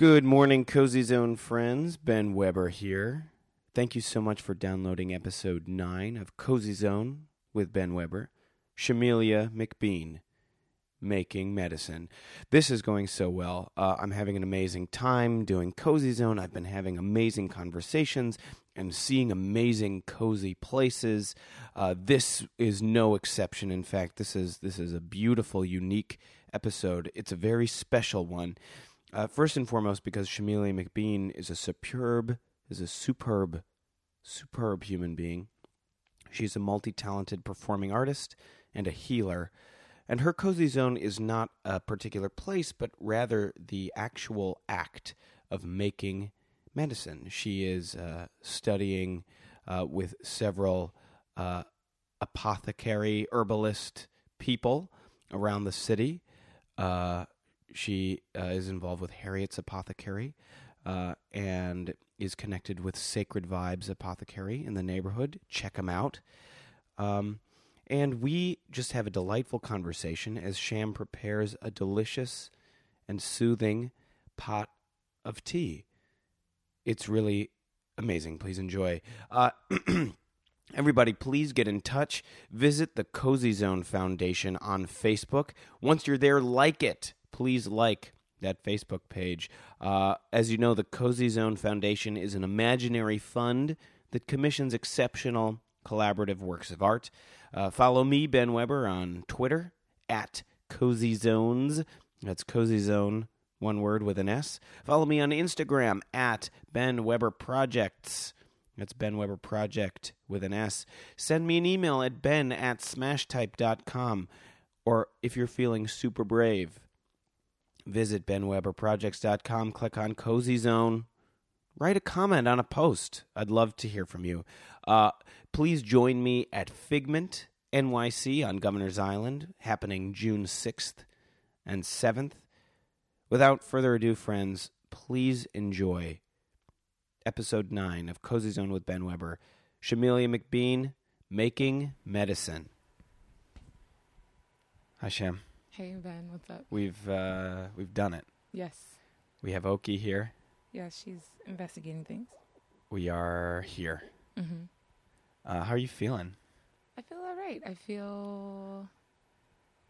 Good morning, Cozy Zone friends. Ben Weber here. Thank you so much for downloading episode 9 of Cozy Zone with Ben Weber. Shamelia McBean, Making Medicine. This is going so well. Uh, I'm having an amazing time doing Cozy Zone. I've been having amazing conversations and seeing amazing cozy places. Uh, this is no exception. In fact, this is this is a beautiful, unique episode. It's a very special one. Uh, first and foremost, because Shamelia McBean is a superb, is a superb, superb human being. She's a multi-talented performing artist and a healer, and her cozy zone is not a particular place, but rather the actual act of making medicine. She is uh, studying uh, with several uh, apothecary herbalist people around the city. She uh, is involved with Harriet's Apothecary uh, and is connected with Sacred Vibes Apothecary in the neighborhood. Check them out. Um, and we just have a delightful conversation as Sham prepares a delicious and soothing pot of tea. It's really amazing. Please enjoy. Uh, Everybody, please get in touch. Visit the Cozy Zone Foundation on Facebook. Once you're there, like it. Please like that Facebook page. Uh, as you know, the Cozy Zone Foundation is an imaginary fund that commissions exceptional collaborative works of art. Uh, follow me, Ben Weber, on Twitter at Cozy Zones. That's Cozy Zone, one word with an S. Follow me on Instagram at Ben Weber Projects. That's Ben Weber Project with an S. Send me an email at ben at smashtype.com. Or if you're feeling super brave, visit benweberprojects.com, click on Cozy Zone, write a comment on a post. I'd love to hear from you. Uh, please join me at Figment NYC on Governor's Island, happening June 6th and 7th. Without further ado, friends, please enjoy episode 9 of Cozy Zone with Ben Weber. Shamelia McBean, Making Medicine. Hi, Sham. Hey Ben, what's up? We've uh, we've done it. Yes. We have Oki here. Yeah, she's investigating things. We are here. Mm-hmm. Uh, how are you feeling? I feel all right. I feel.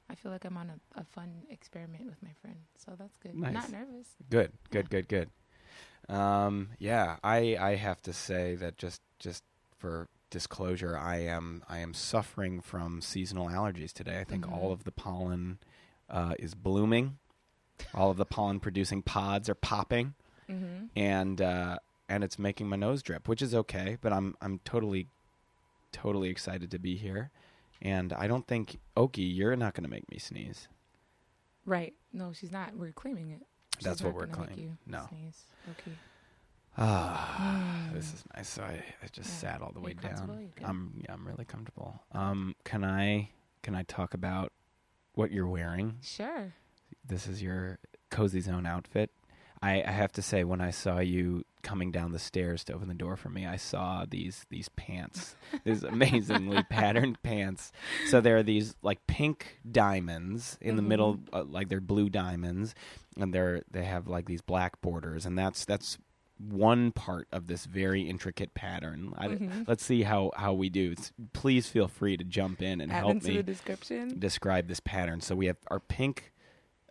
I feel like I'm on a, a fun experiment with my friend, so that's good. Nice. Not nervous. Good, good, good, good. Um, yeah, I I have to say that just just for disclosure, I am I am suffering from seasonal allergies today. I think Mhm. all of the pollen uh, is blooming. All of the pollen producing pods are popping, Mm-hmm. and uh, and it's making my nose drip, which is okay. But I'm I'm totally totally excited to be here, and I don't think Oki, you're not going to make me sneeze. Right. No, she's not. We're claiming it. She's That's what we're claiming. you No. Sneeze. Okay. Ah, Mm. this is nice. So I, I just Yeah. sat all the way down. I'm yeah, I'm really comfortable. Um, can I can I talk about what you're wearing? Sure. This is your cozy zone outfit. I, I have to say, when I saw you coming down the stairs to open the door for me, I saw these these pants, these amazingly patterned pants. So there are these like pink diamonds in the Mhm. middle, uh, like they're blue diamonds, and they're they have like these black borders, and that's that's one part of this very intricate pattern. I, Mhm. Let's see how how we do. S- Please feel free to jump in and Add help into me the description. describe this pattern. So we have our pink,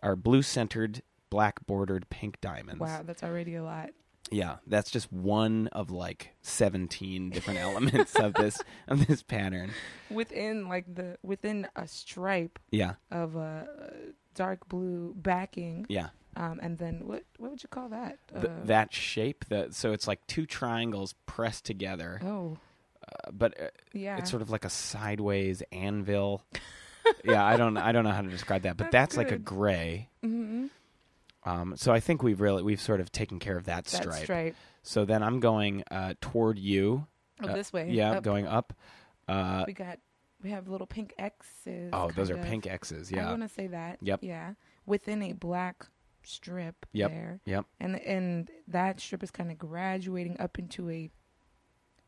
our blue centered, black bordered pink diamonds. Wow, that's already a lot. Yeah, that's just one of like seventeen different elements of this of this pattern. Within like the within a stripe Yeah, of a dark blue backing, yeah. Um, and then what what would you call that? Th- Uh, that shape, that so it's like two triangles pressed together, Oh, uh, but uh, yeah. it's sort of like a sideways anvil. yeah, I don't I don't know how to describe that, but That's that's, like a gray. hmm Um, so I think we've really we've sort of taken care of that That stripe. stripe. So then I'm going uh, toward you. Oh, Uh, this way. Yeah, Up. going up. Uh, We got. We have little pink X's. oh, those are of. pink X's. Yeah, I want to say that. Yep. Yeah. Within a black strip Yep. there. Yep. And and that strip is kind of graduating up into a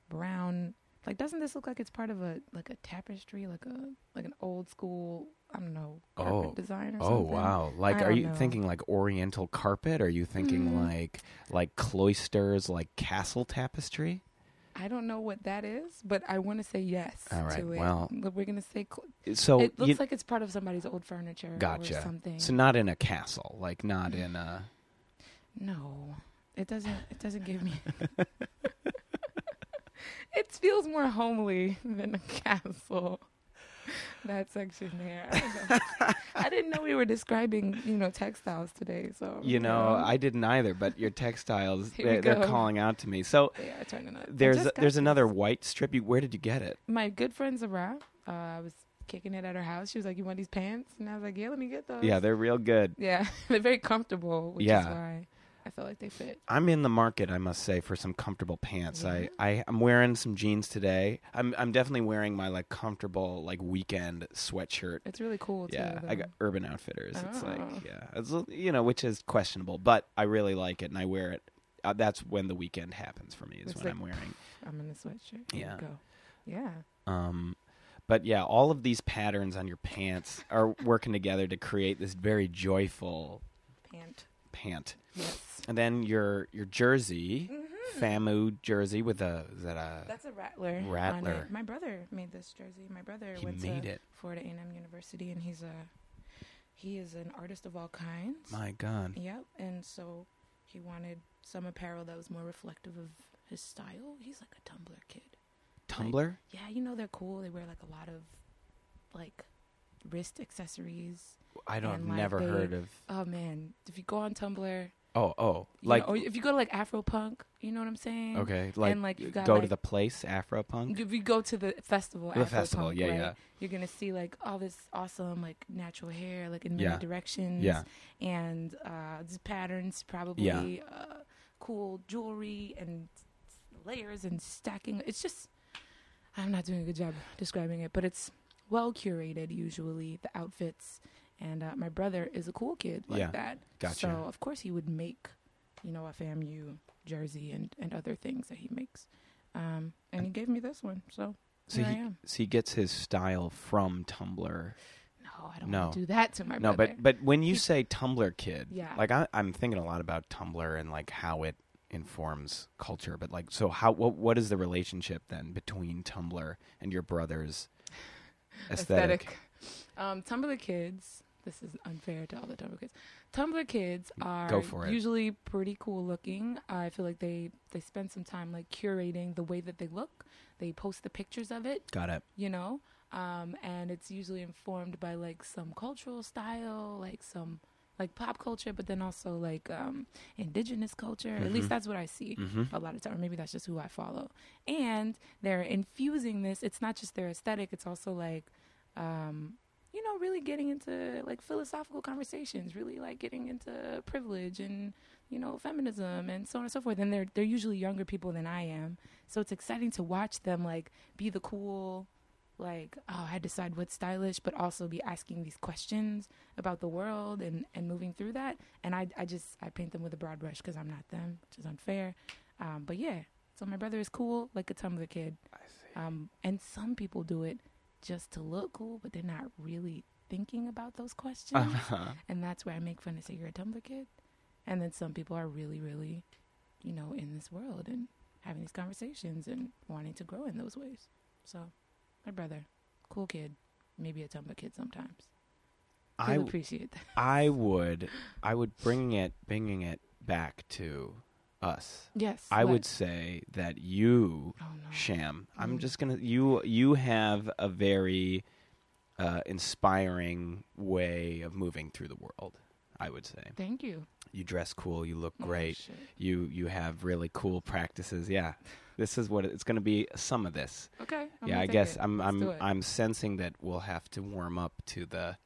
brown. Like, doesn't this look like it's part of a like a tapestry, like a like an old school? I don't know, carpet Oh. design or Oh something. wow! Like, I are you know. thinking like Oriental carpet? Are you thinking Mm. like like cloisters, like castle tapestry? I don't know what that is, but I want to say yes All right, to it. well- we're gonna say cl- So it looks you- like it's part of somebody's old furniture Gotcha. or something. so not in a castle, like not in a. No, it doesn't. It doesn't give me. it feels more homely than a castle. That section there. I. I didn't know we were describing, you know, textiles today. So You know, I didn't either, but your textiles, they, are they're calling out to me. So turning there's just there's this. another white strip. You, where did you get it? My good friend Zara. Uh, I was kicking it at her house. She was like, "You want these pants?" And I was like, "Yeah, let me get those." Yeah, they're real good. yeah, they're very comfortable, which Yeah. is why I feel like they fit. I'm in the market, I must say, for some comfortable pants. Yeah. I, I I'm wearing some jeans today. I'm I'm definitely wearing my like comfortable like weekend sweatshirt. It's really cool too. Yeah, I got Urban Outfitters. It's like Oh. yeah, it's you know which is questionable, but I really like it and I wear it. Uh, that's when the weekend happens for me. Is It's when like- I'm wearing. I'm in the sweatshirt. Yeah. go. Yeah. Um, but yeah, all of these patterns on your pants are working together to create this very joyful Pant. Pant. Yes. And then your your jersey, Mm-hmm. FAMU jersey with a is that a That's a rattler. on Rattler. it. My brother made this jersey. My brother he went made to it. Florida A&M University, and he's a he is an artist of all kinds. My God. Yep. And so he wanted some apparel that was more reflective of his style. He's like a Tumblr kid. Tumblr? Yeah, you know they're cool. They wear like a lot of like wrist accessories. I don't like, never they- heard of. Oh man, if you go on Tumblr, Oh, oh, like know, if you go to like Afropunk, you know what I'm saying? okay, like, and like, you've got, go to the place Afropunk. If you go to the festival, The festival, yeah, right, yeah. you're gonna see like all this awesome like natural hair, like in Yeah. many directions, Yeah, and uh, these patterns, probably Yeah. uh, cool jewelry and layers and stacking. It's just, I'm not doing a good job describing it, but it's well curated. Usually, the outfits, and uh, my brother is a cool kid like Yeah. that. Gotcha. So of course he would make, you know, a FAMU jersey and and other things that he makes. Um, and he gave me this one, so so he am. so he gets his style from Tumblr. No, I don't No. want to do that to my brother. No, brother. but but when you say Tumblr kid, Yeah. like I, I'm thinking a lot about Tumblr and like how it informs culture. But like, so how what what is the relationship then between Tumblr and your brother's aesthetic? Um, Tumblr kids. This is unfair to all the Tumblr kids. Tumblr kids are usually pretty cool looking. I feel like they they spend some time like curating the way that they look. They post the pictures of it, Got it. you know, um, and it's usually informed by like some cultural style, like some like pop culture, but then also like um, indigenous culture. At Mhm. least that's what I see Mm-hmm. a lot of time, or maybe that's just who I follow. And they're infusing this. It's not just their aesthetic; it's also like, um, you know, really getting into like philosophical conversations, really like getting into privilege and you know feminism and so on and so forth. And they're they're usually younger people than I am, so it's exciting to watch them like be the cool. Like, oh, I decide what's stylish, but also be asking these questions about the world and, and moving through that. And I, I just, I paint them with a broad brush because I'm not them, which is unfair. Um, but yeah, so my brother is cool, like a Tumblr kid. I see. Um, and some people do it just to look cool, but they're not really thinking about those questions. Uh-huh. And that's where I make fun and say you're a Tumblr kid. And then some people are really, really, you know, in this world and having these conversations and wanting to grow in those ways. So, my brother, cool kid, maybe a Tumblr kid sometimes. I He'll appreciate that. I would I would bring it bringing it back to us. Yes. I what? would say that you Oh no. Sham. I'm Mm. just gonna you you have a very uh, inspiring way of moving through the world. I would say Thank you. you dress cool, you look Oh, great, shit. you you have really cool practices. Yeah, this is what it- it's gonna be. Some of this. Okay. I'm yeah, I guess it. I'm I'm. I'm sensing that we'll have to warm up to the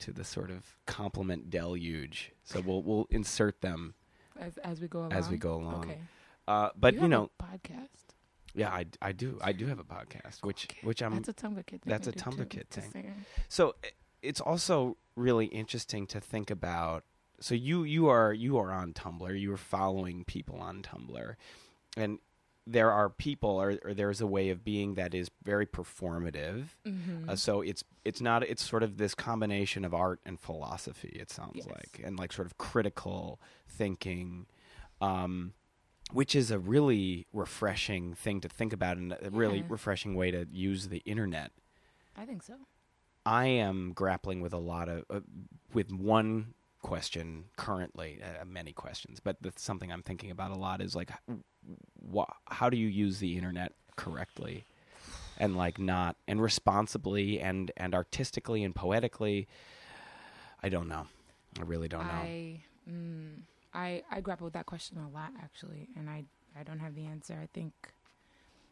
to the sort of compliment deluge. So we'll we'll insert them as as we go along. as we go along. Okay. Uh, but you, a know, podcast. yeah, I, I do I do have a podcast, which Okay. which I'm that's a Tumblr kid. Thing that's a Tumblr Kid thing. so it's also really interesting to think about so you you are you are on tumblr you are following people on tumblr and there are people or, or there's a way of being that is very performative Mhm. uh, so it's it's not it's sort of this combination of art and philosophy it sounds Yes. like and like sort of critical thinking um which is a really refreshing thing to think about and a really Yeah. refreshing way to use the internet I think so. I am grappling with a lot of uh, with one question currently, uh, many questions, but that's something I'm thinking about a lot is like, wh- how do you use the internet correctly, and like not and responsibly and and artistically and poetically? I don't know. I really don't know. I mm, I I grapple with that question a lot actually, and I I don't have the answer. I think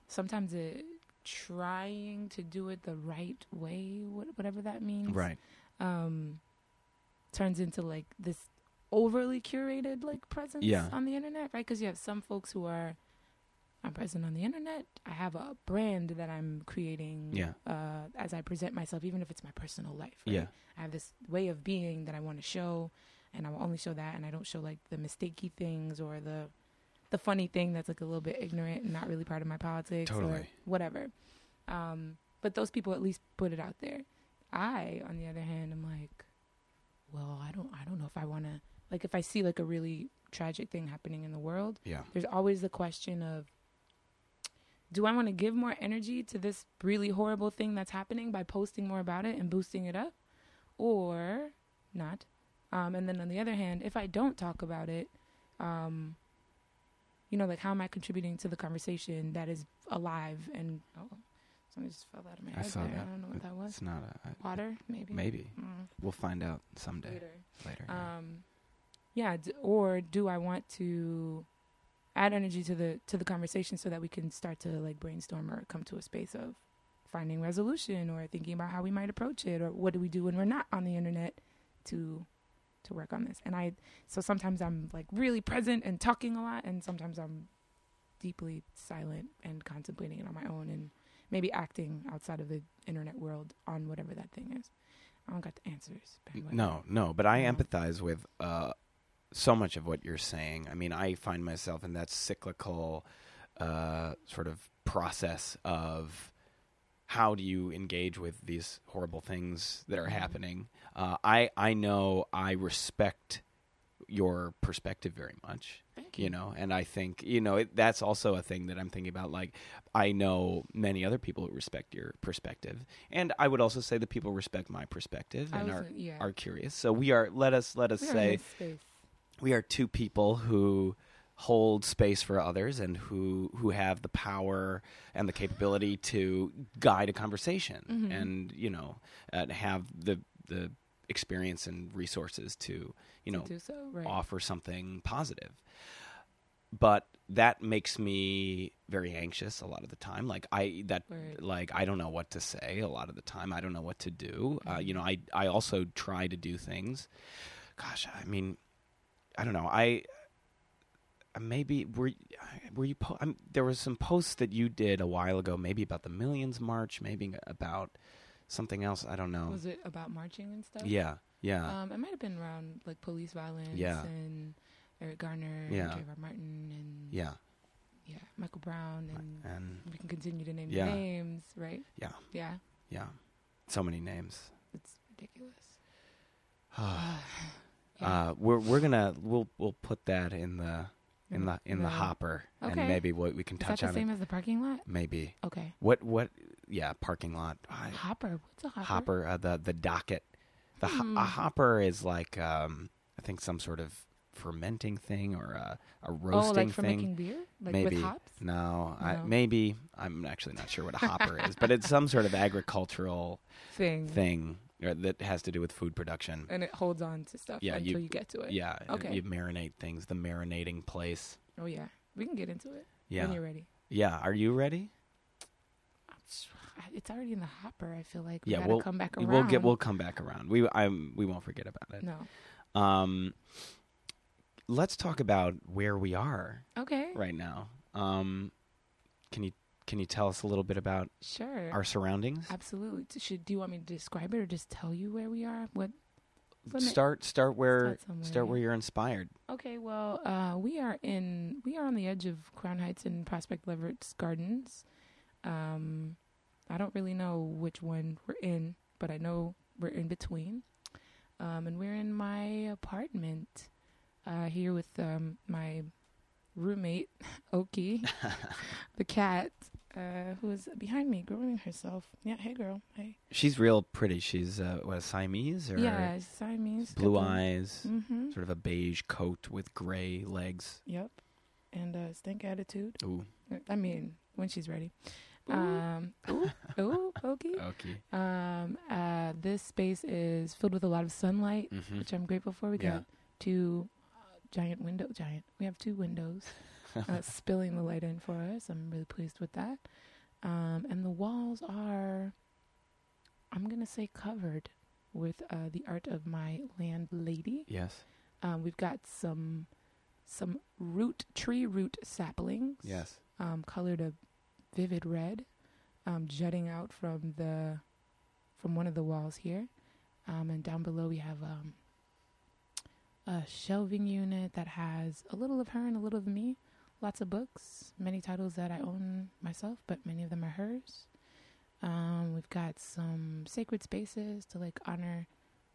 sometimes it trying to do it the right way, whatever that means, Right. um, turns into like this overly curated like presence Yeah. on the internet, right? Because you have some folks who are. I'm present on the internet. I have a brand that I'm creating Yeah. uh, as I present myself, even if it's my personal life. Right? Yeah. I have this way of being that I want to show, and I will only show that, and I don't show like the mistakey things or the the funny thing that's like a little bit ignorant and not really part of my politics or Totally. whatever. Um, but those people at least put it out there. I, on the other hand, am like, well, I don't, I don't know if I want to. Like, if I see like a really tragic thing happening in the world, Yeah. there's always the question of do I want to give more energy to this really horrible thing that's happening by posting more about it and boosting it up or not? Um, and then on the other hand, if I don't talk about it, um, you know, like how am I contributing to the conversation that is alive and oh, something just fell out of my I head saw there. that. I don't know what that was. It's not a I- Water, maybe. maybe. Mm, We'll find out someday later. later. yeah. Um, yeah, d- or do I want to add energy to the to the conversation so that we can start to like brainstorm or come to a space of finding resolution or thinking about how we might approach it or what do we do when we're not on the internet to to work on this. And I so sometimes I'm like really present and talking a lot and sometimes I'm deeply silent and contemplating it on my own and maybe acting outside of the internet world on whatever that thing is. I don't got the answers. No, no, but I empathize with uh, so much of what you're saying. I mean, I find myself in that cyclical uh, sort of process of how do you engage with these horrible things that are Mhm. happening. Uh, I I know I respect your perspective very much you know and i think you know it, that's also a thing that i'm thinking about like i know many other people who respect your perspective and i would also say that people respect my perspective and are yeah. are curious so we are let us let us We say we are two people who hold space for others and who who have the power and the capability to guide a conversation Mhm. and you know and have the the experience and resources to you know do so, right? offer something positive. But that makes me very anxious a lot of the time. Like I that Word. like I don't know what to say a lot of the time. I don't know what to do. Uh, you Mhm. know, I I also try to do things. Gosh, I mean, I don't know. I uh, maybe were were you po- I'm, there was some posts that you did a while ago maybe about the millions march maybe about something else i don't know Was it about marching and stuff? yeah yeah Um, it might have been around like police violence Yeah. and Eric Garner Yeah. and Trayvon Martin and yeah yeah, Michael Brown and and we can continue to name Yeah. the names, right? yeah Yeah. yeah so many names It's ridiculous. uh, Yeah. we're we're gonna we'll we'll put that in the in the in the hopper and maybe what we can Is that touch the on same it as the parking lot? maybe Okay. what what yeah parking lot I, Hopper. What's a hopper? hopper uh, the the docket the ho- Hmm. a hopper is like um i think some sort of fermenting thing or a, a Oh, roasting like for thing making beer? Like maybe with hops? no, I, No. maybe i'm actually not sure what a hopper is but it's some sort of agricultural Thing. thing that has to do with food production And it holds on to stuff Yeah, until you- you, get to it. yeah Okay. you marinate things the marinating place Oh yeah. We can get into it yeah when you're ready. yeah are you ready It's already in the hopper. I feel like we Yeah, we'll- come back around. We'll get we'll come back around. We I'm we won't forget about it. no. Um, let's talk about where we are Okay. right now. Um, can you can you tell us a little bit about Sure. our surroundings? Absolutely. Should do you want me to describe it or just tell you where we are? What? Start start where Start start where you're inspired. Okay. Well, uh, we are in we are on the edge of Crown Heights and Prospect Lefferts Gardens. Um, I don't really know which one we're in, but I know we're in between. Um, and we're in my apartment uh, here with um, my roommate Oki, the cat, uh, who is behind me grooming herself. Yeah. Hey, girl. Hey. She's real pretty. She's uh, what a Siamese or Yeah, Siamese. blue eyes, Mm-hmm. sort of a beige coat with gray legs. Yep. And uh, stink attitude. Ooh, I mean, when she's ready. Um, ooh, ooh, okay. okay. Um, uh, this space is filled with a lot of sunlight, hmm which I'm grateful for. We Yeah. got two uh, giant window, giant. We have two windows uh, spilling the light in for us. I'm really pleased with that. Um, and the walls are, I'm gonna say, covered with uh, the art of my landlady. yes, Um, we've got some some root tree root saplings yes. um, colored a vivid red, um, jutting out from the from one of the walls here, um, and down below we have um, a shelving unit that has a little of her and a little of me. Lots of books, many titles that I own myself, but many of them are hers. Um, we've got some sacred spaces to like honor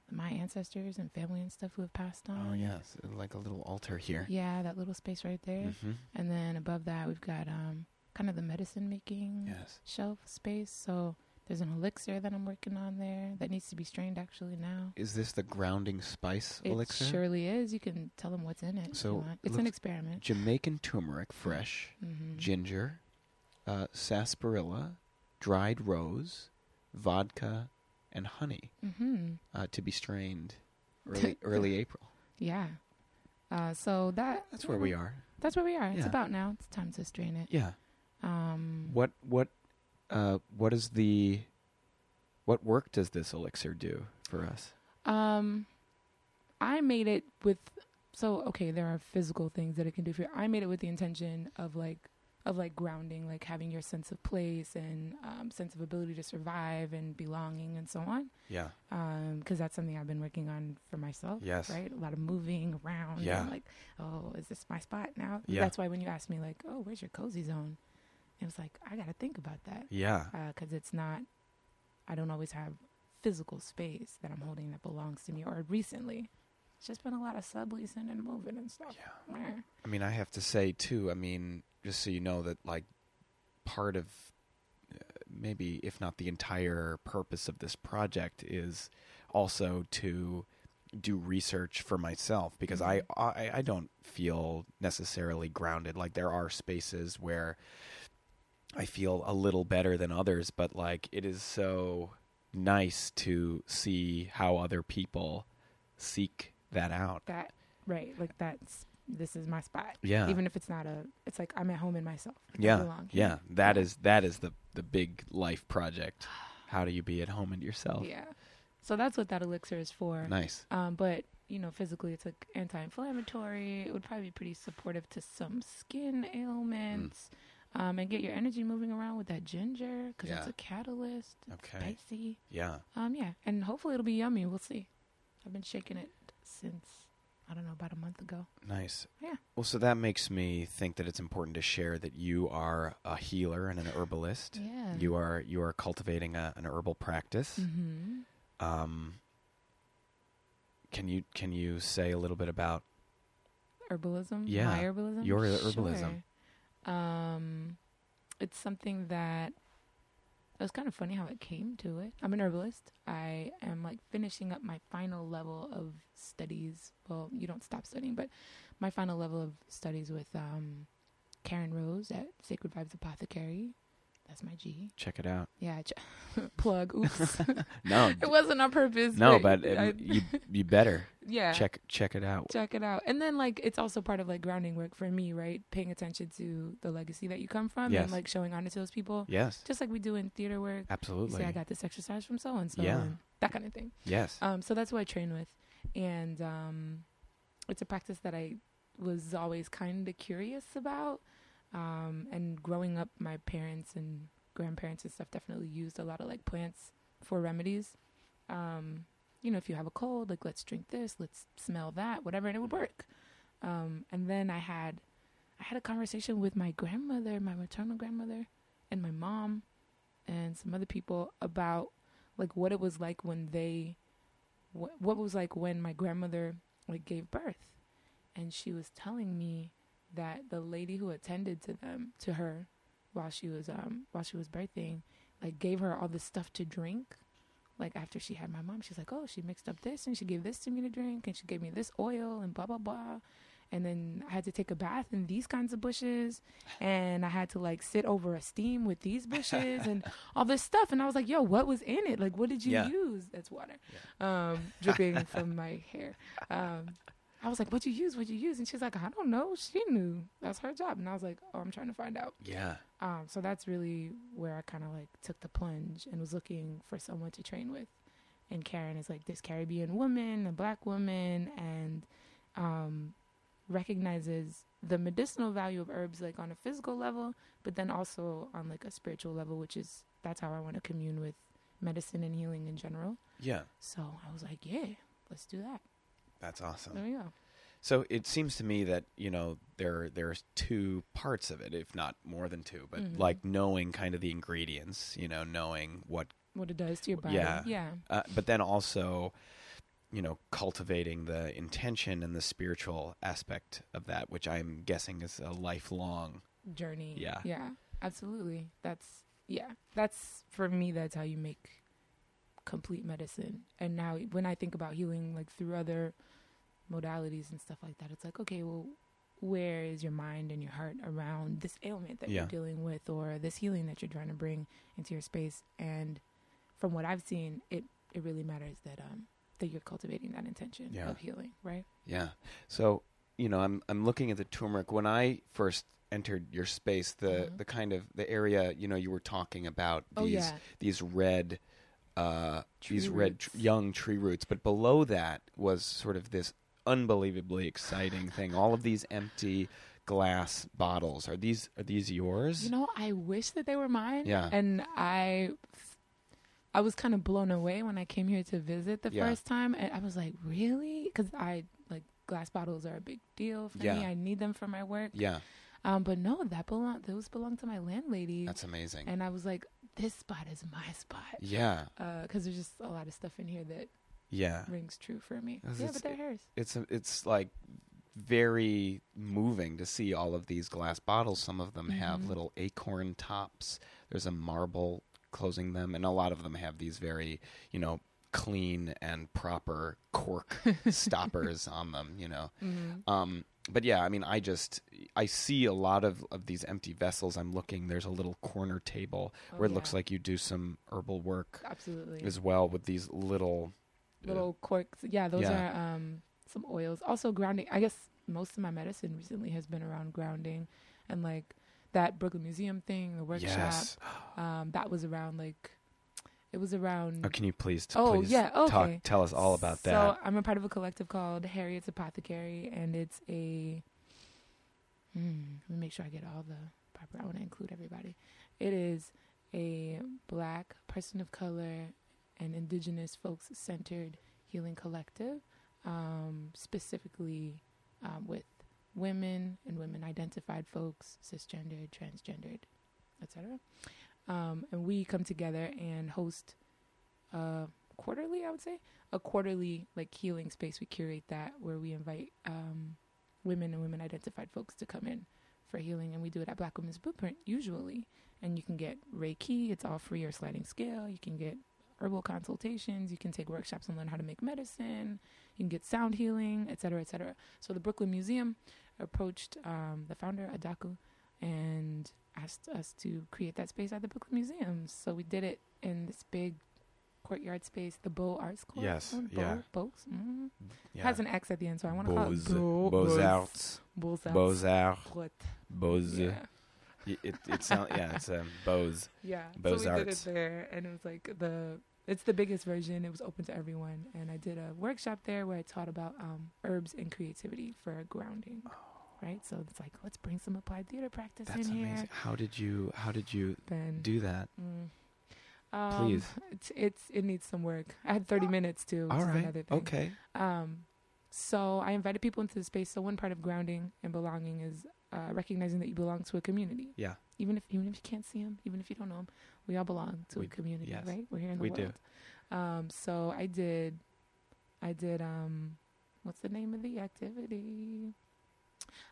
my ancestors and family and stuff who have passed on. Oh yes, like a little altar here. Yeah, that little space right there. hmm And then above that, we've got um, kind of the medicine making Yes. shelf space. So there's an elixir that I'm working on there that needs to be strained actually now. Is this the grounding spice It elixir? It surely is. You can tell them what's in it. So, it's an experiment. Jamaican turmeric, fresh, hmm ginger, uh, sarsaparilla, dried rose, vodka, and honey hmm uh, to be strained early early April. Yeah. Uh, so that That's where we are. That's where we are. It's Yeah. about now. It's time to strain it. Yeah. Um, What what uh, what is the what work does this elixir do for us? Um, I made it with so okay. There are physical things that it can do for you. I made it with the intention of like of like grounding, like having your sense of place and um, sense of ability to survive and belonging and so on. Yeah. Because that's something I've been working on for myself. Yes. Right. A lot of moving around. Yeah. Like, oh, is this my spot now? Yeah. That's why when you ask me like, oh, where's your cozy zone? It was like I got to think about that Yeah. because it's not i don't always have physical space that i'm holding that belongs to me or recently it's just been a lot of subleasing and moving and stuff Yeah. I mean, I have to say too. I mean, just so you know that like part of uh, maybe if not the entire purpose of this project is also to do research for myself because I, I I don't feel necessarily grounded like there are spaces where I feel a little better than others but like it is so nice to see how other people seek that out. That right like that's this is my spot. Yeah. Even if it's not a it's like i'm at home in myself. Yeah, yeah, that is that is the the big life project. How do you be at home in yourself? yeah. So that's what that elixir is for. Nice. um but you know physically it's like anti-inflammatory. It would probably be pretty supportive to some skin ailments um and get your energy moving around with that ginger because it's a catalyst it's Okay. spicy Yeah. Um, yeah, and hopefully it'll be yummy. We'll see. I've been shaking it since I don't know about a month ago. Nice. Yeah. Well, so that makes me think that it's important to share that you are a healer and an herbalist. Yeah. You are you are cultivating a, an herbal practice. Mm-hmm. Um, can you can you say a little bit about Herbalism. Yeah, My herbalism. your herbalism. Sure. Um, it's something that it was kind of funny how it came to it. I'm an herbalist. I am like finishing up my final level of studies. Well, you don't stop studying, but my final level of studies with um, Karen Rose at Sacred Vibes Apothecary. That's my G. Check it out. Yeah, ch- plug. Oops, No, it wasn't on purpose. no, but um, I- you you better yeah, check check it out. check it out. And then like it's also part of like grounding work for me, right? Paying attention to the legacy that you come from Yes. and like showing honor to those people. Yes, Just like we do in theater work. Absolutely. say I got this exercise from so and so Yeah. that kind of thing. yes. Um, so that's who I train with, and um, it's a practice that I was always kind of curious about. Um, and growing up, my parents and grandparents and stuff definitely used a lot of like plants for remedies. Um, you know, if you have a cold, like let's drink this, let's smell that, whatever, and it would work. Um, and then I had, I had a conversation with my grandmother, my maternal grandmother, and my mom, and some other people about like what it was like when they what what was like when my grandmother like gave birth and she was telling me that the lady who attended to them to her while she was um while she was birthing like gave her all this stuff to drink like after she had my mom. She's like oh she mixed up this and she gave this to me to drink and she gave me this oil and blah blah blah. And then I had to take a bath in these kinds of bushes and I had to like sit over a steam with these bushes and all this stuff. And I was like yo what was in it? Like what did you Yeah. use? That's water. Um dripping from my hair. Um I was like what'd you use? What'd you use? And she's like I don't know. She knew. That's her job. And I was like oh I'm trying to find out. Yeah. um so that's really where I kind of like took the plunge and was looking for someone to train with. And Karen is like this Caribbean woman a black woman and um recognizes the medicinal value of herbs like on a physical level but then also on like a spiritual level which is that's how I want to commune with medicine and healing in general. Yeah. so I was like yeah let's do that That's awesome. there we go So it seems to me that you know there there's two parts of it, if not more than two. But Mhm. like knowing kind of the ingredients, you know, knowing what, what it does to your body Yeah. yeah uh, but then also, you know, cultivating the intention and the spiritual aspect of that, which I'm guessing is a lifelong. journey. Yeah. Yeah. Absolutely. That's yeah. That's for me that's how you make complete medicine. And now when I think about healing like through other modalities and stuff like that, it's like, okay, well, where is your mind and your heart around this ailment that Yeah. you're dealing with or this healing that you're trying to bring into your space? And from what I've seen, it it really matters that um that you're cultivating that intention Yeah. of healing, right? Yeah. So you know, I'm I'm looking at the turmeric. When I first entered your space, the Mhm. the kind of the area you know you were talking about these Oh yeah. these red uh these red roots. young tree roots but below that was sort of this unbelievably exciting thing all of these empty glass bottles are these are these yours You know, I wish that they were mine. Yeah. And I I was kind of blown away when I came here to visit the Yeah. first time and I was like, "Really?" Cuz I like glass bottles are a big deal for me. Yeah. I need them for my work. yeah Um but no, that belong those belong to my landlady. that's amazing and I was like, "This spot is my spot." yeah Uh cuz there's just a lot of stuff in here that yeah rings true for me. Yeah, but they're hers. it's it's like very moving to see all of these glass bottles some of them have Mhm. little acorn tops there's a marble closing them and a lot of them have these very you know clean and proper cork stoppers on them you know Mhm. um but yeah i mean i just i see a lot of of these empty vessels i'm looking there's a little corner table Oh, where it looks like you do some herbal work Absolutely. as well with these little uh, little corks. Yeah, those Yeah. are um, some oils. Also grounding. I guess most of my medicine recently has been around grounding, and like that Brooklyn Museum thing, the workshop. yes Um, that was around like it was around. oh, can you please t- Oh, please yeah, talk okay. tell us all about that So I'm a part of a collective called Harriet's Apothecary, and it's a. Hmm, let me make sure I get all the proper. I want to include everybody. It is a black person of color and indigenous folks centered healing collective, um, specifically um, with women and women identified folks, cisgendered, transgendered, etc. Um, and we come together and host quarterly, I would say, a quarterly like healing space. We curate that where we invite um, women and women identified folks to come in for healing, and we do it at Black Women's Blueprint usually. And you can get Reiki; it's all free or sliding scale. You can get herbal consultations. You can take workshops and learn how to make medicine. You can get sound healing, etc., cetera, et cetera. So the Brooklyn Museum approached um, the founder Adaku and asked us to create that space at the Brooklyn Museum. So we did it in this big courtyard space, the Beaux Arts Court. Yes, Oh, Beau, yeah. Beaux? Mhm. Yeah. Has an X at the end, so I want to call it Beaux, Beau, Beaux Arts, Beaux Arts. Beaux Arts, Beaux. Yeah. It, it, it sounds yeah, it's um, Beaux. Yeah. Beaux so we did it there, and it was like the it's the biggest version. It was open to everyone, and I did a workshop there where I taught about um, herbs and creativity for grounding. Right, so it's like let's bring some applied theater practice. That's in here. amazing. How did you how did you Then do that? Mm. Um, Please. It's, it's it needs some work. I had 30 minutes too. Which All right. Another thing. Okay. Um, so I invited people into the space. So one part of grounding and belonging is uh, recognizing that you belong to a community. Yeah. Even if even if you can't see them, even if you don't know them, we all belong to We- a community, yes. right? We're here in the We do. Um, so I did, I did. Um, what's the name of the activity?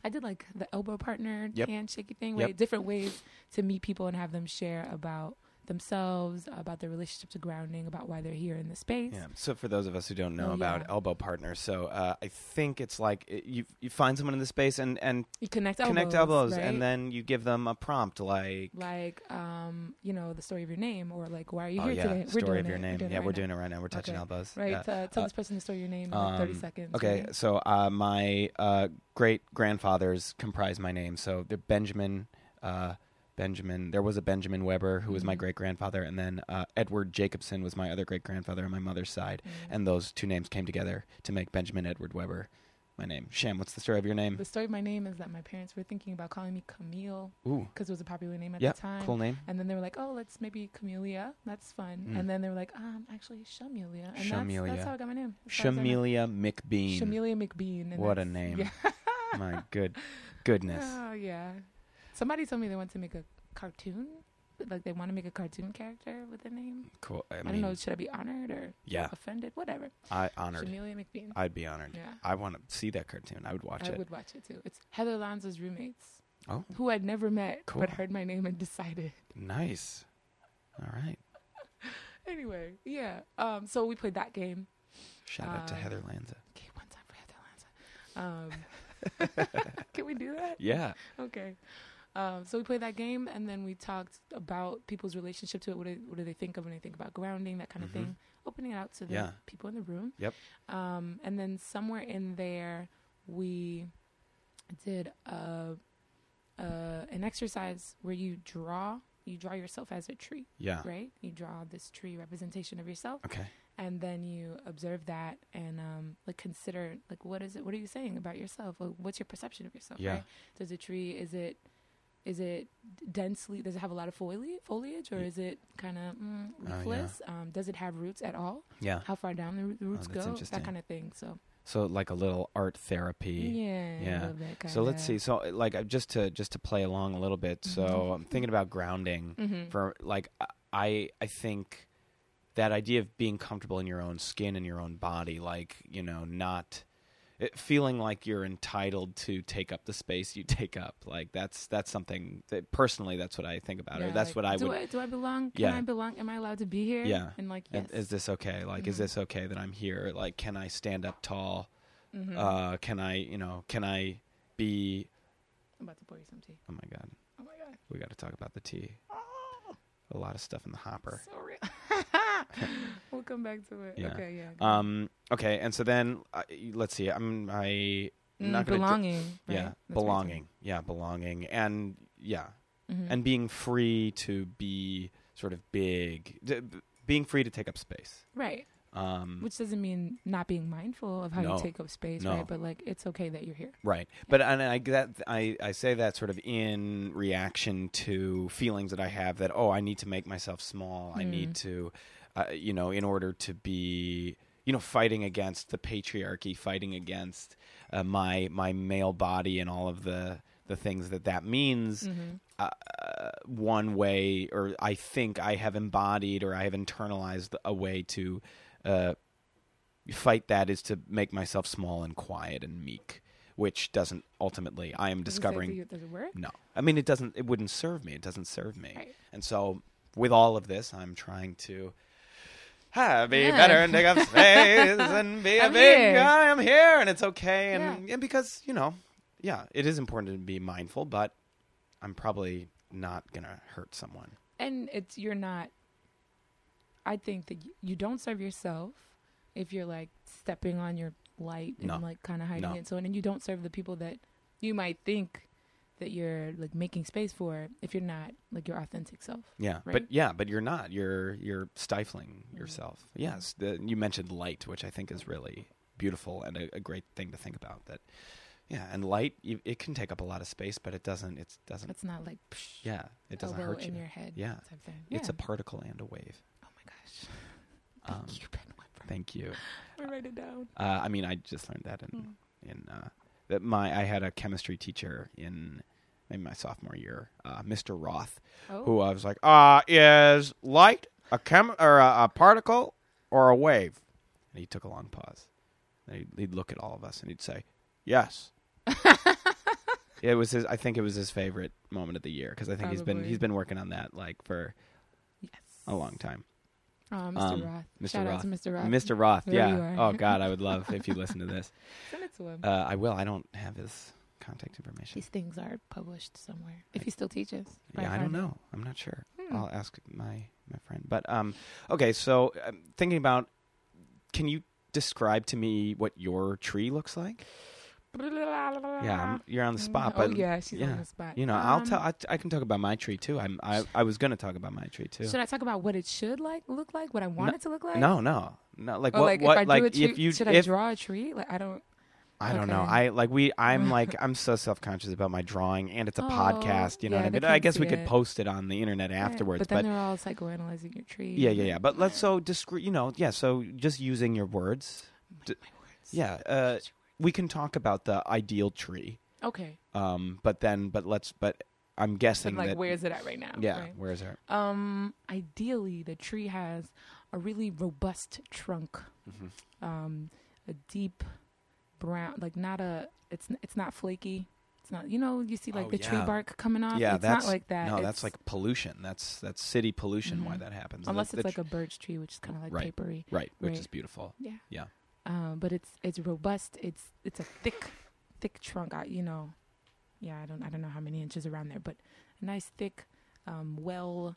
I did like the elbow partner Yep. handshaky thing, Yep. Different ways to meet people and have them share about themselves, about their relationship to grounding, about why they're here in the space. Yeah. So for those of us who don't know Oh, about yeah. elbow partners, so uh, I think it's like it, you you find someone in the space and and You connect elbows, connect elbows, right? and then you give them a prompt like. like um, you know, the story of your name, or like, why are you Oh here yeah, today? story doing of your it. name. doing yeah, it we're right doing it right now. We're touching Okay. elbows. Right, Yeah. uh, tell Uh, this person the story of your name in like thirty Um, seconds. Okay, right? so uh, my uh, great grandfathers comprise my name. So the Benjamin, uh, Benjamin. There was a Benjamin Weber who was my Mhm. great grandfather, and then uh, Edward Jacobson was my other great grandfather on my mother's side. Mm. And those two names came together to make Benjamin Edward Weber my name. Sham, what's the story of your name? the story of my name is that my parents were thinking about calling me Camille because it was a popular name at yeah, the time. cool name. And then they were like, "Oh, let's maybe Camellia. That's fun." Mm. And then they were like, "Um, actually, Shamelia." And Shamelia. that's how I got my name. As far as I know. Shamelia McBean. Shamelia McBean. What a name. Yeah. my good goodness. Oh yeah. Somebody told me they want to make a cartoon. Like they want to make a cartoon character with a name. Cool. I I, mean, don't know. Should I be honored or yeah, offended? Whatever. I honored. Shamelia McBean. I'd be honored. yeah. I want to see that cartoon. I would watch I it. I would watch it too. It's Heather Lanza's roommates, Oh, who I'd never met, Cool. but heard my name and decided. nice. All right. Anyway, yeah. Um, so we played that game. Shout out to Um, Heather Lanza. Okay, one time for Heather Lanza. Um, can we do that? Yeah. Okay. Um, so we played that game, and then we talked about people's relationship to it. What do, what do they think of when they think about grounding, that kind of Mhm. thing. Opening it out to the Yeah. people in the room. Yep. Um, and then somewhere in there, we did a, a an exercise where you draw. You draw yourself as a tree, Yeah. right? You draw this tree representation of yourself, Okay. and then you observe that and um, like consider like what is it? What are you saying about yourself? Like, what's your perception of yourself? Yeah. Right? Does a tree is it is it densely? Does it have a lot of foliage, foliage, or is it kind of mm, Oh, yeah. leafless? um, does it have roots at all? Yeah. How far down the, the roots Oh, go? That kind of thing. So So like a little art therapy. yeah, Yeah. A little bit, So let's see. So like uh, just to just to play along a little bit. So Mhm. I'm thinking about grounding Mhm. for like I I think that idea of being comfortable in your own skin and your own body, like you know, not it, feeling like you're entitled to take up the space you take up. Like that's that's something that personally that's what I think about, Yeah, or that's like, what I do would. I, do I belong? Can Yeah. I belong? Am I allowed to be here? Yeah. And like yes. Is this okay? Like, is Mhm. this okay that I'm here? Like, can I stand up tall? Mhm. Uh, can I, you know, can I be? I'm about to pour you some tea. Oh my god, Oh my god. we got to talk about the tea. A lot of stuff in the hopper. So real. we'll come back to it. Yeah. Okay. Yeah. Um. Okay. And so then, uh, let's see. I'm. I. Mm, not belonging. right? Yeah. That's belonging. Yeah. Belonging. And yeah. Mhm. And being free to be sort of big. d- being free to take up space. right, Um. which doesn't mean not being mindful of how No. you take up space, No. right? But like, it's okay that you're here. Right, but and I that I I say that sort of in reaction to feelings that I have that oh I need to make myself small. I Mm. need to, uh, you know, in order to be you know fighting against the patriarchy, fighting against uh, my my male body and all of the the things that that means. Mm-hmm. Uh, one way, or I think I have embodied or I have internalized a way to uh, fight that is to make myself small and quiet and meek, which doesn't ultimately. I am discovering. Does it work? No, I mean it doesn't. It wouldn't serve me. It doesn't serve me. Right. And so, with all of this, I'm trying to. Ah, be Yeah. better and take up space and be a I'm big here. guy. I'm here, and it's okay. And, Yeah. and because you know, yeah, it is important to be mindful, but I'm probably not gonna hurt someone. and it's you're not i think that you don't serve yourself if you're like stepping on your light and No. like kind of hiding No. it so and you don't serve the people that you might think that you're like making space for if you're not like your authentic self Yeah, but yeah, but you're not. You're you're stifling Mhm. yourself. Yes, the, you mentioned light, which I think is really beautiful and a, a great thing to think about. That, yeah, and light you, it can take up a lot of space, but it doesn't. It doesn't. it's not like psh, Yeah, it doesn't hurt in you. your head Yeah. thing. It's a particle and a wave. My gosh thank Um, you Ben Weber. Thank you. I write it down Uh, I mean, I just learned that in Mm. in uh, that my I had a chemistry teacher in in my sophomore year, uh, Mr. Roth, oh who I was like, uh, is light a chem or a, a particle or a wave? And he took a long pause. And he'd, he'd look at all of us and he'd say, "Yes." it was his. I think it was his favorite moment of the year because I think he's been he's been working on that like for yes a long time. Oh mr Um, roth Mr. shout out Roth. to mr roth Mr. Roth, There yeah. Oh God, I would love if you listen to this. send it to him Uh, I will. I don't have his contact information. these things are published somewhere if he still teaches Yeah, I don't know. I'm not sure. Hmm. I'll ask my my friend. But um, okay. So um, thinking about, can you describe to me what your tree looks like? Yeah, I'm, you're on the spot, oh but yeah, she's yeah. on the spot. you know, I'll Um, tell. I, I can talk about my tree too. I'm. I, I was going to talk about my tree too. Should I talk about what it should like look like? What I want it to look like? no, no, no. Like Or what? like what? if I like a tree, if you should I draw a tree? Like I don't. I don't know. I like we. I'm like I'm so self conscious about my drawing, and it's a Oh, podcast. You know yeah, what I mean? I guess we see could it. post it on the internet Yeah, afterwards. But then they're all psychoanalyzing your tree. Yeah, yeah, yeah. But let's so discreet. You know, yeah. So just using your words. My, my words. Yeah. Uh, we can talk about the ideal tree. Okay. Um, but then, but let's. But I'm guessing like, that. where is it at right now? yeah. right? Where is it? Um. Ideally, the tree has a really robust trunk. Mm-hmm. Um. A deep brown, like not a. It's it's not flaky. It's not. You know, you see like Oh, the tree bark coming off. Yeah, it's that's not like that. No, It's- that's like pollution. That's that's city pollution. Why Mhm. that happens? unless The- it's the like a birch tree, which is kind of like Right. papery. tr- right, which right. is beautiful. Yeah. Yeah. Um, but it's it's robust. It's it's a thick, thick trunk. I, you know, yeah. I don't I don't know how many inches around there, but a nice thick, um, well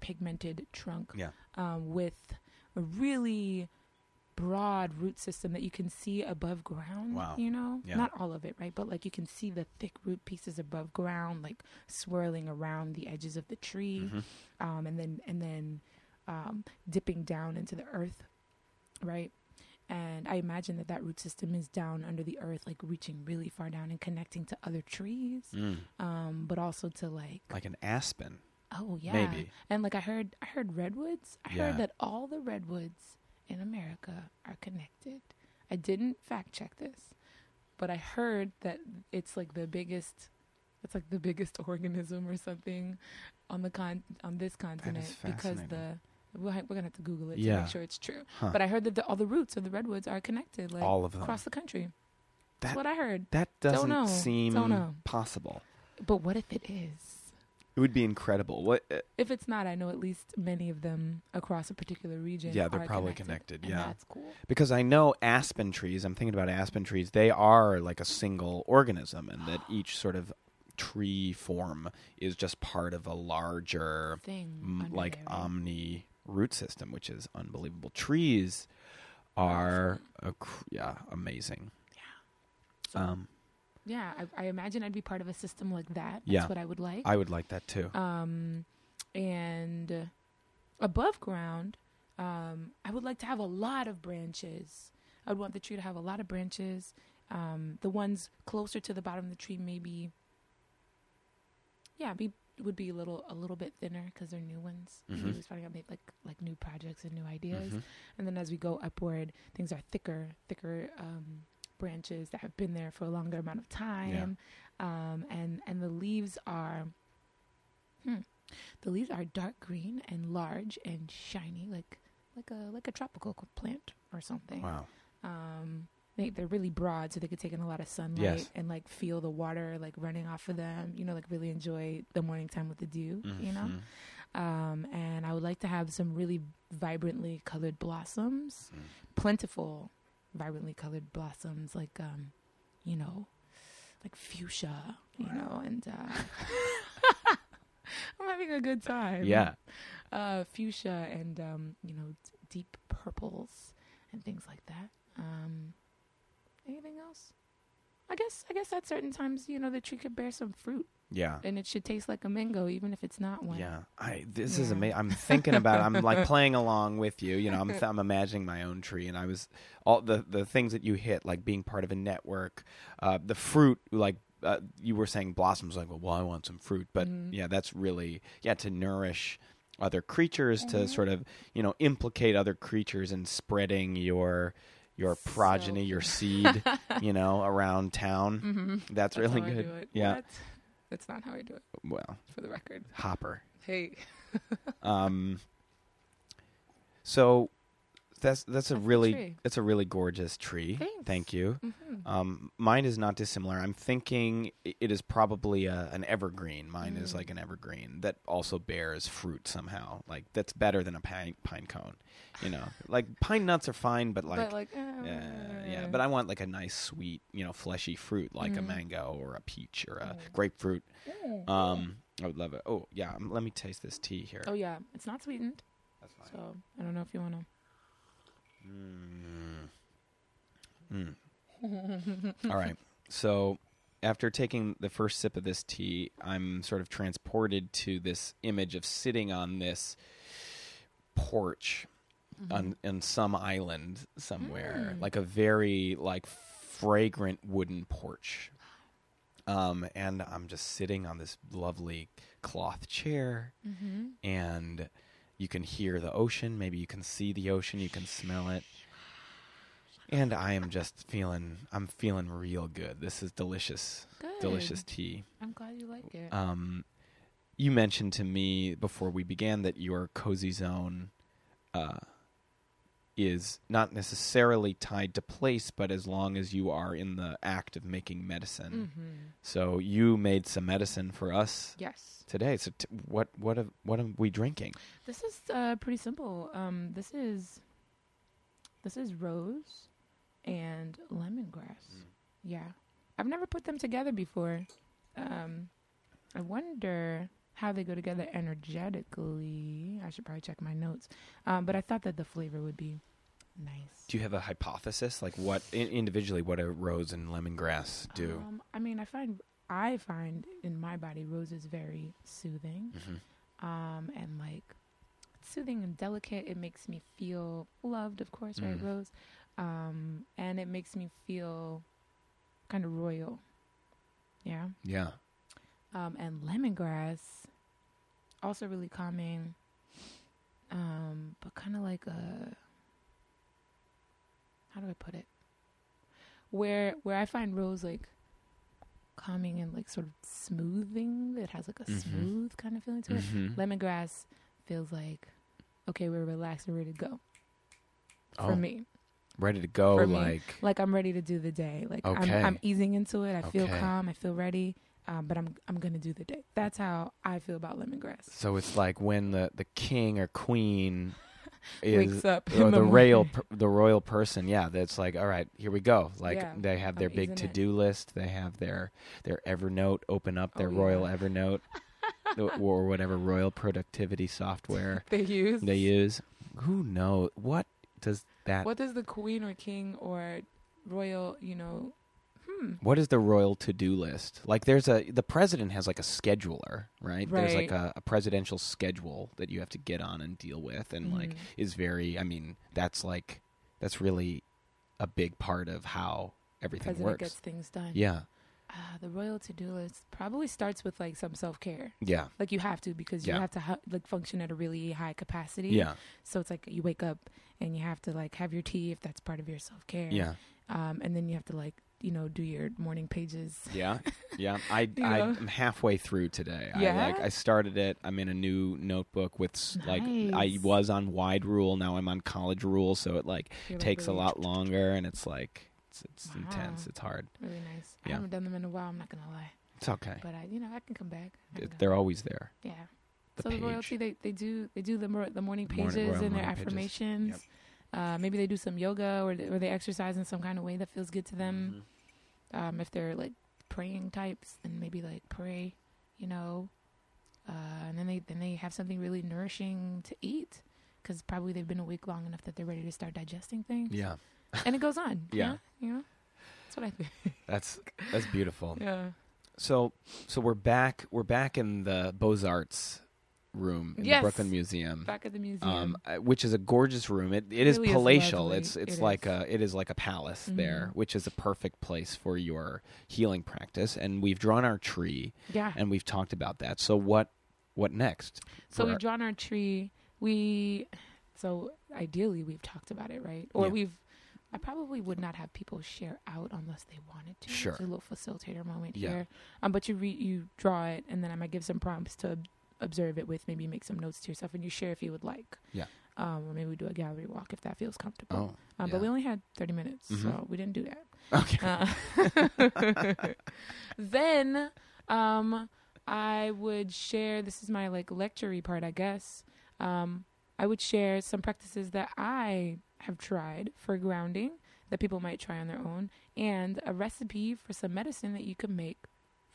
pigmented trunk. Yeah. Um, with a really broad root system that you can see above ground. Wow. You know, Yeah. not all of it, right? But like you can see the thick root pieces above ground, like swirling around the edges of the tree Mhm. um, and then and then um, dipping down into the earth, right? And I imagine that that root system is down under the earth, like reaching really far down and connecting to other trees, Mm. um, but also to like Like an aspen, oh yeah, maybe. and like I heard I heard redwoods. I Yeah. heard that all the redwoods in America are connected. I didn't fact check this, but I heard that it's like the biggest. It's like the biggest organism or something on the con on this continent because the ha- we're gonna have to Google it to make sure it's true. Huh. But I heard that the, all the roots of the redwoods are connected, like All of them. across the country. That's what I heard. That doesn't seem possible. But what if it is? It would be incredible. What? Uh, If it's not, I know at least many of them across a particular region. Yeah, they're probably connected, and yeah. that's cool. because I know aspen trees. I'm thinking about aspen trees. They are like a single organism, and that each sort of tree form is just part of a larger, Thing m- like omni root system, which is unbelievable. Trees are, a, cr- yeah, amazing. So, Um, yeah, I, I imagine I'd be part of a system like that. That's Yeah. what I would like. I would like that too. um, and above ground, um, I would like to have a lot of branches. I would want the tree to have a lot of branches. Um, the ones closer to the bottom of the tree, maybe, yeah, be would be a little a little bit thinner because they're new ones. Mhm. We're always finding out make like like new projects and new ideas. Mhm. And then as we go upward, things are thicker, thicker um, branches that have been there for a longer amount of time. Um, and and the leaves are, hmm, the leaves are dark green and large and shiny, like like a like a tropical plant or something. Wow. Um, they they're really broad, so they could take in a lot of sunlight Yes. and like feel the water like running off of them. You know, like really enjoy the morning time with the dew. You know. Mhm. Um, and I would like to have some really vibrantly colored blossoms, Mm. plentiful, vibrantly colored blossoms, like um, you know, like fuchsia, you know, and uh, I'm having a good time. Yeah. uh, fuchsia and um, you know d- deep purples and things like that. Um, anything else? I guess I guess at certain times you know the tree could bear some fruit Yeah. and it should taste like a mango even if it's not one. Yeah, I this is amazing. I'm thinking about. I'm like playing along with you. You know, I'm I'm imagining my own tree, and I was all the the things that you hit, like being part of a network, uh, the fruit, like uh, you were saying, blossoms. Like, well, well, I want some fruit, but Mhm. yeah, that's really yeah to nourish other creatures, to Mhm. sort of you know implicate other creatures in spreading your your progeny, So- your seed, you know, around town. hmm That's, really how I good. do it. Yeah. What? That's not how I do it, Well, for the record. Hopper. Hey. Um, so that's that's a really that's a really gorgeous tree. Thanks. Thank you. hmm Um, mine is not dissimilar. I'm thinking it is probably a, an evergreen. Mine is Mm. like an evergreen that also bears fruit somehow. Like that's better than a pine pine cone. You know, like pine nuts are fine, but like. but like, uh, uh, yeah, but I want like a nice, sweet, you know, fleshy fruit like a Mhm. mango or a peach or a Mm. grapefruit. Mm. Um, I would love it. Oh yeah, um, let me taste this tea here. oh yeah, it's not sweetened, That's fine. so I don't know if you want to. Mm. Mm. All right. So, after taking the first sip of this tea, I'm sort of transported to this image of sitting on this porch on, on some island somewhere, Mm. like a very like fragrant wooden porch. Um, and I'm just sitting on this lovely cloth chair, Mm-hmm. and you can hear the ocean. Maybe you can see the ocean. You can smell it. And I am just feeling, I'm feeling real good. This is delicious, Good. delicious tea. I'm glad you like it. Um, you mentioned to me before we began that your cozy zone uh, is not necessarily tied to place, but as long as you are in the act of making medicine. mm-hmm. So you made some medicine for us Yes. today. So t- what what have, what are we drinking? This is uh, pretty simple. Um, this is this is rose and lemongrass. Yeah, I've never put them together before. Um, I wonder how they go together energetically. I should probably check my notes. Um, but I thought that the flavor would be nice. Do you have a hypothesis, like what in, individually what a rose and lemongrass do? Um, I mean, I find I find in my body rose is very soothing. hmm um, and like soothing and delicate. It makes me feel loved, of course, right, Mm. Rose? Um, and it makes me feel kind of royal. Yeah. Yeah. Um, and lemongrass, also really calming, um, but kind of like a how do I put it? Where where I find rose like calming and like sort of smoothing. It has like a Mhm. smooth kind of feeling to it Mhm. lemongrass feels like okay we're relaxed and ready to go Oh, for me ready to go. For me. Like like i'm ready to do the day like Okay. I'm, I'm easing into it i feel calm i feel ready um, but i'm i'm gonna do the day that's how i feel about lemongrass so, it's like when the the king or queen wakes up or the the royal per, the royal person. Yeah, that's like all right, here we go. Like Yeah, they have their I'm big to do list. They have their their Evernote open up their Oh, Royal yeah. Evernote or whatever Royal productivity software they use they use. Who knows what does that? what does the queen or king or royal you know What is the royal to-do list? Like there's a the president has like a scheduler, right? There's like a, a presidential schedule that you have to get on and deal with and like Mhm. is very I mean, that's like that's really a big part of how everything president works. gets things done yeah. uh, the royal to-do list probably starts with like some self-care Yeah. like you have to because Yeah. you have to ha- like function at a really high capacity Yeah. So it's like you wake up and you have to like have your tea if that's part of your self care. Yeah. Um, and then you have to like you know do your morning pages. Yeah. Yeah. I You? I'm halfway through today. I Yeah? like I started it. I'm in a new notebook with s like I was on wide rule, now I'm on college rule, so it like You're, takes a lot longer and it's like it's, it's intense. It's hard. Really nice. I haven't done them in a while. I'm not gonna lie, It's okay. but I you know I can come back. Can They're always there. yeah. The so page. the royalty they they do they do the mor- the morning Morning- pages royal and their morning pages. affirmations. Yep. Uh, maybe they do some yoga or they, or they exercise in some kind of way that feels good to them. Mhm. Um, if they're like praying types, then maybe like pray, you know, uh, and then they then they have something really nourishing to eat because probably they've been awake long enough that they're ready to start digesting things. Yeah, and it goes on. Yeah. you know, that's what I think. that's that's beautiful. Yeah, So so we're back we're back in the Beaux Arts room in Yes. the Brooklyn Museum. back at the museum. Um, which is a gorgeous room. It it is Really palatial. lovely. it's it's It like is. a it is like a palace there, Mhm. which is a perfect place for your healing practice. And we've drawn our tree yeah. and we've talked about that. So what what next? So we've our- drawn our tree. We so ideally we've talked about it, right? Or Yeah. we've. I probably would not have people share out unless they wanted to. Sure. It's a little facilitator moment Yeah. here. Um, but you re- you draw it, and then I might give some prompts to observe it with. Maybe make some notes to yourself, and you share if you would like. Yeah. Um, or maybe we do a gallery walk if that feels comfortable. Oh, um, yeah. But we only had thirty minutes, Mhm. so we didn't do that. okay. Uh, then um, I would share. This is my like lectury part, I guess. Um, I would share some practices that I have tried for grounding that people might try on their own, and a recipe for some medicine that you can make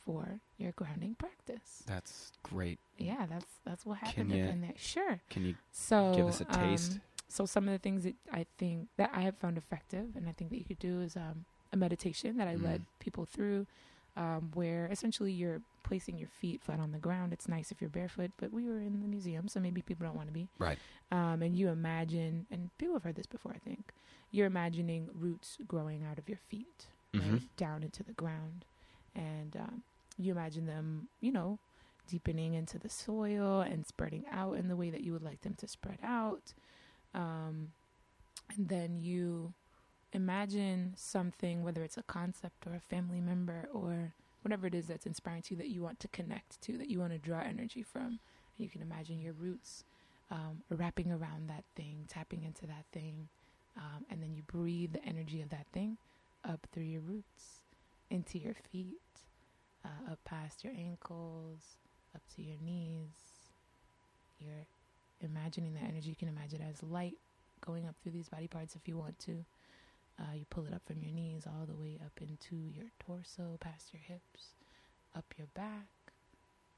for your grounding practice. That's great. Yeah, that's that's what happened ya- in there. Sure. Can you So give us a taste? um, so some of the things that I think that I have found effective, and I think that you could do is um, a meditation that I Mm. led people through, um, where essentially you're placing your feet flat on the ground. It's nice if you're barefoot, but we were in the museum, so maybe people don't want to be. Right. Um, and you imagine, and people have heard this before, I think. You're imagining roots growing out of your feet, right, Mhm. down into the ground, and um, you imagine them, you know, deepening into the soil and spreading out in the way that you would like them to spread out. Um, and then you imagine something, whether it's a concept or a family member or whatever it is that's inspiring to you that you want to connect to, that you want to draw energy from. You can imagine your roots um, wrapping around that thing, tapping into that thing, um, and then you breathe the energy of that thing up through your roots, into your feet, uh, up past your ankles, up to your knees. You're imagining that energy. You can imagine it as light going up through these body parts if you want to. Uh, you pull it up from your knees all the way up into your torso, past your hips, up your back,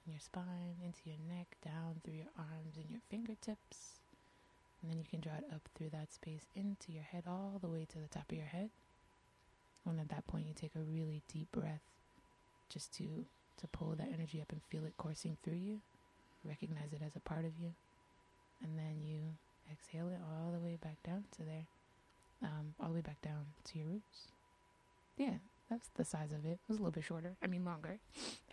your spine, into your neck, down through your arms and your fingertips. And then you can draw it up through that space into your head, all the way to the top of your head. And at that point, you take a really deep breath just to, to pull that energy up and feel it coursing through you. Recognize it as a part of you. And then you exhale it all the way back down to there, um, all the way back down to your roots. Yeah, that's the size of it. It was a little bit shorter. I mean, longer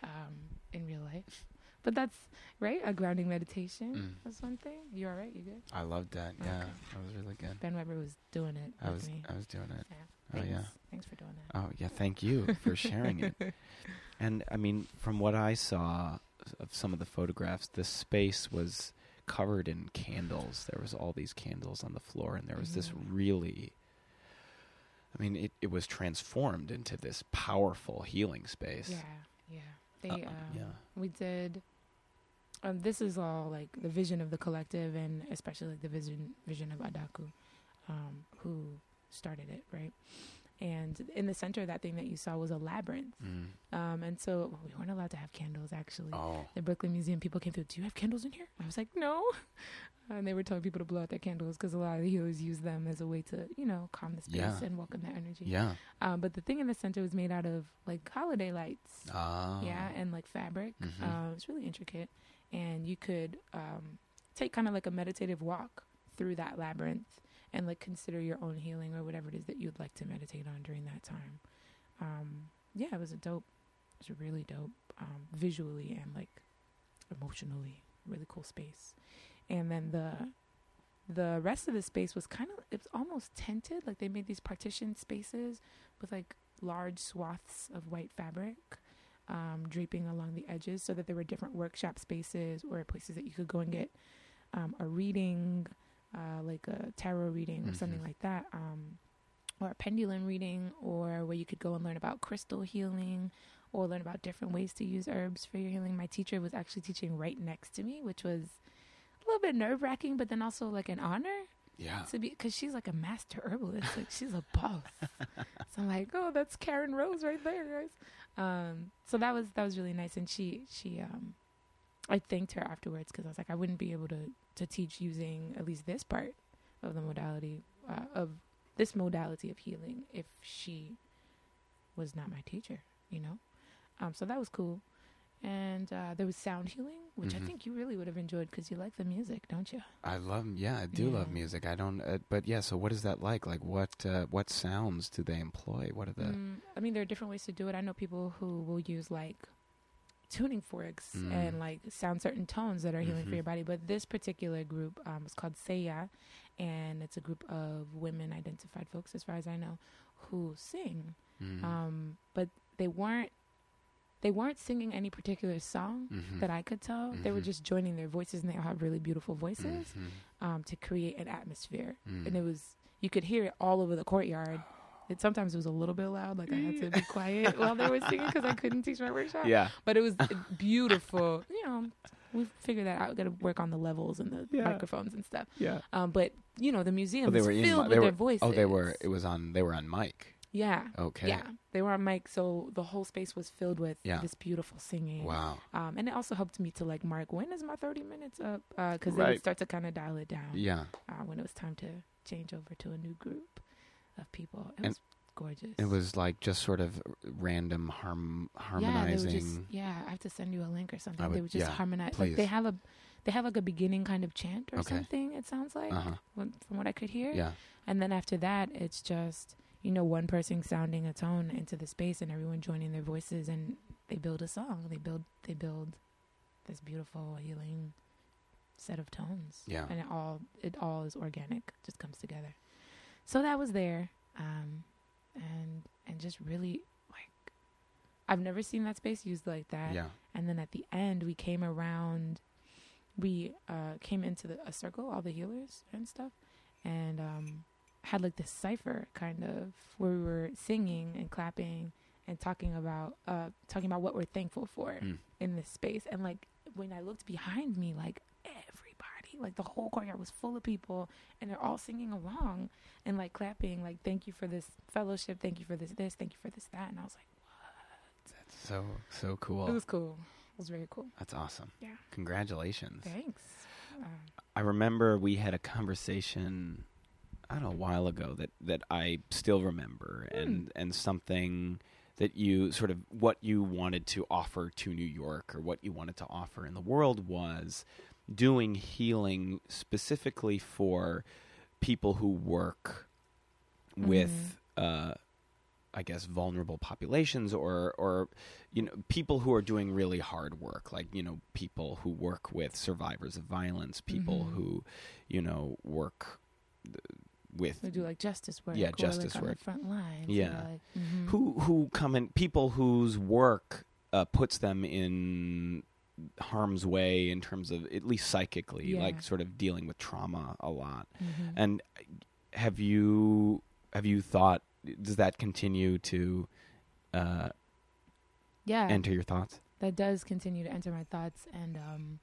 um, in real life. But that's right. A grounding meditation. Mm. That's one thing. You all right? You good? I loved that. Yeah, that was really good. Ben Weber was doing it I with was me. I was doing it. Yeah. Oh Thanks. yeah. Thanks for doing that. Oh yeah. Thank you for sharing it. And I mean, from what I saw of some of the photographs, the space was covered in candles. There was all these candles on the floor, and there was this Mhm. really. I mean, it, it was transformed into this powerful healing space. Yeah, yeah. They Uh, um, yeah. we did um, this is all like the vision of the collective and especially like the vision vision of Adaku, um, who started it, right? And in the center of that thing that you saw was a labyrinth. Mm. Um, and so we weren't allowed to have candles actually. Oh. The Brooklyn Museum people came through. Do you have candles in here? I was like, no. And they were telling people to blow out their candles because a lot of the healers use them as a way to, you know, calm the space Yeah. and welcome that energy. Yeah. Um, but the thing in the center was made out of like holiday lights. Ah. Yeah, and like fabric. Mhm. Uh, it's really intricate, and you could um, take kind of like a meditative walk through that labyrinth and like consider your own healing or whatever it is that you'd like to meditate on during that time. Um, yeah, it was a dope. It was really dope um, visually and like emotionally really cool space. And then the the rest of the space was kind of it's almost tented like they made these partition spaces with like large swaths of white fabric um, draping along the edges so that there were different workshop spaces or places that you could go and get um, a reading uh, like a tarot reading or something Mhm. like that um, or a pendulum reading or where you could go and learn about crystal healing or learn about different ways to use herbs for your healing my teacher was actually teaching right next to me which was a little bit nerve wracking but then also like an honor Yeah. to be because she's like a master herbalist. Like she's a boss. so I'm like, oh, that's Karen Rose right there, guys. Um, so that was that was really nice, and she she um, I thanked her afterwards because I was like, I wouldn't be able to to teach using at least this part of the modality uh, of this modality of healing if she was not my teacher, you know. Um, so that was cool. And uh, there was sound healing, which Mhm. I think you really would have enjoyed because you like the music, don't you? I love, yeah, I do love music. I don't, uh, but yeah. So, what is that like? Like, what uh, what sounds do they employ? What are the? Mm, I mean, there are different ways to do it. I know people who will use like tuning forks Mm. and like sound certain tones that are healing Mhm. for your body. But this particular group um, is called Seiya, and it's a group of women identified folks, as far as I know, who sing. Mm. Um, but they weren't they weren't singing any particular song Mhm. that I could tell. They were Mhm. just joining their voices, and they all have really beautiful voices Mhm. um, to create an atmosphere. Mm. And it was you could hear it all over the courtyard. It sometimes it was a little bit loud, like I had to be quiet while they were singing because I couldn't teach my workshop. yeah, But it was beautiful. You know, we figured that out. We got to work on the levels and the Yeah. microphones and stuff. yeah. Um, but you know, the museum Oh, they were in. filled mi- with they were, their voices. Oh, they were. It was on. They were on mic. Yeah. Okay. Yeah, they were on mic, so the whole space was filled with Yeah. this beautiful singing. Wow. Um, and it also helped me to like mark when is my thirty minutes up because they Right. would start to kind of dial it down Yeah. uh, when it was time to change over to a new group of people. It And was gorgeous. It was like just sort of random harm yeah, harmonizing. would just yeah. I have to send you a link or something. I they would- would just yeah, harmonize. please. Like they have a they have like a beginning kind of chant or Okay. something. It sounds like uh huh. when- from what I could hear. Yeah. And then after that, it's just you know one person sounding a tone into the space and everyone joining their voices and they build a song. They build they build this beautiful healing set of tones. Yeah. And it all it all is organic, just comes together. So that was there, um, and and just really like I've never seen that space used like that. Yeah. And then at the end, we came around. We uh, came into the, a circle, all the healers and stuff, and um, had like this cipher kind of where we were singing and clapping and talking about uh, talking about what we're thankful for Mm. in this space. And like when I looked behind me, like like the whole courtyard was full of people, and they're all singing along and like clapping, like "Thank you for this fellowship, thank you for this, this, thank you for this, that." And I was like, what? That's so so cool. it was cool. It was very cool. That's awesome. Yeah. Congratulations. Thanks. Um, I remember we had a conversation I don't know a while ago that that I still remember Hmm. and and something that you sort of what you wanted to offer to New York or what you wanted to offer in the world was doing healing specifically for people who work with uh I guess vulnerable populations or or you know people who are doing really hard work like you know people who work with survivors of violence people Mhm. who you know work with we do like justice work. Yeah, justice like, work. front lines. Yeah. like, mhm. who who come in people whose work uh, puts them in harm's way in terms of at least psychically Yeah. like sort of dealing with trauma a lot Mhm. and have you have you thought does that continue to uh, yeah, enter your thoughts that does continue to enter my thoughts, and um,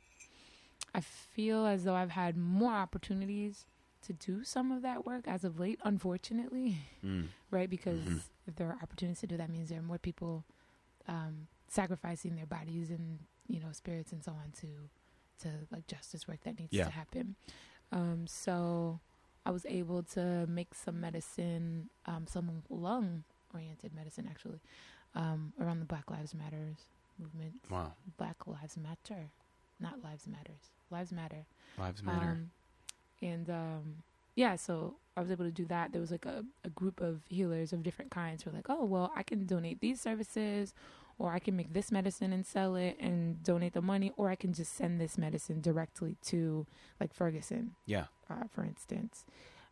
I feel as though I've had more opportunities to do some of that work as of late. Unfortunately, mm. right? Because Mhm. if there are opportunities to do that, means there are more people um, sacrificing their bodies and you know spirits and so on to to like justice work that needs Yeah. to happen. Um, so I was able to make some medicine, um, some lung oriented medicine actually, um, around the Black Lives Matters movement. wow Black Lives Matter, not Lives Matters. Lives Matter. lives matter Um, and um, yeah, so I was able to do that. There was like a, a group of healers of different kinds who were like, oh, well, I can donate these services, or I can make this medicine and sell it and donate the money, or I can just send this medicine directly to like Ferguson, yeah uh, for instance.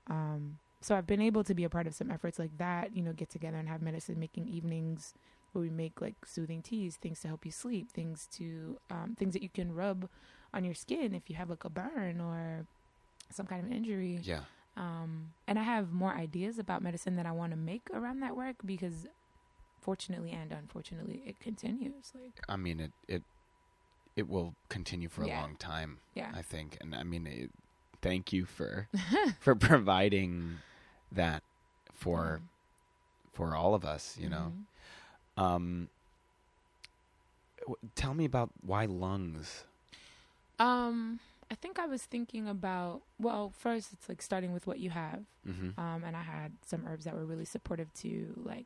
Um, so I've been able to be a part of some efforts like that, you know, get together and have medicine making evenings where we make like soothing teas, things to help you sleep, things to um, things that you can rub on your skin if you have like a burn or some kind of injury. yeah Um, and I have more ideas about medicine that I want to make around that work because fortunately and unfortunately it continues. Like i mean it it it will continue for a long time yeah. i think and i mean it, thank you for for providing that for for all of us. You know. Mhm. Um, w- tell me about why lungs. Um, I think I was thinking about well, first it's like starting with what you have. Mm-hmm. Um, and I had some herbs that were really supportive to like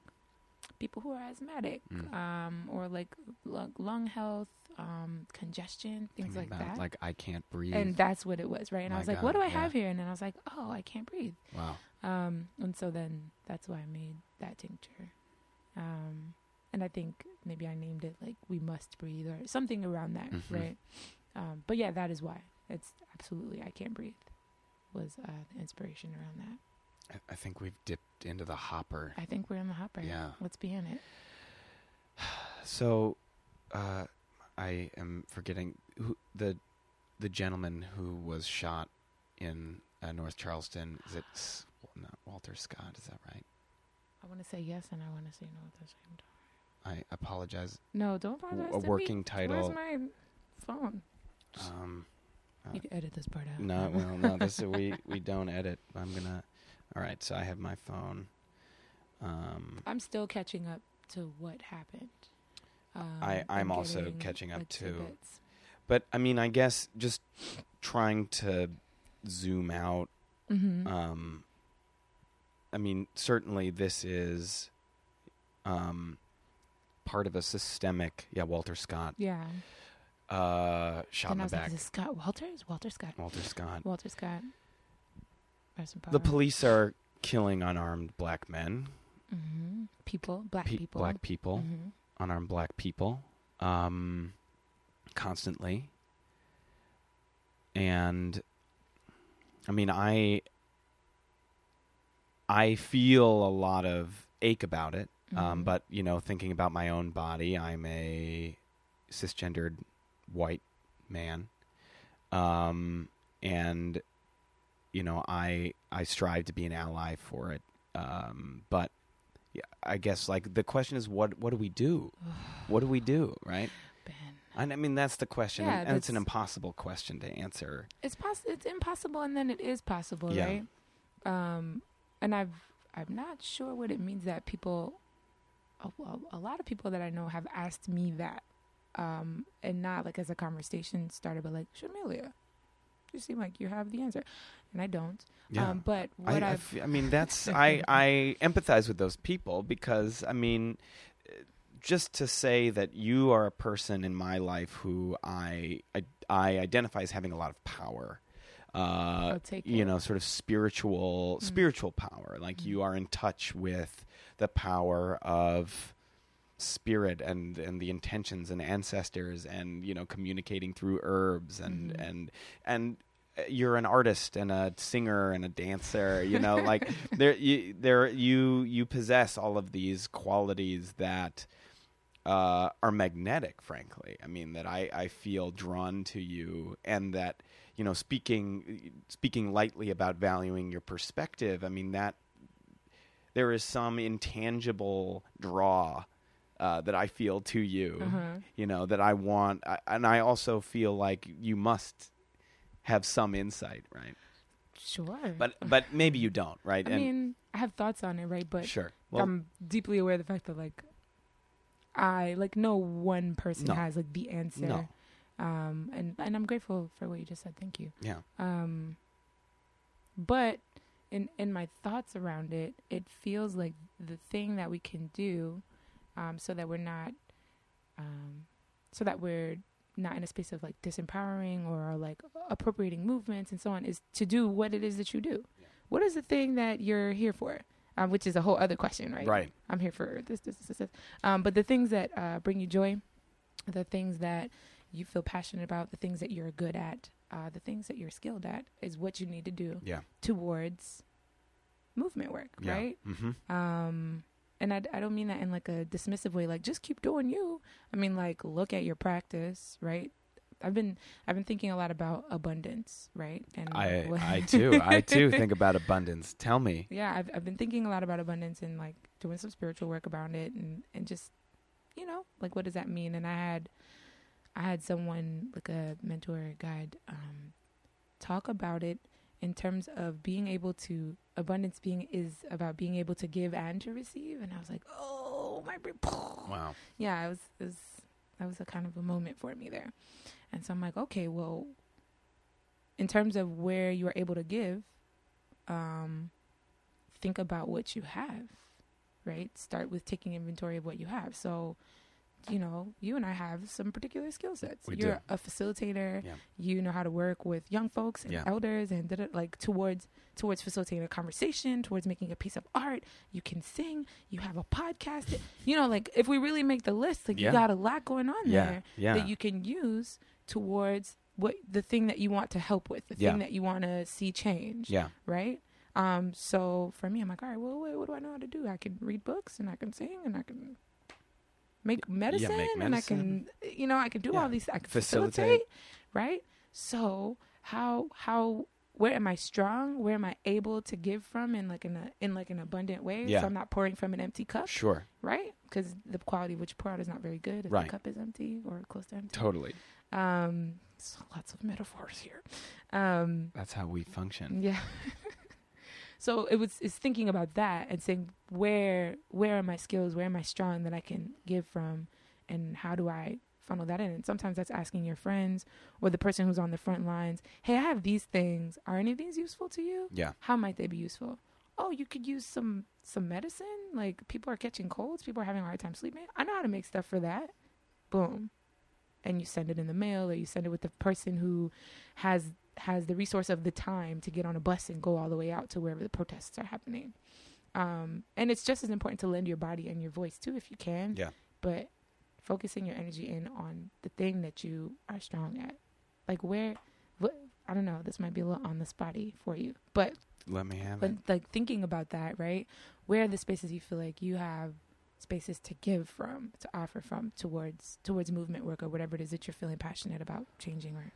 people who are asthmatic, Mm. um, or like lung, lung health, um, congestion, things like that. Like I can't breathe. and that's what it was, right? And I My was like, what do I yeah. have here? And then I was like, oh, I can't breathe. wow. Um, and so then that's why I made that tincture. Um, and I think maybe I named it like "We Must Breathe" or something around that, Mhm. right? Um, but yeah, that is why it's absolutely "I Can't Breathe" was uh, the inspiration around that. I, I think we've dipped into the hopper. I think we're in the hopper. Yeah. Let's be in it. So, uh, I am forgetting who the the gentleman who was shot in uh, North Charleston. Is it S- not Walter Scott? Is that right? I want to say yes, and I want to say no at the same time. I apologize. No, don't apologize. a to me. working title. Where's my phone? Um, You can edit this part out. no, well, no. This we we don't edit. I'm gonna. All right. So I have my phone. Um, I'm still catching up to what happened. Um, I- I'm also catching up too. but I mean, I guess just trying to zoom out Mhm. Um, I mean, certainly this is um, part of a systemic. Yeah, Walter Scott yeah. uh, shot in Then the I was back. like, Scott Walters? Walter Scott. Walter Scott. Walter Scott. The police are killing unarmed black men, Mhm. People, black pe- people. black people, Mhm. unarmed black people, um, constantly. And I mean, I I feel a lot of ache about it. Um, Mhm. but you know, thinking about my own body, I'm a cisgendered white man, um, and you know, I I strive to be an ally for it. Um, but yeah, I guess like the question is, what what do we do? what do we do? Right? Ben. And I mean, that's the question, Yeah, and, and it's an impossible question to answer. It's poss- It's impossible, and then it is possible, Yeah. right? Um, and I've I'm not sure what it means that people, a, a, a lot of people that I know have asked me that, um, and not like as a conversation starter, but like Shamilia, you seem like you have the answer, and I don't. Um, but I, what I, I've f- I mean, that's I I empathize with those people because I mean, uh, just to say that you are a person in my life who I I, I identify as having a lot of power. Uh, you know, sort of spiritual Mm. spiritual power. Like Mm. you are in touch with the power of spirit and and the intentions and ancestors and you know communicating through herbs and Mhm. and and uh, you're an artist and a singer and a dancer you know like there you there you you possess all of these qualities that uh, are magnetic frankly i mean that i i feel drawn to you and that you know speaking speaking lightly about valuing your perspective i mean that there is some intangible draw uh, that I feel to you, Uh-huh. you know, that I want, I, and I also feel like you must have some insight, right? sure, But but maybe you don't, right? I mean, I have thoughts on it, right? But sure. Well, I'm deeply aware of the fact that like I like no one person No. has like the answer. no, Um and and I'm grateful for what you just said. Thank you. yeah, Um but in in my thoughts around it, it feels like the thing that we can do um so that we're not um so that we're not in a space of like disempowering or like appropriating movements and so on is to do what it is that you do. What is the thing that you're here for? Um, which is a whole other question, right? right. I'm here for this, this, this, this. Um, but the things that uh, bring you joy, the things that you feel passionate about, the things that you're good at, uh, the things that you're skilled at, is what you need to do Yeah, towards movement work, yeah. right? Mm-hmm. Um, and I, I don't mean that in like a dismissive way, like just keep doing you. I mean like look at your practice, right? I've been I've been thinking a lot about abundance, right? And I I too I too think about abundance. Tell me. yeah I've, I've been thinking a lot about abundance and like doing some spiritual work around it and and just you know like what does that mean and i had i had someone like a mentor guide um talk about it in terms of being able to abundance being is about being able to give and to receive. And i was like oh my Wow. yeah it was, it was that was a kind of a moment for me there. And so i'm like okay well in terms of where you are able to give um think about what you have right? Start with taking inventory of what you have. So you know you and i have some particular skill sets. We you're do. a facilitator. Yeah. you know how to work with young folks and Yeah. elders and da-da, like towards towards facilitating a conversation towards making a piece of art. You can sing. You have a podcast. You know like if we really make the list like Yeah. you got a lot going on there that you can use towards what the thing that you want to help with the thing that you want to see change. Yeah. right? Um so for me i'm like all right well what, what do i know how to do? I can read books and i can sing and i can make medicine, and i can you know i can do Yeah. all these i can Facilitate. facilitate right so how how where am i strong where am i able to give from in like in a in like an abundant way Yeah. so i'm not pouring from an empty cup Sure. right because the quality of which you pour out is not very good if Right. the cup is empty or close to empty Totally. um so lots of metaphors here um That's how we function. yeah. so it was it's thinking about that and saying where where are my skills, where am I strong that I can give from and how do I funnel that in? And sometimes that's asking your friends or the person who's on the front lines, "Hey, I have these things. Are any of these useful to you? Yeah. How might they be useful?" Oh, you could use some some medicine. Like people are catching colds, people are having a hard time sleeping. I know how to make stuff for that. Boom. And you send it in the mail or you send it with the person who has has the resource of the time to get on a bus and go all the way out to wherever the protests are happening. Um, and it's just as important to lend your body and your voice too if you can. Yeah. But focusing your energy in on the thing that you are strong at. Like where what I don't know, this might be a little on the spotty for you. But Let me have but it. like thinking about that, right? Where are the spaces you feel like you have spaces to give from, to offer from towards towards movement work or whatever it is that you're feeling passionate about changing or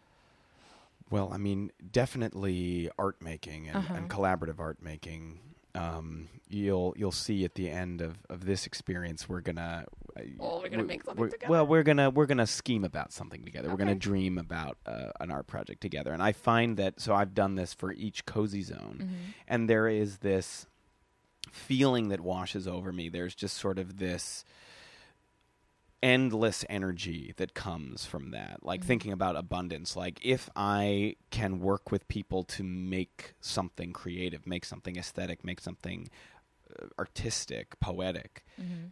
Well, I mean, definitely art making and, Uh-huh. and collaborative art making. Um, you'll you'll see at the end of, of this experience, we're gonna. Oh, we're gonna make something we're- together. Well, we're gonna we're gonna scheme about something together. We're gonna dream about uh, an art project together. And I find that so I've done this for each cozy zone, Mm-hmm. and there is this feeling that washes over me. There's just sort of this endless energy that comes from that. Like Mhm. thinking about abundance. Like if I can work with people to make something creative, make something aesthetic, make something uh, artistic, poetic, Mm-hmm.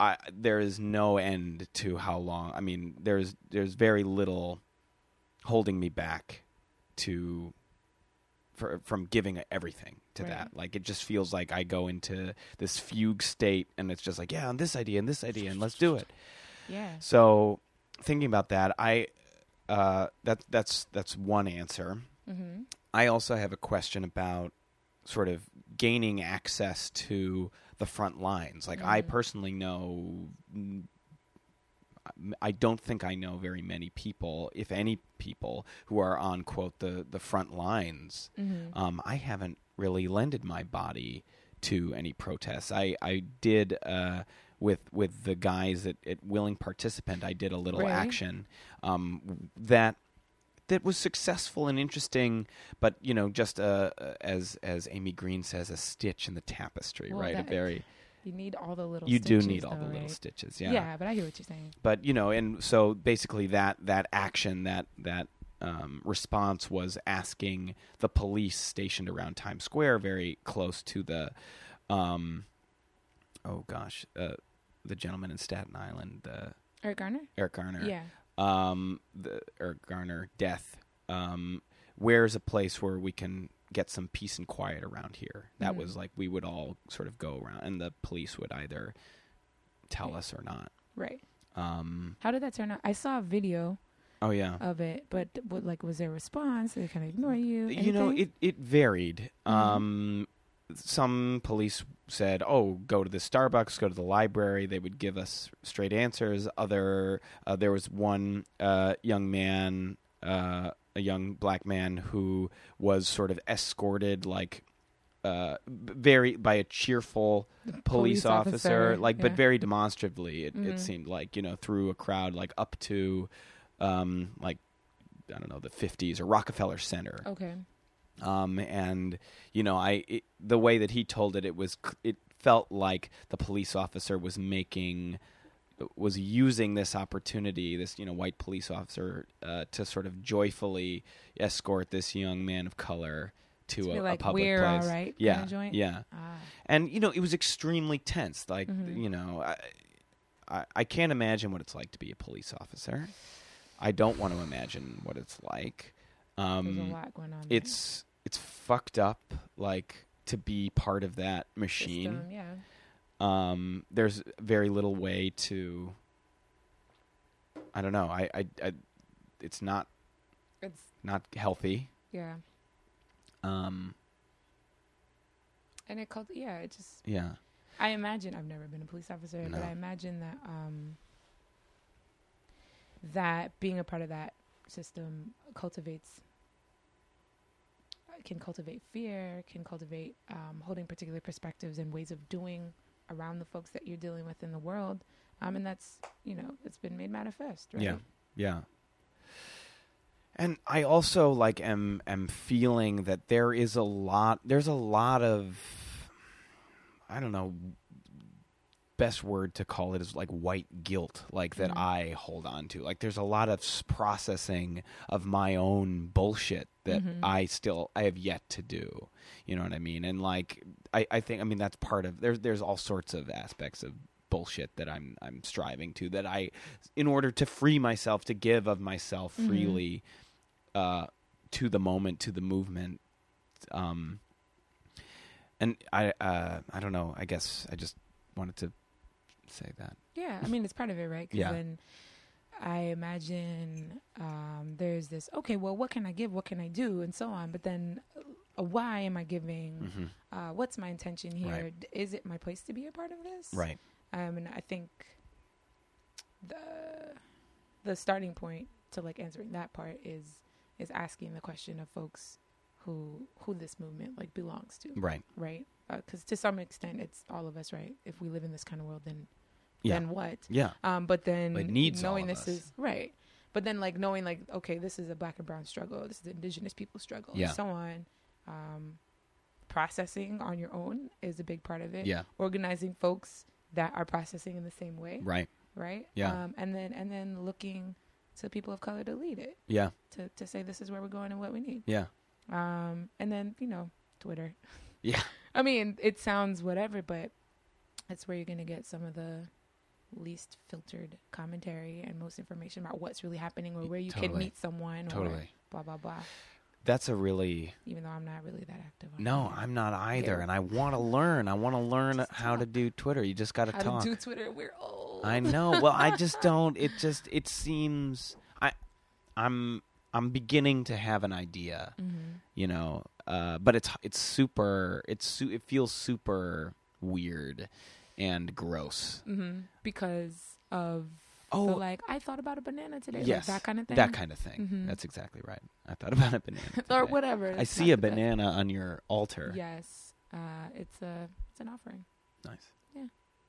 I, there is no end to how long. I mean, there's there's very little holding me back to for, from giving everything to Right. that. Like it just feels like I go into this fugue state, and it's just like, yeah, and this idea, and this idea, and let's do it. Yeah. So thinking about that, I uh, that that's that's one answer. Mm-hmm. I also have a question about sort of gaining access to the front lines. Like I Mm. personally know mm, I don't think I know very many people, if any people, who are on quote the the front lines. Mm-hmm. Um, I haven't really lended my body to any protests. I I did uh, with with the guys at, at Willing Participant. I did a little Right. action um, that that was successful and interesting, but you know, just uh, uh, as as Amy Green says, a stitch in the tapestry, Well, right? a very You need all the little. you do need all though, the little stitches, Yeah. yeah. but I hear what you're saying. But you know, and so basically that that action that that um, response was asking the police stationed around Times Square, very close to the, um, oh gosh, uh, the gentleman in Staten Island, the Eric Garner. Eric Garner, Yeah. um, the Eric Garner death. Um, where's a place where we can get some peace and quiet around here? That Mhm. was like we would all sort of go around, and the police would either tell Right. us or not. Right. Um, How did that turn out? I saw a video oh yeah, of it, but what, like, was there a response? Did they kind of ignore you? you know it it varied. Mhm. Um, some police said, "Oh, go to the Starbucks, go to the library." They would give us straight answers. Other, uh, there was one uh, young man, uh, a young black man who was sort of escorted, like. Uh, very by a cheerful The police, officer, like but very demonstratively. it, it Mhm. seemed like you know through a crowd like up to um like i don't know the 50s or rockefeller center Okay. Um, and you know, I it, the way that he told it, it was it felt like the police officer was making was using this opportunity, this you know white police officer, uh, to sort of joyfully escort this young man of color to, To a, be a public "We're all place. right," yeah, yeah. Ah. And you know, it was extremely tense. Like Mhm. you know, I, I I can't imagine what it's like to be a police officer. I don't want to imagine what it's like. There's a Um, lot going on. there. it's it's fucked up. Like to be part of that machine. System, yeah. Um, there's very little way to. I don't know. I, I, I it's not It's not healthy. yeah, Um, and it called yeah. It just yeah. I imagine I've never been a police officer, but I imagine that um, that being a part of that system cultivates can cultivate fear, can cultivate um, holding particular perspectives and ways of doing around the folks that you're dealing with in the world, um, and that's you know it's been made manifest, right? Yeah. Yeah. And I also like am am feeling that there is a lot there's a lot of I don't know best word to call it is like white guilt like that Mhm. I hold on to. Like there's a lot of processing of my own bullshit that Mhm. I still I have yet to do. You know what I mean? And like I I think I mean that's part of there's there's all sorts of aspects of bullshit that I'm I'm striving to that I in order to free myself to give of myself Mhm. freely uh to the moment to the movement um and I uh I don't know I guess I just wanted to say that Yeah, I mean it's part of it, right? Yeah. then I imagine um, there's this. Okay, well, what can I give? What can I do? And so on. But then, uh, why am I giving? mm-hmm. Uh, what's my intention here? Right. D- Is it my place to be a part of this? right Um, and I think the the starting point to like answering that part is is asking the question of folks who who this movement like belongs to, right right? Because to some extent, it's all of us, right? If we live in this kind of world, then Yeah. then what? yeah Um, but then It needs knowing this us. is right. But then like knowing like okay, this is a black and brown struggle. This is indigenous people struggle, Yeah. and so on. Um, processing on your own is a big part of it. yeah Organizing folks that are processing in the same way, right right? Yeah. Um, and then and then looking to people of color to lead it, yeah to to say this is where we're going and what we need. yeah Um, and then you know Twitter. yeah I mean, it sounds whatever, but it's where you're going to get some of the least filtered commentary and most information about what's really happening or where you can meet someone or blah, blah, blah. that's a really Even though I'm not really that active. On no. I'm not either Yeah. and I want to learn I want to learn Just how to do Twitter you just got to talk to do Twitter, we're old. I know. Well, I just don't. It just it seems I I'm I'm beginning to have an idea, hmm you know. Uh, but it's it's super. It's su- it feels super weird and gross. hmm Because of Oh, the, like, I thought about a banana today. yes, Like that kind of thing. that kind of thing. Mhm. That's exactly right. I thought about a banana. or whatever. I see a the best. banana on your altar. Yes. Uh, it's a it's an offering. Nice. Yeah.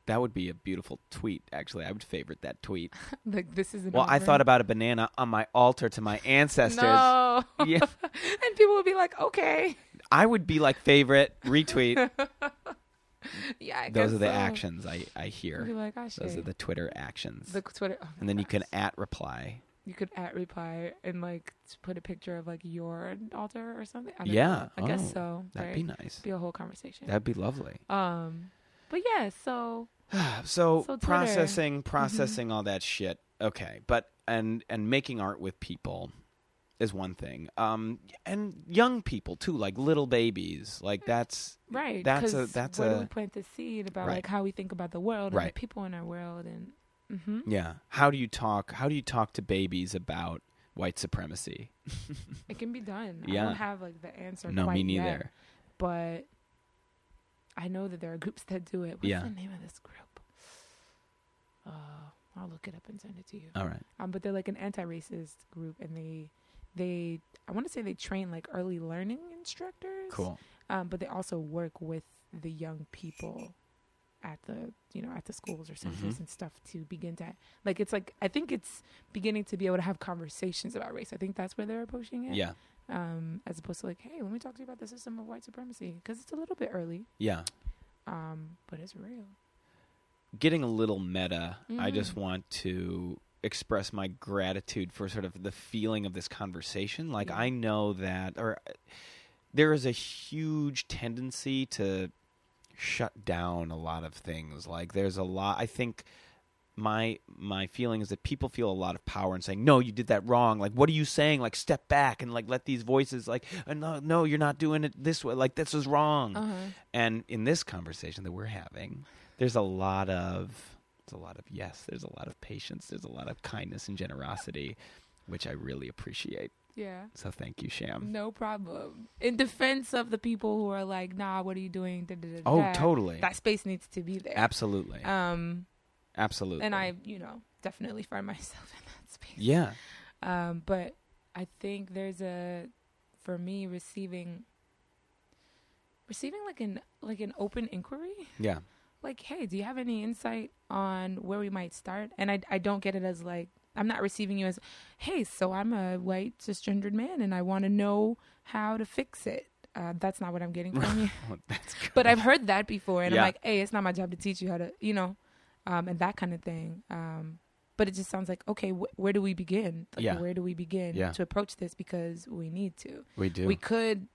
That would be a beautiful tweet. Actually, I would favorite that tweet. like this is Well, I thought about a banana on my altar to my ancestors. No. Yeah. and people would be like, okay. I would be like favorite retweet. Yeah, I Those guess are the so. actions I, I hear. like, gosh, Those are the Twitter actions. the Twitter. oh and then you can at reply. you could at reply and like put a picture of like your altar or something. I Yeah. know. I guess Oh, so. That'd right? be nice. Be a whole conversation. That'd be lovely. um, but yeah, so so, So processing processing all that shit. Okay. But and and making art with people is one thing. Um and young people too, like little babies. Like that's right. That's a- that's where do we plant the seed about Right. like how we think about the world and Right. the people in our world and. hmm yeah. How do you talk how do you talk to babies about white supremacy? It can be done. I don't have like the answer. no, quite me yet. neither. but I know that there are groups that do it. What's Yeah. the name of this group? Uh, I'll look it up and send it to you. All right. Um, but they're like an anti-racist group, and they, they, I want to say they train like early learning instructors. Cool. Um, but they also work with the young people at the, you know, at the schools or centers Mhm. and stuff to begin to, like, it's like I think it's beginning to be able to have conversations about race. I think that's where they're approaching it Yeah. um, as opposed to like, hey, let me talk to you about the system of white supremacy because it's a little bit early, Yeah. um, but it's real. Getting a little meta, I Mhm. just want to express my gratitude for sort of the feeling of this conversation. Like. I know that or uh, there is a huge tendency to shut down a lot of things. Like there's a lot I think my my feeling is that people feel a lot of power in saying no you did that wrong like what are you saying like step back and like let these voices like uh, no no you're not doing it this way like this is wrong Uh huh. and in this conversation that we're having, there's a lot of there's a lot of yes, there's a lot of patience, there's a lot of kindness and generosity, which I really appreciate. Yeah. So thank you, Sham. No problem. In defense of the people who are like, nah, what are you doing? Da, da, da, Oh, totally. That space needs to be there. Absolutely. Um, Absolutely. and I, you know, definitely find myself in that space. Yeah. Um, but I think there's a, for me, receiving, receiving like an like an open inquiry. Yeah. Like, hey, do you have any insight on where we might start? And I I don't get it as like I'm not receiving you as, hey, so I'm a white cisgendered man and I want to know how to fix it. Uh, that's not what I'm getting from you. Well. But I've heard that before, and Yeah. I'm like, hey, it's not my job to teach you how to, you know, um, and that kind of thing. Um, but it just sounds like, okay, wh- where do we begin? Like, Yeah. Where do we begin Yeah. to approach this? Because we need to. we do. We could,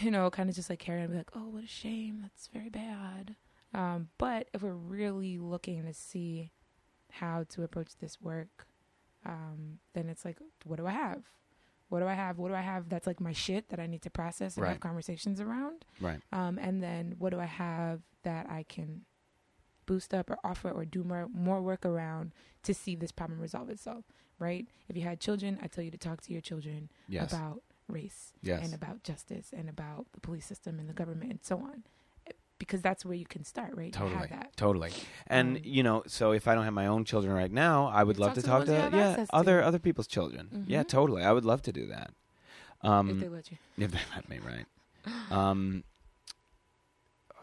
you know, kind of just like carry on and be like, oh, what a shame. That's very bad. Um, but if we're really looking to see how to approach this work, um, then it's like, what do I have? What do I have? What do I have that's like my shit that I need to process and Right. have conversations around? right. Um, and then what do I have that I can boost up or offer or do more more work around to see this problem resolve itself? Right? If you had children, I tell you to talk to your children Yes. about race yes. and about justice and about the police system and the government and so on, because that's where you can start. Right? Totally. Totally. And Um, you know, so if I don't have my own children right now, I would love to to talk ones to yeah, to. other other people's children. Yeah, Mhm. totally. I would love to do that. Um if they let you. if they let me, right? Um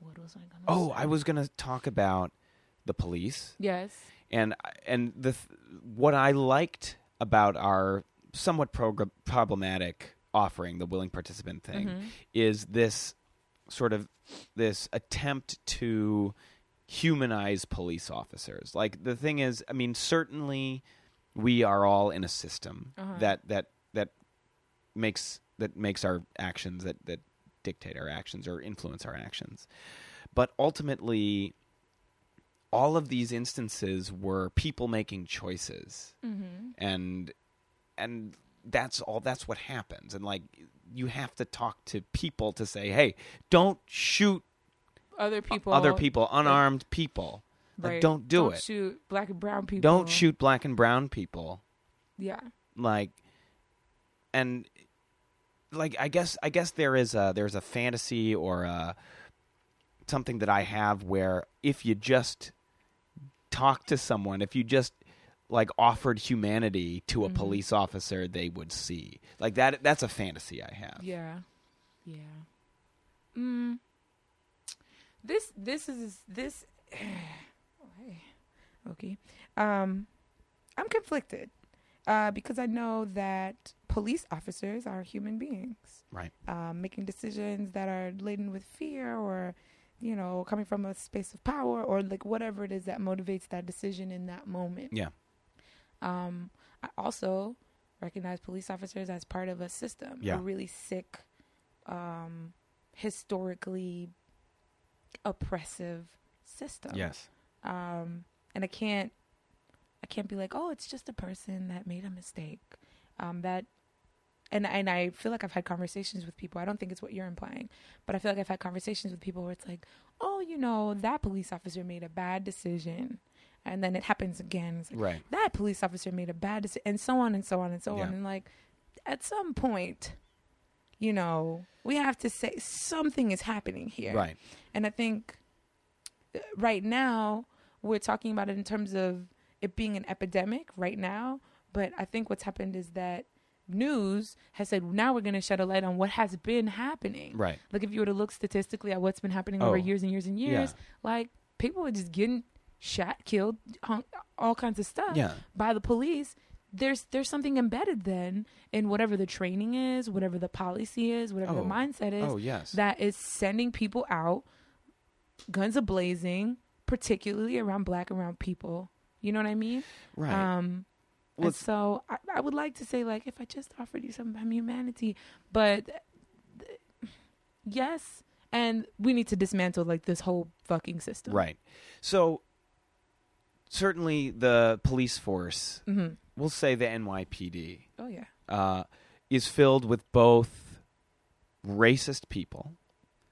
What was I gonna? Oh, say? I was going to talk about the police Yes. and and the th- what I liked about our somewhat progr- problematic offering, the willing participant thing, Mhm. is this sort of this attempt to humanize police officers. Like the thing is, I mean, certainly we are all in a system Uh-huh. that that that makes that makes our actions that that dictate our actions or influence our actions. But ultimately all of these instances were people making choices Mhm. and and that's all that's what happens and like you have to talk to people to say hey don't shoot Other people. other people unarmed people like, Right. don't do it. don't it Shoot black and brown people. don't shoot black and brown people Yeah. like and like i guess i guess there is a there's a fantasy or a something that i have where if you just talk to someone if you just like offered humanity to a Mhm. police officer they would see like that that's a fantasy i have Yeah. Yeah. Mm. This this is this. Okay. Um I'm conflicted. Uh because I know that police officers are human beings. Right. Um making decisions that are laden with fear or you know, coming from a space of power or like whatever it is that motivates that decision in that moment. Yeah. Um I also recognize police officers as part of a system, Yeah. a really sick, um, historically oppressive system. yes Um, and I can't, I can't be like, oh, it's just a person that made a mistake. Um, that, and and I feel like I've had conversations with people. I don't think it's what you're implying, but I feel like I've had conversations with people where it's like, oh, you know, that police officer made a bad decision, and then it happens again. It's like, right that police officer made a bad decision, and so on and so on and so Yeah. on. And like, at some point, you know, we have to say something is happening here. right And I think uh, right now we're talking about it in terms of it being an epidemic right now. But I think what's happened is that news has said now we're going to shed a light on what has been happening. right Like if you were to look statistically at what's been happening Oh. over years and years and years, like people are just getting shot, killed, hung, all kinds of stuff yeah by the police there's there's something embedded then in whatever the training is, whatever the policy is, whatever Oh. the mindset is oh yes. that is sending people out guns a blazing, particularly around black brown people. You know what I mean? right. Um, Well, and so I, I would like to say, like, if I just offered you some humanity, but th- yes, and we need to dismantle like this whole fucking system. right. So certainly the police force, hmm we'll say the NYPD, Oh yeah. uh, is filled with both racist people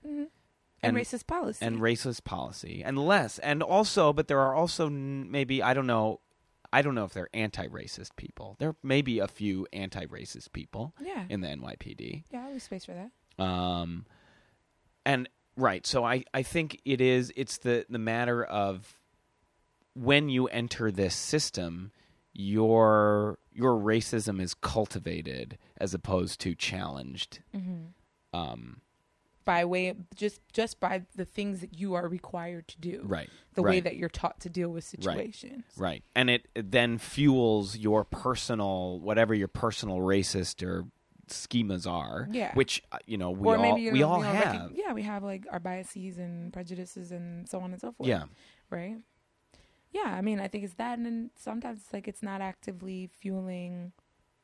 hmm And- And, racist policy. and racist policy and less and also but there are also maybe i don't know i don't know if they're anti-racist people there may be a few anti-racist people yeah. in the nypd Yeah, leave space for that. um and right so i i think it is it's the the matter of when you enter this system your your racism is cultivated as opposed to challenged hmm um By way of just just by the things that you are required to do. right The way that you're taught to deal with situations. Right. And it, it then fuels your personal, whatever your personal racist or schemas are. Yeah. Which, uh, you know, we or all, maybe we know, all know, have. recog- yeah, we have like our biases and prejudices and so on and so forth. yeah. right? Yeah, I mean, I think it's that, and then sometimes it's like it's not actively fueling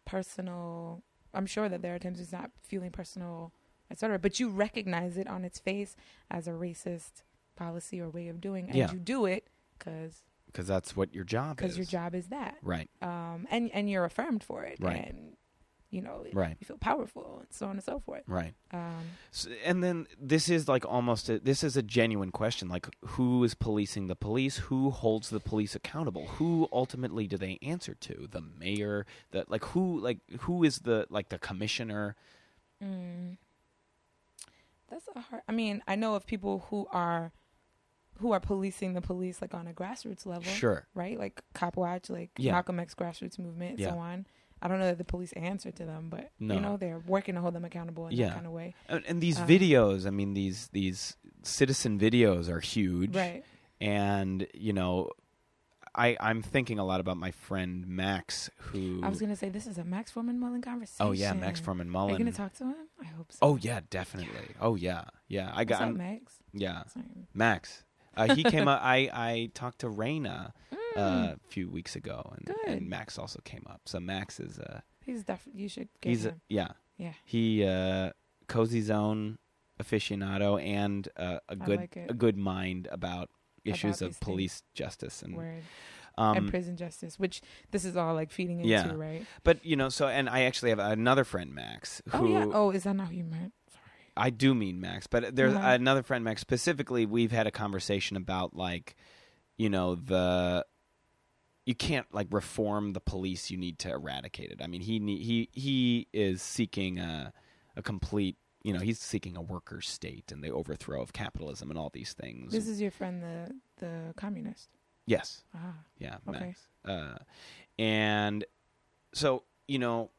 personal. I'm sure that there are times it's not fueling personal, etc. But you recognize it on its face as a racist policy or way of doing, and Yeah. you do it because Because that's what your job is. because your job is that, Right. um, and and you're affirmed for it, Right. and you know, Right. you feel powerful, and so on and so forth. Right. Um, S and then this is like almost a, this is a genuine question like who is policing the police who holds the police accountable who ultimately do they answer to the mayor the like who like who is the like the commissioner Mm. That's a hard. I mean, I know of people who are who are policing the police like on a grassroots level, sure right? Like Cop Watch, like Yeah. Malcolm X grassroots movement, and Yeah. so on. I don't know that the police answer to them, but No. you know they're working to hold them accountable in Yeah. that kind of way, and, and these Um, videos i mean these these citizen videos are huge right? and you know i i'm thinking a lot about my friend max who I was gonna say this is a Max Foreman Mullen conversation. oh yeah max Furman Are you mullen gonna talk to him? I hope so. oh yeah definitely oh yeah yeah i What's got up, Max? yeah Sorry. max uh, he came up i i talked to Raina uh, Mm, a few weeks ago and, Good. and max also came up so max is uh he's definitely. You should get he's a, him. yeah Yeah. he uh cozy zone aficionado and uh, a I good like it. a good mind about issues of these police justice and Word. um and prison justice, which this is all like feeding into, Yeah. right? but you know so and i actually have another friend max who Oh yeah. Oh, is that not who you meant? Sorry. I do mean max but there's Uh-huh. another friend max specifically we've had a conversation about like you know the you can't like reform the police. You need to eradicate it. I mean he he he is seeking a a complete you know he's seeking a worker state and the overthrow of capitalism and all these things. This is your friend, the the communist. yes. Ah, yeah Okay. uh and so you know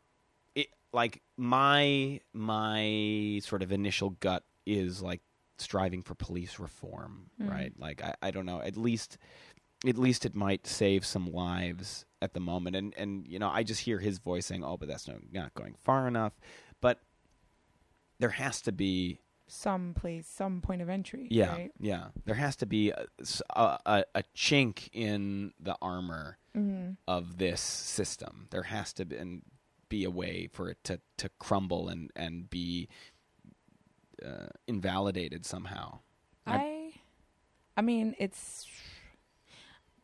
it like my my sort of initial gut is like striving for police reform Mm. right? Like I, I don't know. At least at least it might save some lives at the moment and and you know i just hear his voice saying oh but that's not, not going far enough but there has to be some place, some point of entry. yeah Right? yeah there has to be a, a, a- chink in the armor hmm of this system. There has to be, and be a way for it to, to crumble and, and be uh, invalidated somehow. I, I mean, it's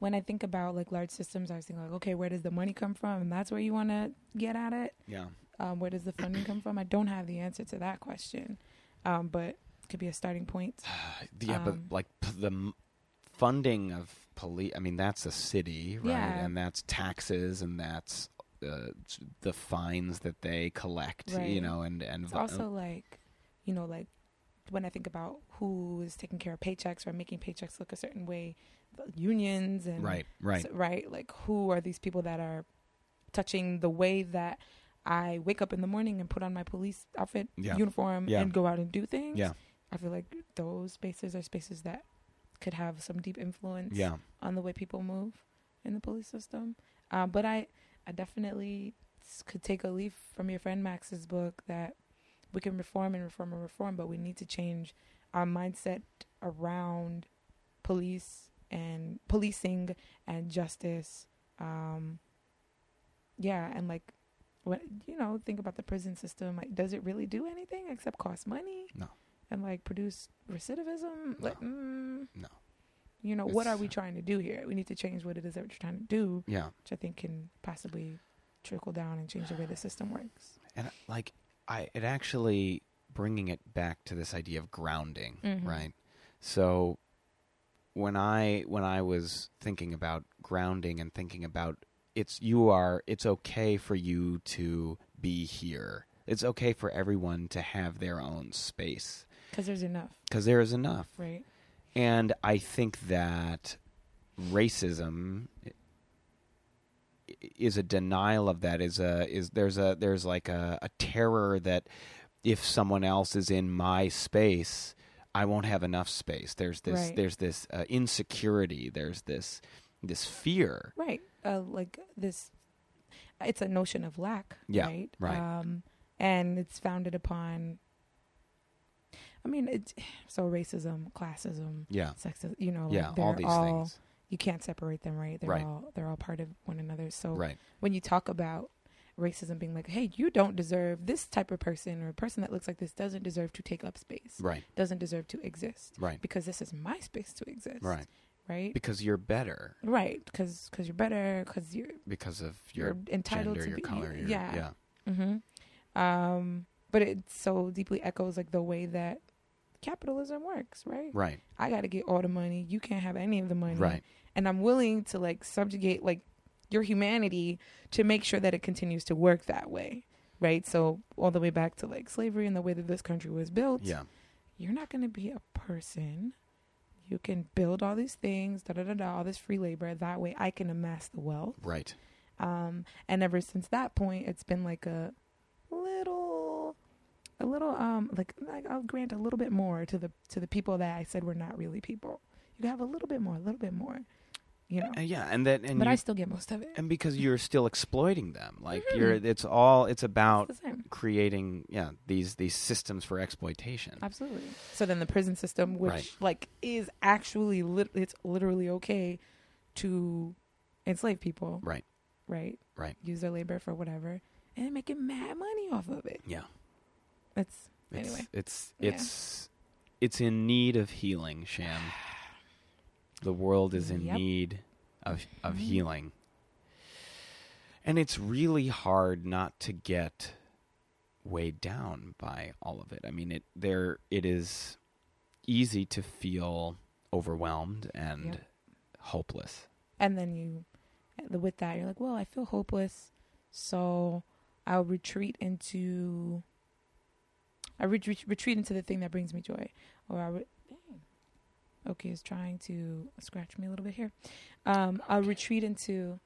when I think about like large systems, I was thinking like, okay, where does the money come from? And that's where you want to get at it. Yeah. Um, where does the funding come from? I don't have the answer to that question, um, but it could be a starting point. Yeah, but Um, like p- the m- funding of police, I mean, that's a city, right? Yeah. And that's taxes and that's uh, the fines that they collect, you know, and, and It's also like, you know, like when I think about who is taking care of paychecks or making paychecks look a certain way, unions and right, right. Right? Like, who are these people that are touching the way that I wake up in the morning and put on my police outfit, Yeah. uniform, Yeah. and go out and do things? Yeah. I feel like those spaces are spaces that could have some deep influence Yeah. on the way people move in the police system. Um, but I, I definitely could take a leaf from your friend Max's book that we can reform and reform and reform, but we need to change our mindset around police and policing and justice. Um, yeah, and like, what you know, think about the prison system. Like, does it really do anything except cost money? No. And like produce recidivism? Like, mm, No. You know, what are we trying to do here? We need to change what it is that we're trying to do, Yeah. which I think can possibly trickle down and change the way the system works. And like I it actually bringing it back to this idea of grounding, Mhm. right? So when I when I was thinking about grounding and thinking about it's you are it's okay for you to be here. It's okay for everyone to have their own space Because there's enough, because there is enough. right? And I think that racism is a denial of that. Is a is there's a there's like a, a terror that if someone else is in my space, I won't have enough space. There's this Right. there's this uh, insecurity. There's this this fear. Right. Uh, like this, it's a notion of lack. Yeah, Right. right. Um, and it's founded upon. I mean, it's so racism, classism, Yeah, sexism. You know, like yeah, they're all these all, things. You can't separate them, right? They're Right. all they're all part of one another. So Right. when you talk about racism being like, hey, you don't deserve this type of person or a person that looks like this doesn't deserve to take up space, Right. doesn't deserve to exist Right. because this is my space to exist, Right. Right. Because you're better Right, because cause you're better, because you're because of you're your entitled gender, to your be. color. Your, yeah. yeah. Mm-hmm. Um, but it so deeply echoes like the way that capitalism works, right? Right. I got to get all the money. You can't have any of the money. Right. And I'm willing to like subjugate like your humanity to make sure that it continues to work that way. Right. So all the way back to like slavery and the way that this country was built. Yeah. You're not going to be a person. You can build all these things, da da da da, all this free labor. That way I can amass the wealth. Right. Um, and ever since that point, it's been like a little, a little, um, like, like I'll grant a little bit more to the to the people that I said were not really people. You have a little bit more, a little bit more, you know. Uh, yeah, and that and but you, I still get most of it. and because you're still exploiting them, like Mhm. you're it's all it's about It's creating yeah these these systems for exploitation. Absolutely. So then the prison system, which Right. like is actually lit- it's literally okay to enslave people, Right. right? Right. Use their labor for whatever, and making mad money off of it. Yeah. It's It's Anyway. it's Yeah. it's it's in need of healing, Sham. The world is in Yep. need of of Mhm. healing. And it's really hard not to get weighed down by all of it. I mean it there it is easy to feel overwhelmed and Yep. hopeless. and then you with that you're like well i feel hopeless so i'll retreat into i retreat, retreat into the thing that brings me joy or i re- okay is trying to scratch me a little bit here um i'll retreat into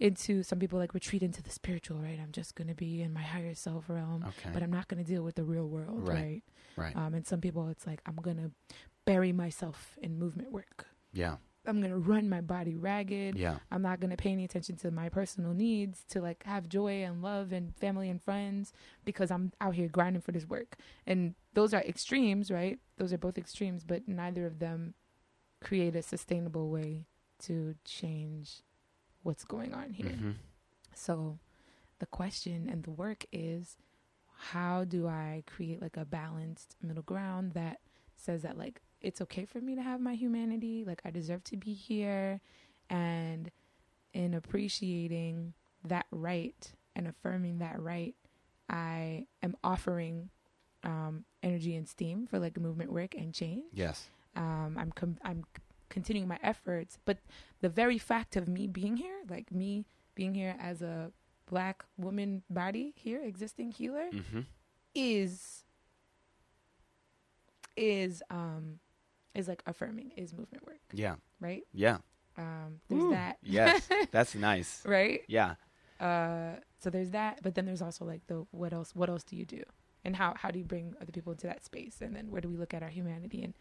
into some people like retreat into the spiritual right i'm just going to be in my higher self realm Okay. but i'm not going to deal with the real world Right. right, right. um and some people it's like i'm going to bury myself in movement work yeah. i'm going to run my body ragged Yeah. I'm not going to pay any attention to my personal needs to like have joy and love and family and friends because I'm out here grinding for this work. And those are extremes, right? Those are both extremes, but neither of them create a sustainable way to change what's going on here. Mhm. So the question and the work is how do I create like a balanced middle ground that says that like it's okay for me to have my humanity, like I deserve to be here and in appreciating that right and affirming that right, I am offering um, energy and steam for like movement work and change Yes. um, I'm com- I'm continuing my efforts. But the very fact of me being here, like me being here as a black woman body here, existing healer, Mhm. is is um is like affirming is movement work, Yeah. right? Yeah. Um, there's Ooh. that, Yes. That's nice. right? Yeah. Uh, so there's that, but then there's also like the what else? What else do you do? And how how do you bring other people into that space? And then where do we look at our humanity? And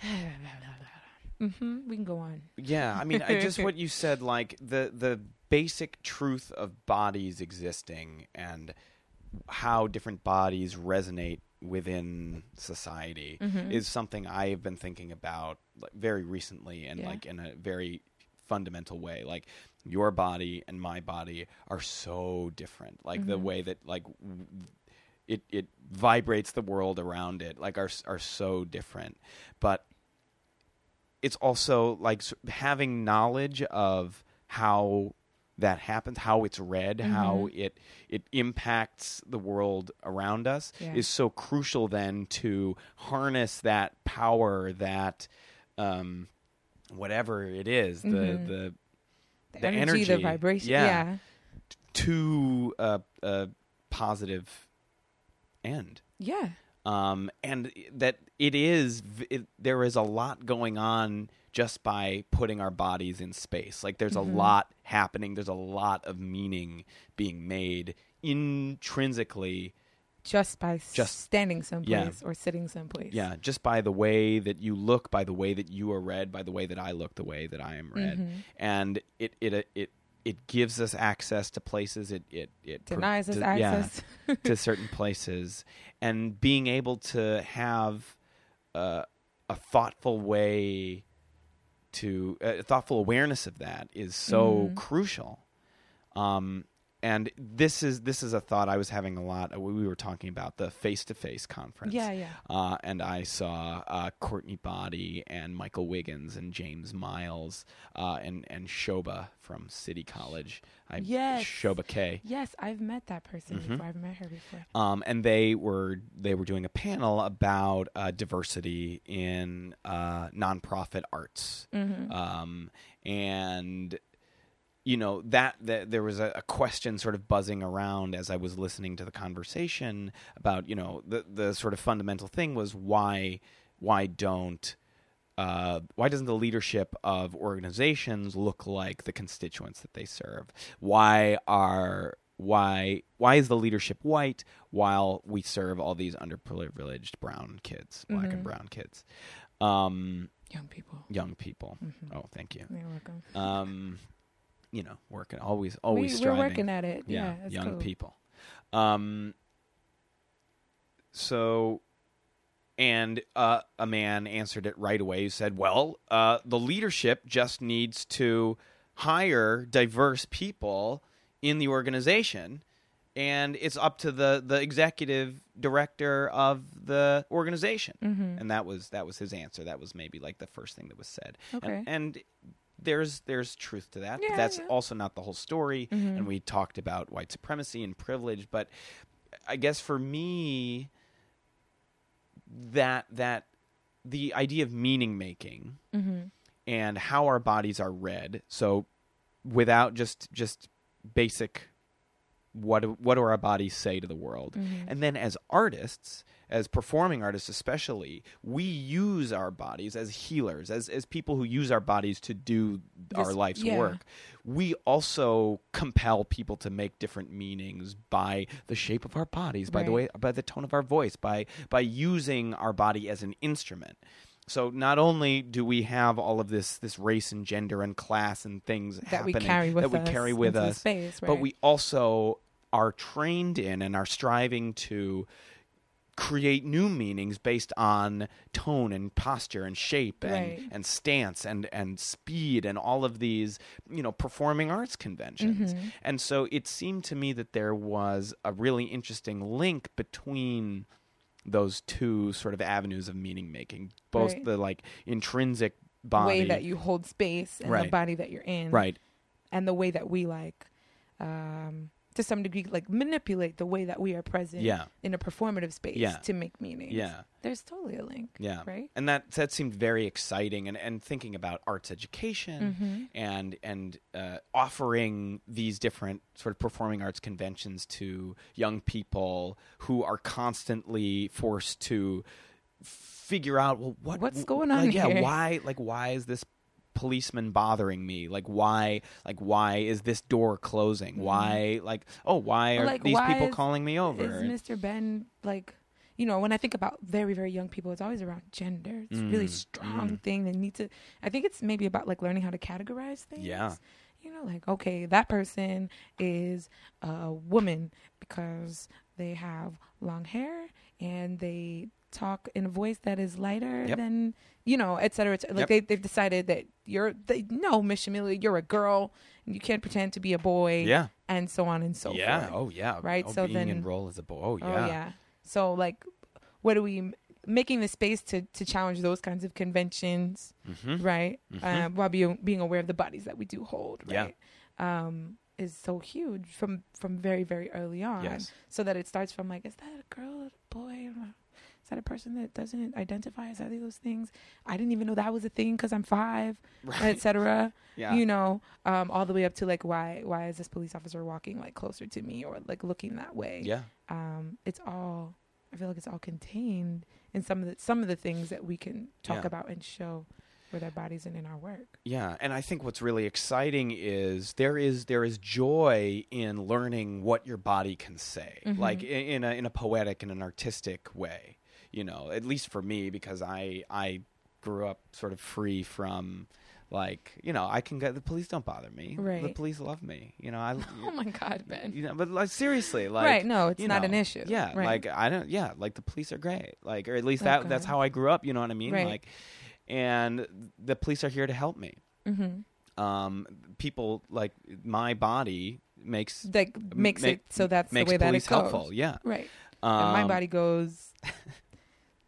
hmm we can go on. Yeah, I mean, I just what you said, like the the basic truth of bodies existing and how different bodies resonate within society Mhm. is something I have been thinking about like, very recently and Yeah. like in a very fundamental way. Like your body and my body are so different. Like the Mhm. way that like w- it it vibrates the world around it like are are so different. But it's also like having knowledge of how that happens, how it's read, how Mhm. it it impacts the world around us Yeah. is so crucial then to harness that power that um whatever it is, Mhm. the the The, the energy, the vibration. yeah. Yeah. to a, a positive end. Yeah. um, and that it is, it, there is a lot going on just by putting our bodies in space. Like there's Mhm. a lot happening. There's a lot of meaning being made intrinsically. Just by Just- standing someplace or sitting someplace. Yeah, just by the way that you look, by the way that you are read, by the way that I look, the way that I am read, Mhm. and it it it it gives us access to places. It it it Denies us to- yeah, access. to certain places and being able to have uh, a thoughtful way to a thoughtful awareness of that is so Mhm. crucial um, and this is this is a thought I was having a lot. We were talking about the face to face conference, yeah, yeah. uh, and I saw uh, Courtney Boddie and Michael Wiggins and James Miles uh, and and Shoba from City College. I, Yes. Shoba K. Yes, I've met that person Mhm. before. I've met her before. um, and they were they were doing a panel about uh, diversity in uh, nonprofit arts, Mm-hmm. um, and you know that, that there was a, a question sort of buzzing around as I was listening to the conversation about you know the the sort of fundamental thing was why why don't uh, why doesn't the leadership of organizations look like the constituents that they serve? Why are why why is the leadership white while we serve all these underprivileged brown kids, black and Mhm. brown kids, um, Young people. young people? Mm-hmm. Oh, thank you. You're welcome. Um, you know, working always always we, striving we're working at it. yeah, Yeah, young cool. people. Um, so, and uh, a man answered it right away. He said, "Well, uh, the leadership just needs to hire diverse people in the organization." And it's up to the, the executive director of the organization, Mm-hmm. and that was that was his answer. That was maybe like the first thing that was said. And- Okay. and there's there's truth to that. Yeah, That's yeah. also not the whole story. Mhm. And we talked about white supremacy and privilege, but I guess for me that that the idea of meaning making Mm-hmm. and how our bodies are read. So without just just basic what do, what do our bodies say to the world? Mhm. And then as artists, as performing artists especially, we use our bodies as healers, as as people who use our bodies to do our life's yeah. work. We also compel people to make different meanings by the shape of our bodies, by the way by the tone of our voice, by by using our body as an instrument. So not only do we have all of this this race and gender and class and things That we carry with that we us carry with us, space, right? but we also are trained in and are striving to create new meanings based on tone and posture and shape and, Right. and stance and, and speed and all of these you know performing arts conventions Mhm. and so it seemed to me that there was a really interesting link between those two sort of avenues of meaning making both Right. the like intrinsic body way that you hold space and the body that you're in, right and the way that we like, um, to some degree, like manipulate the way that we are present yeah in a performative space Yeah. to make meaning. yeah there's totally a link. Yeah. Right? And that that seemed very exciting and, and thinking about arts education Mm-hmm. and and uh, offering these different sort of performing arts conventions to young people who are constantly forced to figure out well what What's going on like, yeah here? why like why is this policeman bothering me like why like why is this door closing why like oh why are like, these why people is- calling me over Is Mr. Ben like? You know, when I think about very, very young people, it's always around gender. It's a really Mm, strong mm. thing. They need to. I think it's maybe about like learning how to categorize things. Yeah. you know, like okay, that person is a woman because they have long hair and they talk in a voice that is lighter Yep. than you know, et cetera, et cetera. Like Yep. they they've decided that you're they no, Miss Shamilia, you're a girl and you can't pretend to be a boy Yeah. and so on and so yeah. forth. Yeah. Oh yeah. Right, Oh, so being then- in role as a boy. Oh yeah. Oh yeah. So like, what are we making the space to to challenge those kinds of conventions, Mhm. right? Mhm. Uh, while being being aware of the bodies that we do hold, Yeah. right? Um, is so huge from from very very early on. Yes. So that it starts from like, is that a girl, or a boy? That a person that doesn't identify as any of those things? I didn't even know that was a thing because I'm five, Right. etc. Yeah. You know, um, all the way up to like, why why is this police officer walking like closer to me or like looking that way? yeah. um, it's all I feel like it's all contained in some of the some of the things that we can talk Yeah. about and show with our bodies and in our work. Yeah, and I think what's really exciting is there is there is joy in learning what your body can say, Mhm. like in, in a in a poetic and an artistic way. You know, at least for me, because I I grew up sort of free from like you know I can get the police don't bother me, right the police love me. You know, I Oh my God, Ben! you know, but like seriously, like right? No, it's not know, an issue. Yeah, right. like I don't. Yeah, like the police are great. Like, or at least Oh, that that's how I grew up. You know what I mean? Right. Like, and the police are here to help me. mm-hmm. Um, people like my body makes like makes make- it so that's makes the way that police it goes. helpful. Yeah. Right. Um, and my body goes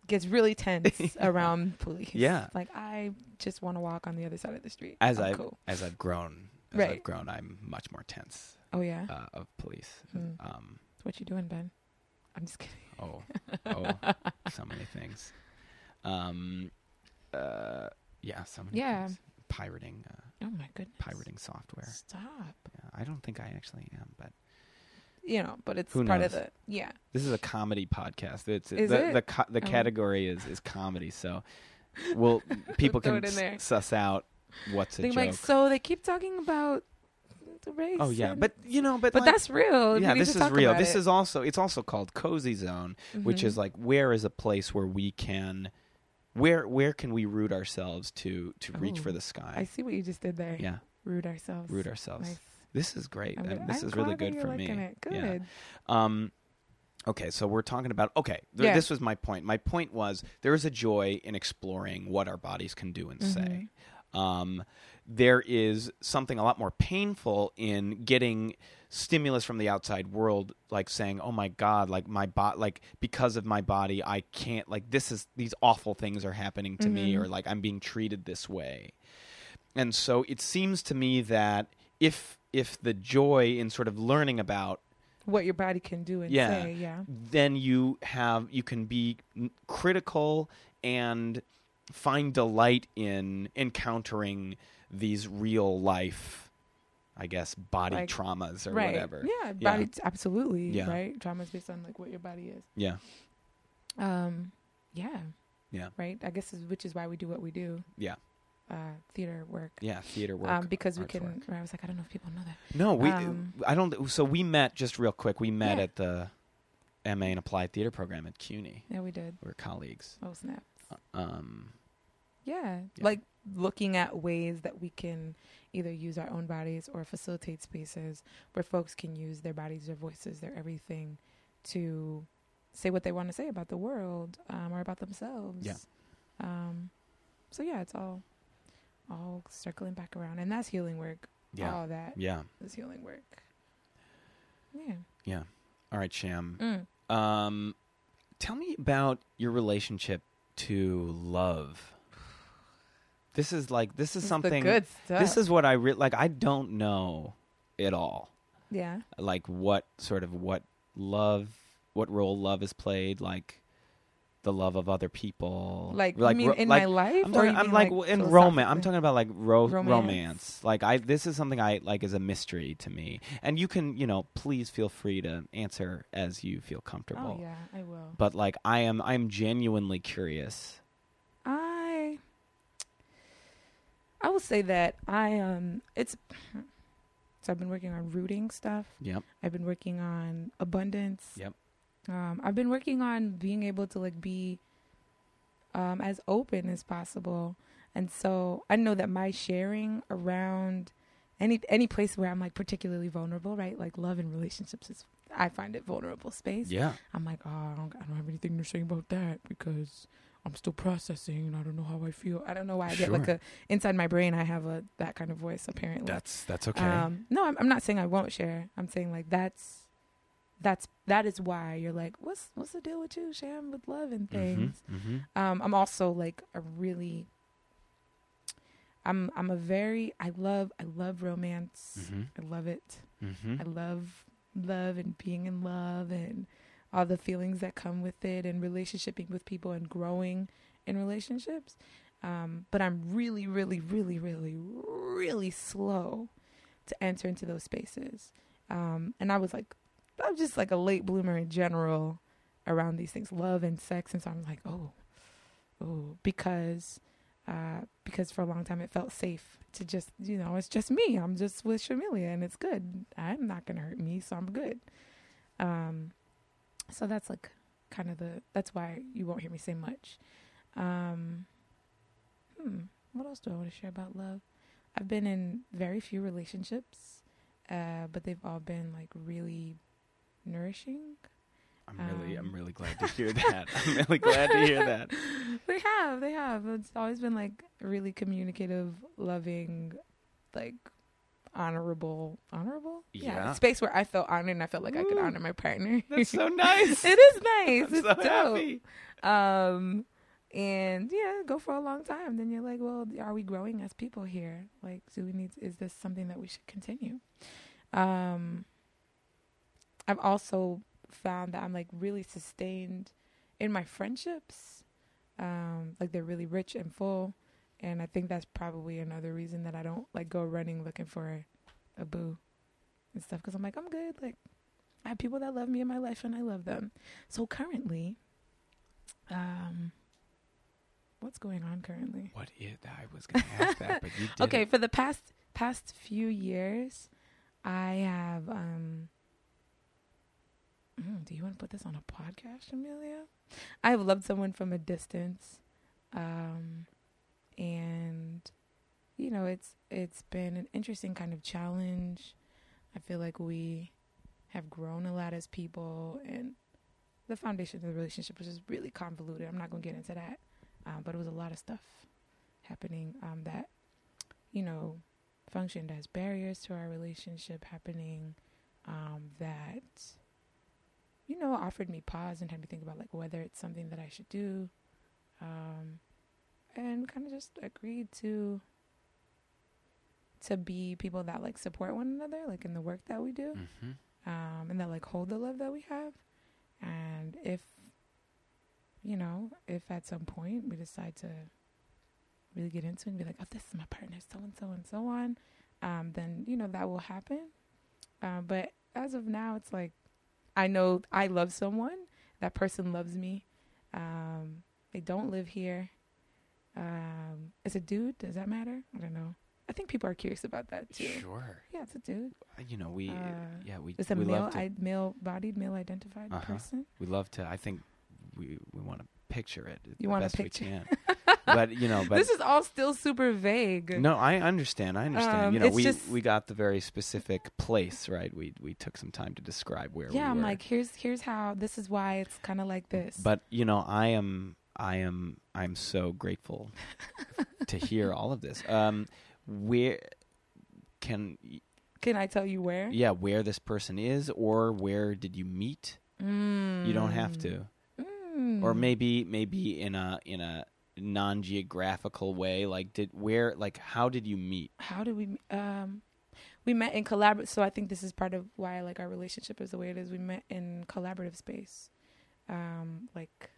gets really tense around police. Yeah. Like I just want to walk on the other side of the street. as I'm I've cool. as I've grown, as Right. I've grown, I'm much more tense Oh yeah. uh, of police. Hmm. Um, what you doing, Ben? I'm just kidding. oh, oh, so many things. Um, uh, yeah, so many Yeah. things. Pirating, uh, Oh my goodness. pirating software. Stop. Yeah, I don't think I actually am, but You know, but it's Who part of knows? the yeah. this is a comedy podcast. It's Is the it? the co- the Oh. category is is comedy. So, well, people can it s- suss out what's a They're joke. like, so they keep talking about the race. oh yeah, but you know, but but like, that's real. Yeah, this is real. This it. is also it's also called cozy zone, which mm-hmm. is like where is a place where we can, where where can we root ourselves to to reach for oh, the sky? I see what you just did there. Yeah, Root ourselves. root ourselves. Nice. This is great. I'm this I'm is really good for me. It. Yeah. Um, okay, so we're talking about okay. Th- Yeah. This was my point. My point was there is a joy in exploring what our bodies can do and Mm-hmm. say. Um, there is something a lot more painful in getting stimulus from the outside world, like saying, "Oh my God, like my bot, like because of my body, I can't like this is these awful things are happening to me, Mhm. or like I'm being treated this way." And so it seems to me that if if the joy in sort of learning about What your body can do and Yeah. say. Yeah. then you have you can be critical and find delight in encountering these real life i guess body Like- traumas or right. whatever Yeah. Yeah. Body. Absolutely. Yeah. Right. Trauma is based on like what your body is. yeah Um. Yeah. Yeah. Right. I guess is, which is why we do what we do. Yeah. Uh, theater work. yeah theater work um, because we can. I was like, I don't know if people know that. no we um, i don't so we met just real quick we met Yeah. at the ma and applied theater program at cuny Yeah, we did. we're colleagues Oh snap. um Yeah. Yeah. Like looking at ways that we can either use our own bodies or facilitate spaces where folks can use their bodies, their voices, their everything to say what they want to say about the world um, or about themselves. Yeah. Um, so yeah, it's all all circling back around, and that's healing work. yeah All that yeah is healing work. Yeah. yeah all right sham Mm. Um, tell me about your relationship to love. This is like this is something. good stuff. This is what I re- like. I don't know at all. yeah. Like what sort of what love, what role love is played. Like the love of other people. Like, like mean ro- in like, my life? I'm talking, I'm like, like in romance. I'm talking about like ro- romance. Romance. Like I, this is something I like is a mystery to me. And you can, you know, please feel free to answer as you feel comfortable. Oh yeah, I will. But like I am, I'm genuinely curious. I I will say that I um it's so I've been working on rooting stuff. Yep. I've been working on abundance. Yep. Um I've been working on being able to like be um as open as possible. And so I know that my sharing around any any place where I'm like particularly vulnerable, right? Like love and relationships is I find it vulnerable space. Yeah. I'm like, oh, I don't, I don't have anything to say about that because I'm still processing and I don't know how I feel. I don't know why I get like a inside my brain. I have a that kind of voice apparently. That's that's okay. Um, no, I'm, I'm not saying I won't share. I'm saying like that's that's that is why you're like, what's what's the deal with you, Sham, with love and things. hmm Um, I'm also like a really. I'm I'm a very I love I love romance. hmm I love it. hmm I love love and being in love and all the feelings that come with it and relationshiping with people and growing in relationships. Um, but I'm really, really, really, really, really slow to enter into those spaces. Um, and I was like, I'm just like a late bloomer in general around these things, love and sex. And so I'm like, oh, oh, because, uh, because for a long time it felt safe to just, you know, it's just me. I'm just with Shamilia and it's good. I'm not going to hurt me. So I'm good. Um, so that's like kind of the, that's why you won't hear me say much. Um, hmm, what else do I want to share about love? I've been in very few relationships, uh, but they've all been like really nourishing. I'm really I'm Um, really glad to hear that. I'm really glad to hear that. they have, they have. It's always been like really communicative, loving, like honorable, honorable. Yeah. space where I felt honored and I felt like I could honor my partner. That's so nice. it is nice. I'm it's so dope. happy. Um, and yeah, go for a long time. Then you're like, well, are we growing as people here? Like, do we need? Is this something that we should continue? Um, I've also found that I'm like really sustained in my friendships. Um, like they're really rich and full, and I think that's probably another reason that I don't like go running looking for a boo and stuff because I'm like I'm good. Like I have people that love me in my life and I love them. So currently, um, what's going on currently? What is I was gonna ask that, but you did. Okay, for the past past few years, I have um. Mm, do you want to put this on a podcast, Amelia? I have loved someone from a distance, um, and you know it's it's been an interesting kind of challenge. I feel like we have grown a lot as people, and the foundation of the relationship was just really convoluted. I'm not going to get into that, uh, but it was a lot of stuff happening um, that you know functioned as barriers to our relationship happening um, that you know offered me pause and had me think about like whether it's something that I should do um, and kind of just agreed to to be people that like support one another like in the work that we do Mhm. um, and that like hold the love that we have. And if you know, if at some point we decide to really get into it and be like, oh, this is my partner, so and so and so on, um, then you know that will happen. Uh, but as of now, it's like I know I love someone. That person loves me. Um, they don't live here. Um, it's a dude. Does that matter? I don't know. I think people are curious about that too. Sure. Yeah, it's a dude. You know we Uh, yeah we It's a we male, love to I, male bodied, male identified Uh-huh. person. we love to. I think we we want to picture it. You the wanna best picture- we can. but you know, but this is all still super vague. No, I understand. I understand. Um, you know, we just- we got the very specific place, right? We we took some time to describe where yeah, we I'm like, here's here's how. This is why it's kind of like this. but you know, I am I am I'm so grateful to hear all of this. Um, where can can I tell you where? yeah, where this person is, or where did you meet? Mm. You don't have to, Mm. or maybe maybe in a in a non-geographical way. Like, did where like how did you meet? How did we? Um, we met in collaborative. So I think this is part of why like our relationship is the way it is. We met in collaborative space, um, like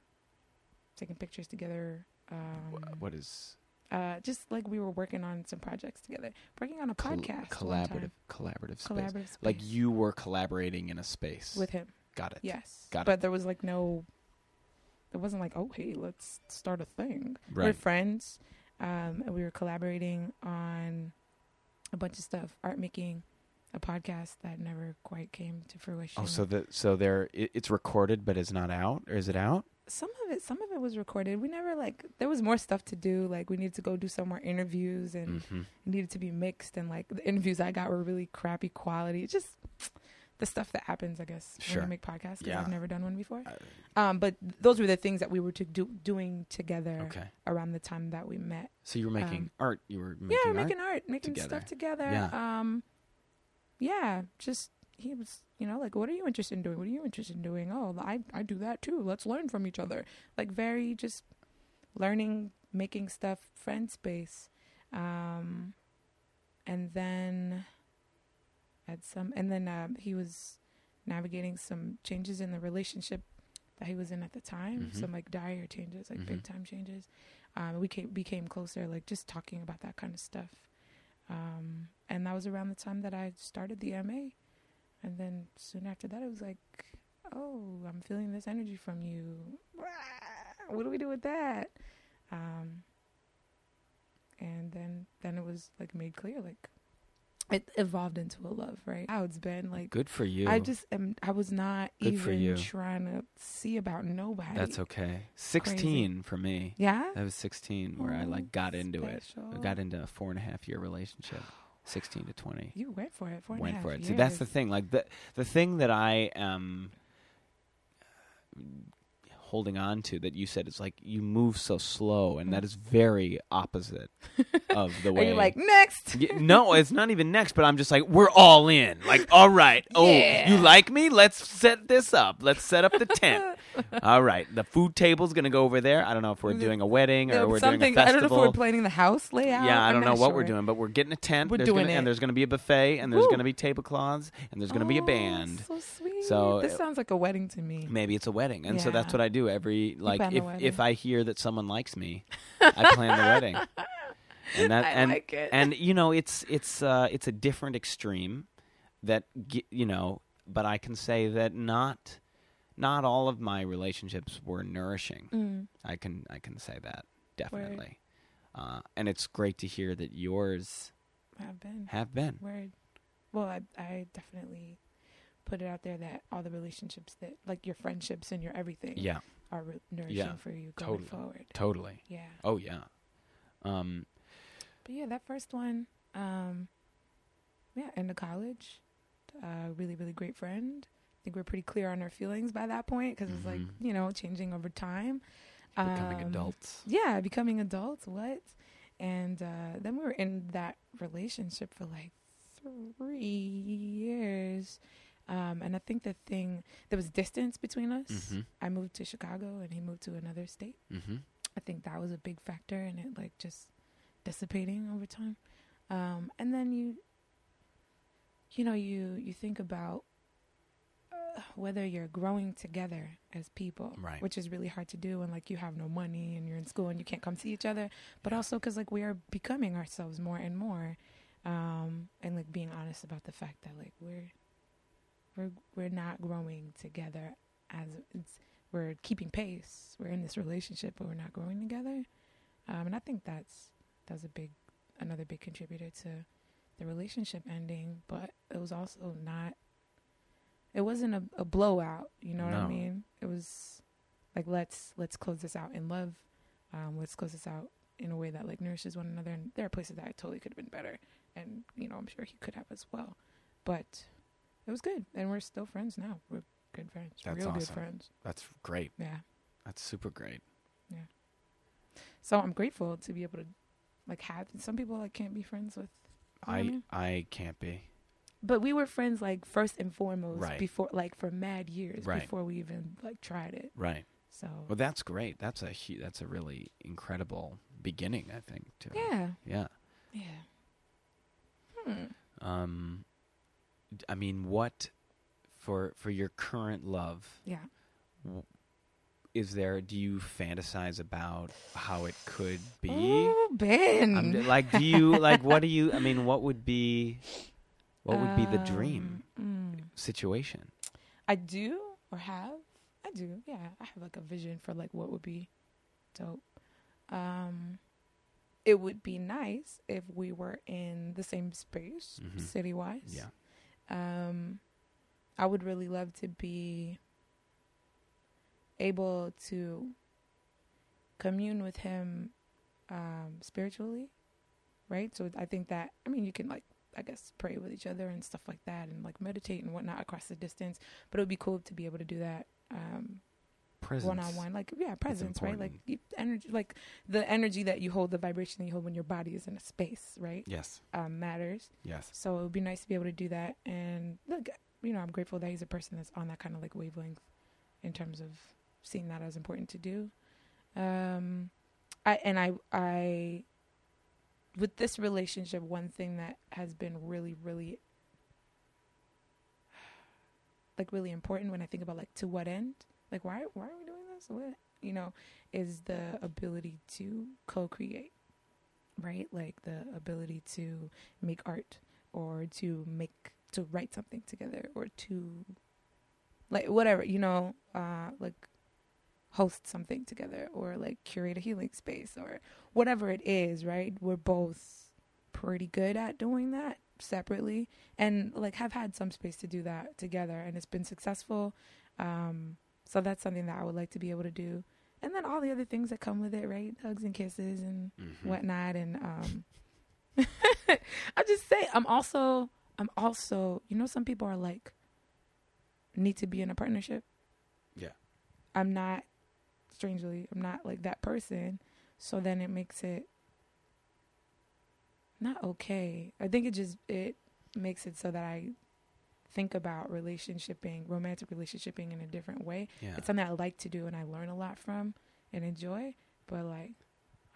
taking pictures together. Um, what is uh, just like we were working on some projects together, working on a col- podcast. collaborative collaborative space? collaborative space Like you were collaborating in a space with him. Got it. Yes, Got it. but there was like no. It wasn't like, oh hey, let's start a thing. We're friends, um, and we were collaborating on a bunch of stuff, art making, a podcast that never quite came to fruition. Oh, so the so there it, it's recorded, but it's not out, or is it out? some of it some of it was recorded we never like there was more stuff to do like we needed to go do some more interviews and hmm it needed to be mixed and like the interviews i got were really crappy quality It's just the stuff that happens i guess when Sure. you make podcasts 'cause Yeah. i've never done one before Uh, um but those were the things that we were to do doing together okay. around the time that we met So you were making Um, art. You were making yeah art. making art making together. stuff together Yeah. um yeah just he was you know like what are you interested in doing what are you interested in doing oh i i do that too let's learn from each other like very just learning making stuff friend space um and then at some and then um he was navigating some changes in the relationship that he was in at the time Mhm. some like dire changes like Mhm. big time changes. Um we came, became closer like just talking about that kind of stuff. Um and that was around the time that i started the ma and then soon after that it was like oh i'm feeling this energy from you. What do we do with that? Um and then then it was like made clear like it evolved into a love right how it's been like Good for you. i just am i was not Good even trying to see about nobody That's okay. Sixteen for me. yeah That was sixteen where I Oh, like got oh, into it. I got into a four and a half year relationship. Sixteen to twenty. you went for it four and a went half for it. See, that's the thing. Like the the thing that I am holding on to that you said it's like you move so slow, and that is very opposite of the way Are you like next? Y- no, it's not even next, but I'm just like, we're all in. Like, all right. Oh, Yeah. you like me? Let's set this up. Let's set up the tent. all right. The food table's going to go over there. I don't know if we're doing a wedding or we're doing a Something I don't know if festival. we're planning the house layout. yeah, I I'm don't know not what we're sure. doing, but we're getting a tent. We're There's doing gonna, it. And there's going to be a buffet, and there's Woo. going to be tablecloths, and there's going to be a Oh, band. So sweet. So, this uh, sounds like a wedding to me. Maybe it's a wedding, and so that's Yeah. what I do every like if if I hear that someone likes me, I plan the wedding, and that I and like it. and you know it's it's uh it's a different extreme that you know, but I can say that not not all of my relationships were nourishing. Mm. I can I can say that definitely, uh, and it's great to hear that yours Have been have been. word. Well, I I definitely put it out there that all the relationships that like your friendships and your everything Yeah, are re- nourishing Yeah, for you going totally. forward. totally. Yeah. Oh yeah. Um, But yeah, that first one, um, yeah, into college, uh, really, really great friend. I think we're pretty clear on our feelings by that point because it's like Mhm. you know changing over time, becoming Um, adults. Yeah, becoming adults. What? And uh, then we were in that relationship for like three years. Um, and I think the thing there was distance between us. Mm-hmm. I moved to Chicago and he moved to another state. Mm-hmm. I think that was a big factor in it, like just dissipating over time. Um, and then you, you know, you you think about uh, whether you're growing together as people, Right. Which is really hard to do when like you have no money and you're in school and you can't come see each other. But Yeah. also because like we are becoming ourselves more and more, um, and like being honest about the fact that like we're we're we're not growing together as it's we're keeping pace. We're in this relationship, but we're not growing together. Um, and I think that's that's a big another big contributor to the relationship ending. But it was also not. It wasn't a, a blowout. You know what I mean? It was like let's let's close this out in love. Um, let's close this out in a way that like nourishes one another. And there are places that I totally could have been better, and you know I'm sure he could have as well. But it was good, and we're still friends now. We're good friends, That's real good friends. That's great. Yeah. That's super great. Yeah. So I'm grateful to be able to like have some people like can't be friends with. You know what I I mean? I can't be. But we were friends like first and foremost Right. before like for mad years Right. before we even like tried it. Right. So Well, that's great. That's a hu- that's a really incredible beginning. I think. To it. yeah, Yeah. yeah. Hmm. Um, I mean, what for for your current love Yeah. is there? Do you fantasize about how it could be? Ooh, Ben. I'm like, do you like? What do you? I mean, what would be? What would be the dream Um, mm. situation? I do or have. I do. Yeah, I have like a vision for like what would be dope. Um it would be nice if we were in the same space Mhm. city wise. Yeah. Um I would really love to be able to commune with him um, spiritually, right? So I think that I mean you can like I guess pray with each other and stuff like that, and like meditate and whatnot across the distance. But it would be cool to be able to do that um. One on one, like yeah, presence, right? Like energy, like the energy that you hold, the vibration that you hold when your body is in a space, right? Yes. Um, matters. Yes. So it would be nice to be able to do that. And look, you know, I'm grateful that he's a person that's on that kind of like wavelength in terms of seeing that as important to do. Um, I and I I with this relationship, one thing that has been really, really like really important when I think about like to what end, like why why are we doing this? What you know, is the ability to co-create, right? Like the ability to make art or to make to write something together or to like whatever you know uh like host something together or like curate a healing space or whatever it is right we're both pretty good at doing that separately and like have had some space to do that together and it's been successful um so that's something that i would like to be able to do and then all the other things that come with it right hugs and kisses and Mhm. whatnot and um I just say I'm also I'm also you know some people are like need to be in a partnership. Yeah. I'm not strangely, I'm not like that person. So then it makes it not okay. I think it just it makes it so that I think about relationshiping, romantic relationshiping in a different way. Yeah. It's something I like to do and I learn a lot from and enjoy, but like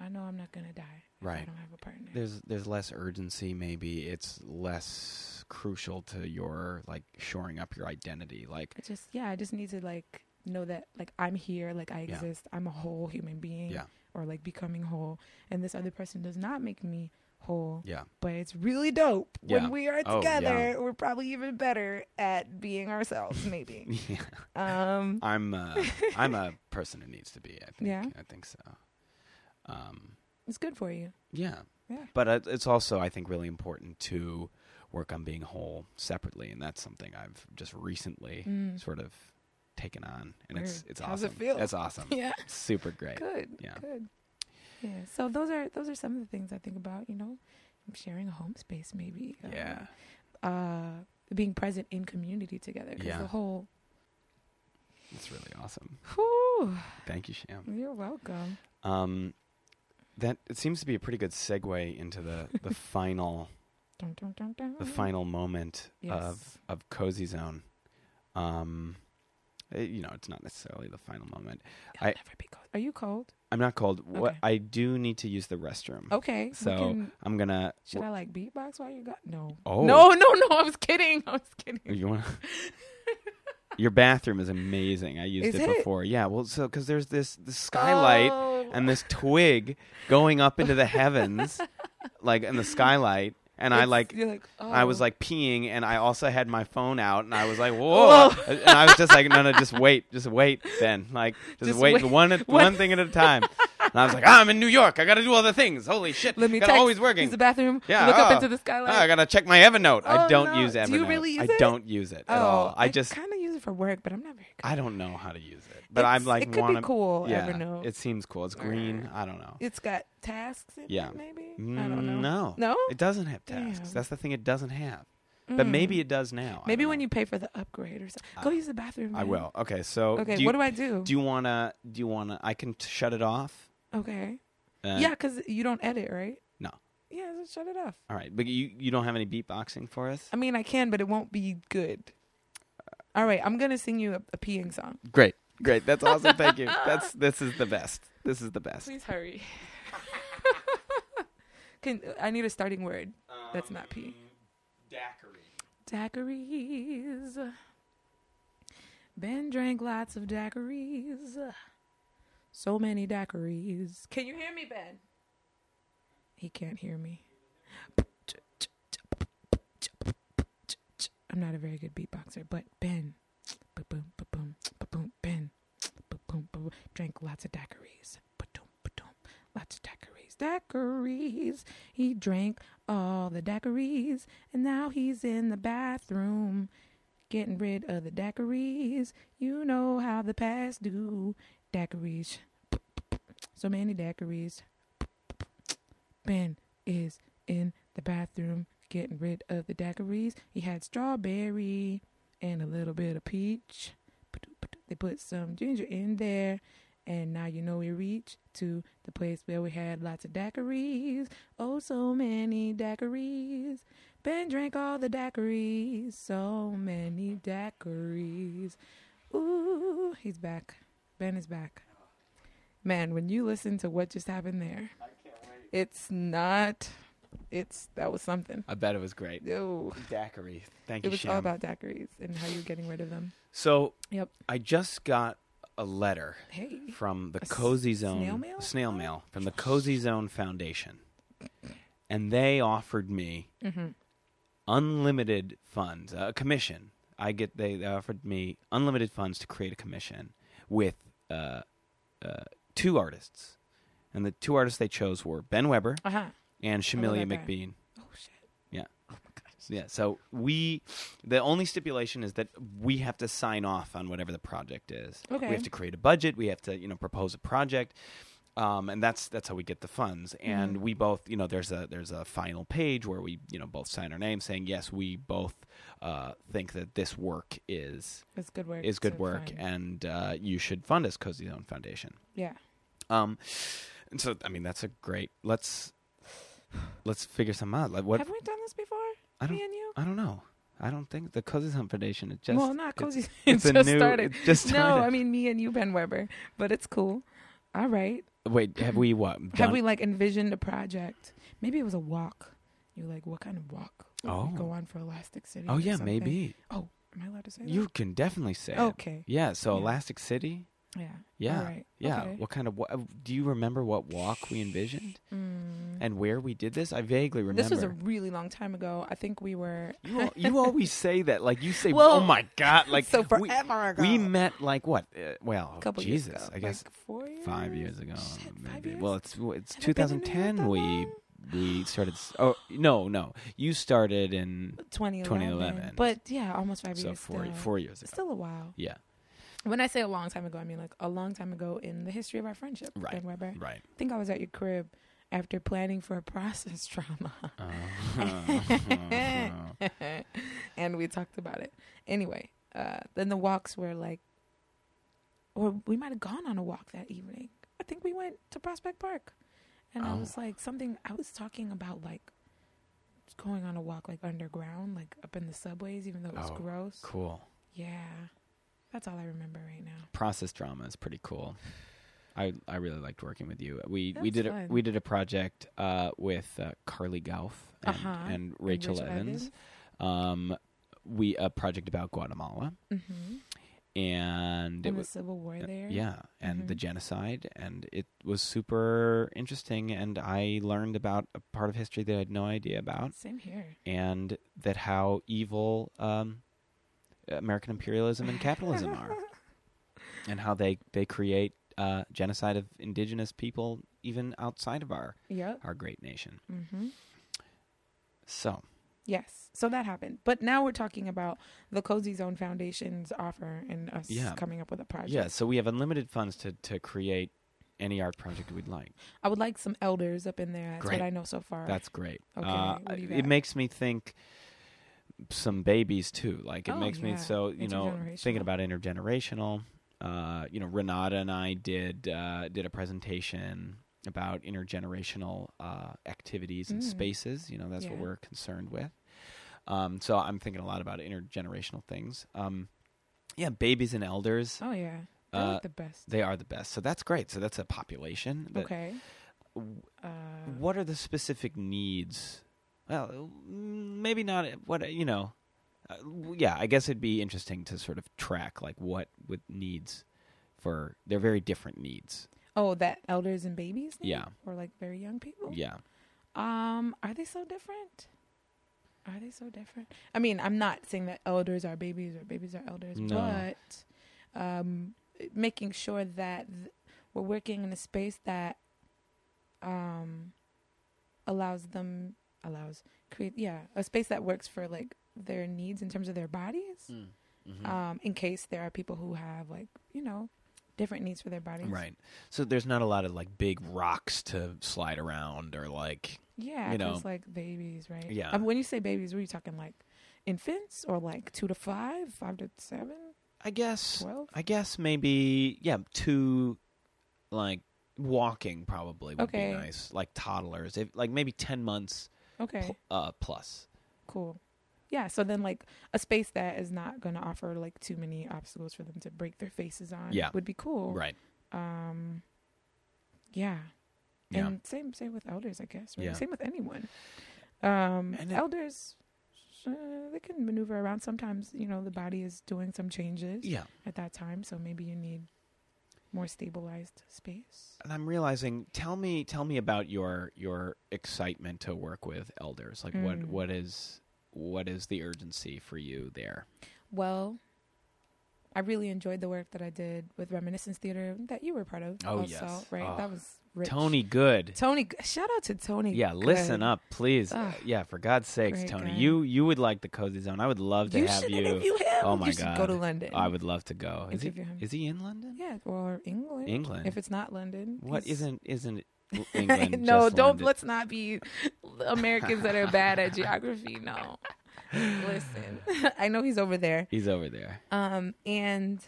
I know I'm not gonna die if I don't have a partner. There's there's less urgency. Maybe it's less crucial to your like shoring up your identity. Like I just yeah, I just need to like know that like I'm here, like I Yeah. exist. I'm a whole human being yeah, or like becoming whole and this other person does not make me whole. yeah, But it's really dope Yeah. when we are Oh, together. yeah. We're probably even better at being ourselves maybe. yeah. um I'm uh, I'm a person who needs to be. I think. Yeah? I think so. Um, it's good for you. yeah. Yeah. But it's also I think really important to work on being whole separately, and that's something I've just recently Mm. sort of taken on, and it's it's How's it awesome. feel? It's awesome. Yeah. It's super great. Good. Yeah. Good. Yeah. So those are those are some of the things I think about, you know. Sharing a home space maybe. uh, Yeah. uh being present in community together because Yeah. the whole It's really awesome. whew, Thank you, Sham. you're welcome Um, that it seems to be a pretty good segue into the the final dun, dun, dun. the final moment Yes. of of cozy zone. Um, eh, you know, it's not necessarily the final moment. It'll I- never be cold. Are you cold? I'm not cold. What I do need to use the restroom. Okay. So can- I'm gonna. should I like beatbox while you got no? Oh. No, no, no. I was kidding. I was kidding. You want? Your bathroom is amazing. I used it, it? before. Yeah. Well, so because there's this this skylight Oh. and this twig going up into the heavens, like in the skylight, and I like like. Oh. I was oh. like peeing, and I also had my phone out, and I was like, "Whoa!" and I was just like, "No, no, just wait, just wait, Ben. Like, just, Just wait, wait. One- one thing at a time." And I was like, ah, "I'm in New York. I got to do other things. Holy shit! Let me got text. always working. Use the bathroom. Yeah, Look up oh. into the skylight. Ah, I gotta check my Evernote. I Oh, don't no. use Evernote. Do you really use I it? don't use it at oh, all. I just kind of use it for work, but I'm not very good. I don't know how to use it. But It's- I'm like it could wanna, be cool. Yeah, Evernote. it seems cool. It's green. I don't know. It's got tasks in Yeah. it, maybe. Mm, I don't know. No, No? it doesn't have tasks. Damn. That's the thing. It doesn't have. But Mm. maybe it does now. Maybe when know. you pay for the upgrade or something. Go Uh, use the bathroom. I will. Okay, so Okay, do you, what do I do? Do you wanna? Do you wanna? I can t- shut it off. Okay. Uh, yeah, because you don't edit, right? No. Yeah, just shut it off. All right, but you you don't have any beatboxing for us? I mean, I can, but it won't be good. All right, I'm gonna sing you a, a peeing song. Great, great. That's awesome. Thank you. That's this is the best. This is the best. Please hurry. can I need a starting word? That's not pee. Daiquiri. Daiquiris. Ben drank lots of daiquiris. So many daiquiris. Can you hear me, Ben? He can't hear me. I'm not a very good beatboxer, but Ben, ba-boom, ba-boom, ba-boom, Ben, ba-boom, ba-boom, drank lots of daiquiris. Lots of daiquiris. Daiquiris. He drank all the daiquiris, and now he's in the bathroom getting rid of the daiquiris. You know how the past do. Daiquiris. So many daiquiris. Ben is in the bathroom getting rid of the daiquiris. He had strawberry and a little bit of peach. They put some ginger in there. And now you know we reach to the place where we had lots of daiquiris. Oh, so many daiquiris. Ben drank all the daiquiris. So many daiquiris. Ooh, he's back. Ben is back. Man, when you listen to what just happened there, it's not. It's that was something. I bet it was great. Ew. Daiquiri. Thank you. It was Shem. all about daiquiris and how you're getting rid of them. so Yep. I just got a letter Hey. from the Cozy Zone snail mail? snail mail from the Cozy Zone Foundation, and they offered me Mm-hmm. unlimited funds, a commission. I get they, they offered me unlimited funds to create a commission with uh, uh, two artists, and the two artists they chose were Ben Weber Uh huh. and Shamilia. McBean. Oh shit. Yeah. Oh my gosh. Yeah, so we the only stipulation is that we have to sign off on whatever the project is. Okay. We have to create a budget. We have to you know propose a project, um, and that's that's how we get the funds. And Mhm. we both you know there's a there's a final page where we you know both sign our names saying yes we both uh, think that this work is It's good work. is good to work find. and uh, you should fund us Cozy Zone Foundation. Yeah. Um, and so I mean that's a great let's let's figure some out. Like what Have we done this before? I don't Me and you? I don't know. I don't think the Cozy Zone Foundation is just well, not cozy. It's, It's, a just new. started. It just No. I mean me and you, Ben Weber. But it's cool. All right. Wait, have we what? Have we like envisioned a project? Maybe it was a walk. You're like, what kind of walk? Oh. go on for Elastic City. Oh yeah, something? maybe. Oh, am I allowed to say that? You can definitely say it. Okay. Yeah. So Yeah. Elastic City. Yeah. Yeah. Right. Yeah. Okay. What kind of? wa- Do you remember what walk we envisioned Mm. and where we did this? I vaguely remember. This was a really long time ago. I think we were. You, you always say that, like you say, Well, "Oh my God!" Like so we, forever ago. we met like what? Uh, well, a couple Jesus, years ago. I guess like four years. five years ago, Shit, maybe. years? Well, it's it's Have I been in New York 2010. We long? we started. Oh no, no, you started in 2011. 2011. But yeah, almost five so years. four four years ago. Still a while. Yeah. When I say a long time ago, I mean like a long time ago in the history of our friendship. Right. Ben Weber. Right. I think I was at your crib after planning for a process drama. Uh, and we talked about it. Anyway, uh, then the walks were like, or we might have gone on a walk that evening. I think we went to Prospect Park. And I Oh. was like, something, I was talking about like going on a walk like underground, like up in the subways, even though it was Oh, gross. cool. Yeah. That's all I remember right now. Process drama is pretty cool. I I really liked working with you. We we That's did a, we did a project uh, with uh, Carly Gauff and, Uh-huh. and Rachel, Evans. Um, we a project about Guatemala, Mm-hmm. and it And the was Civil War uh, there. yeah, and the Mhm. genocide, and it was super interesting. And I learned about a part of history that I had no idea about. Same here. and that how evil um, American imperialism and capitalism are, and how they they create uh, genocide of indigenous people even outside of our Yep. our great nation. Mm-hmm. So Yes. So that happened. But now we're talking about the Cozy Zone Foundation's offer and us Yeah. coming up with a project. yeah, so we have unlimited funds to to create any art project we'd like. I would like some elders up in there. That's Great. what I know so far. That's great. Okay, Uh, what do you it makes me think some babies too. Like it Oh, makes me so you know thinking about intergenerational. Uh, you know, Renata and I did uh, did a presentation about intergenerational uh, activities and Mm. spaces. You know, that's what we're concerned with. Um, so I'm thinking a lot about intergenerational things. Um, yeah, babies and elders, Oh yeah. They're Uh, like the best. they are the best. So that's great. So that's a population. that- okay. w- Uh, what are the specific needs? Well, maybe not. What you know? Uh, yeah, I guess it'd be interesting to sort of track like what with needs for. They're very different needs. oh, that elders and babies. need? Yeah. Or like very young people. Yeah, Um, are they so different? Are they so different? I mean, I'm not saying that elders are babies or babies are elders, No. but um, making sure that th- we're working in a space that um, allows them allows create yeah a space that works for like their needs in terms of their bodies, Mhm. um, in case there are people who have like you know different needs for their bodies. Right. So there's not a lot of like big rocks to slide around or like Yeah, You know. like babies, right? Yeah. Um, when you say babies, were you talking like infants or like two to five, five to seven, I guess twelve? I guess maybe yeah, two like walking probably would Okay. be nice. Like toddlers. If like maybe 10 months Okay, pl- uh plus. cool. Yeah, so then like a space that is not going to offer like too many obstacles for them to break their faces on Yeah. would be cool. Right. Um yeah. Yeah. And same same with elders, I guess. Right? Yeah. Same with anyone. Um And elders uh, they can maneuver around sometimes, you know, the body is doing some changes yeah. at that time, so maybe you need more stabilized space. And I'm realizing tell me tell me about your your excitement to work with elders. Like what Mm. what is what is the urgency for you there? Well, I really enjoyed the work that I did with Reminiscence Theater that you were part of. Oh, also, yes. right? Oh. That was rich. Tony Good. Tony, shout out to Tony. Yeah, listen up, please. Ah, yeah, for God's sakes, Tony. guy. You you would like the cozy zone. I would love to You have you. interview him. Oh my you should go to London. I would love to go. Is he him. is he in London? Yeah, or England. England. If it's not London. What isn't isn't England? no, don't. London? Let's not be Americans that are bad at geography. No. Listen, I know he's over there. He's over there. Um, and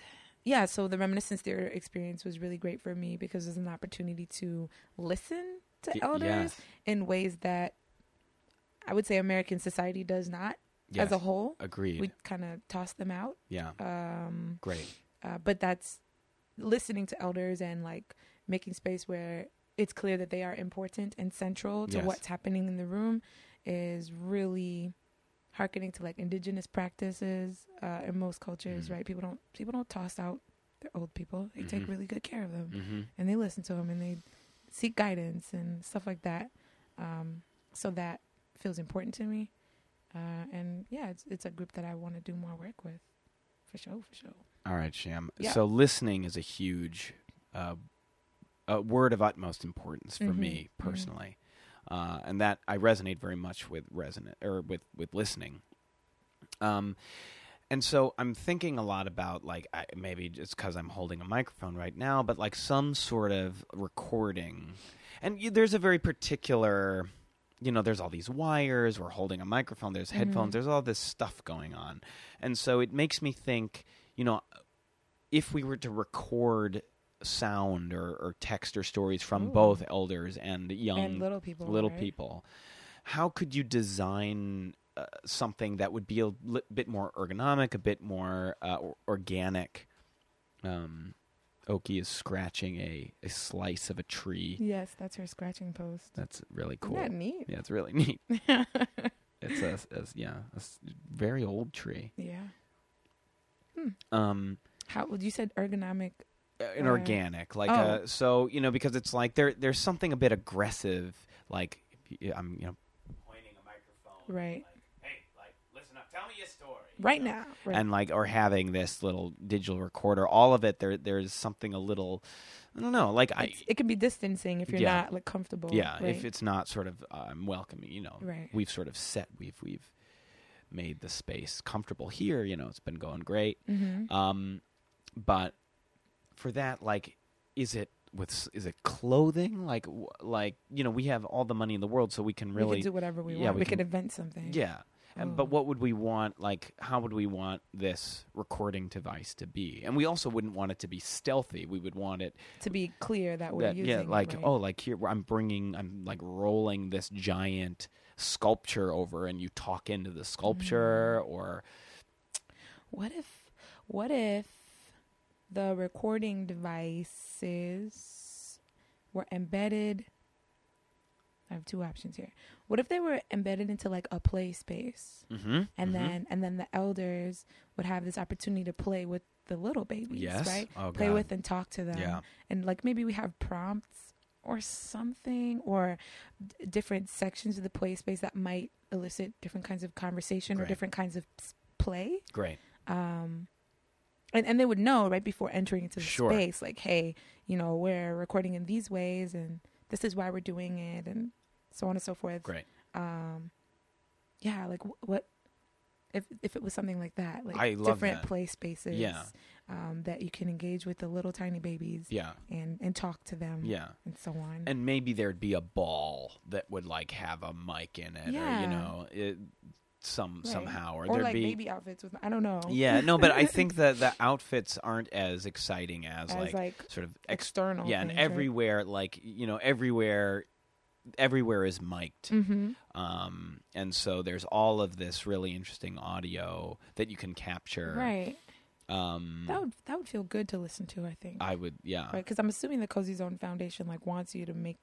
yeah, so the reminiscence theater experience was really great for me because there's an opportunity to listen to elders yes. in ways that I would say American society does not Yes. as a whole. Agreed. We kind of toss them out. yeah. Um, Great. uh, but that's listening to elders and like making space where it's clear that they are important and central to Yes. what's happening in the room is really hearkening to like indigenous practices uh, in most cultures Mhm. right people don't people don't toss out their old people they take Mhm. really good care of them Mm-hmm. and they listen to them and they seek guidance and stuff like that um, so that feels important to me uh, and yeah it's, it's a group that i want to do more work with for sure for sure All right, Sham. Yeah. So listening is a huge uh, a word of utmost importance for Mhm, me mhm. personally, uh, and that I resonate very much with resonate or with with listening. Um, and so I'm thinking a lot about like I, maybe it's because I'm holding a microphone right now, but like some sort of recording, and you, there's a very particular. You know, there's all these wires. We're holding a microphone. There's headphones. Mhm. There's all this stuff going on, and so it makes me think. You know, if we were to record sound or, or text or stories from Ooh. both elders and young and little people little right? people, how could you design uh, something that would be a li- bit more ergonomic, a bit more uh, or- organic? Um, Oki is scratching a, a slice of a tree. yes that's her scratching post That's really cool. Isn't that neat Yeah, it's really neat. It's a, a yeah, a very old tree. yeah Um, how you said ergonomic an Uh, organic like oh. uh so you know because it's like there there's something a bit aggressive like you- i'm you know pointing a microphone Right. like, hey like listen up tell me your story you right know? now right. and like or having this little digital recorder all of it there there's something a little i don't know like i it can be distancing if you're Yeah. not like comfortable yeah right? if it's not sort of um, welcoming you know Right. we've sort of set we've we've made the space comfortable here you know it's been going great mm-hmm. um, but for that, like, is it with is it clothing? Like, w- like you know, we have all the money in the world, so we can we really, can do whatever we yeah, want we we, can- could invent something yeah. And, but Oh. what would we want? Like, how would we want this recording device to be? And we also wouldn't want it to be stealthy. We would want it to be clear that we're that using yeah, like right? oh, like here I'm bringing, I'm like rolling this giant sculpture over, and you talk into the sculpture, Mm. or What if what if the recording devices were embedded I have two options here. What if they were embedded into like a play space mm-hmm, and then and then the elders would have this opportunity to play with the little babies, yes, right? oh, Play God. with and talk to them. yeah, And like maybe we have prompts or something or d- different sections of the play space that might elicit different kinds of conversation or different kinds of play great. um and, and they would know right before entering into the Sure. space like hey you know we're recording in these ways and this is why we're doing it and so on and so forth Great. um yeah like wh- what if if it was something like that, like I love different that. play spaces, Yeah. um, that you can engage with the little tiny babies Yeah. and and talk to them, Yeah. and so on. And maybe there'd be a ball that would like have a mic in it, or you know, it, some Right. somehow, or, or there'd like be. baby outfits with I don't know, Yeah, no, but I think that the outfits aren't as exciting as, as like, like, sort of ex- external. yeah, and things, right? everywhere, like you know, everywhere, everywhere is mic'd. Mhm. Um, and so there's all of this really interesting audio that you can capture. right. Um, That would that would feel good to listen to. I think. I would, yeah. right? Because I'm assuming the Cozy Zone Foundation like wants you to make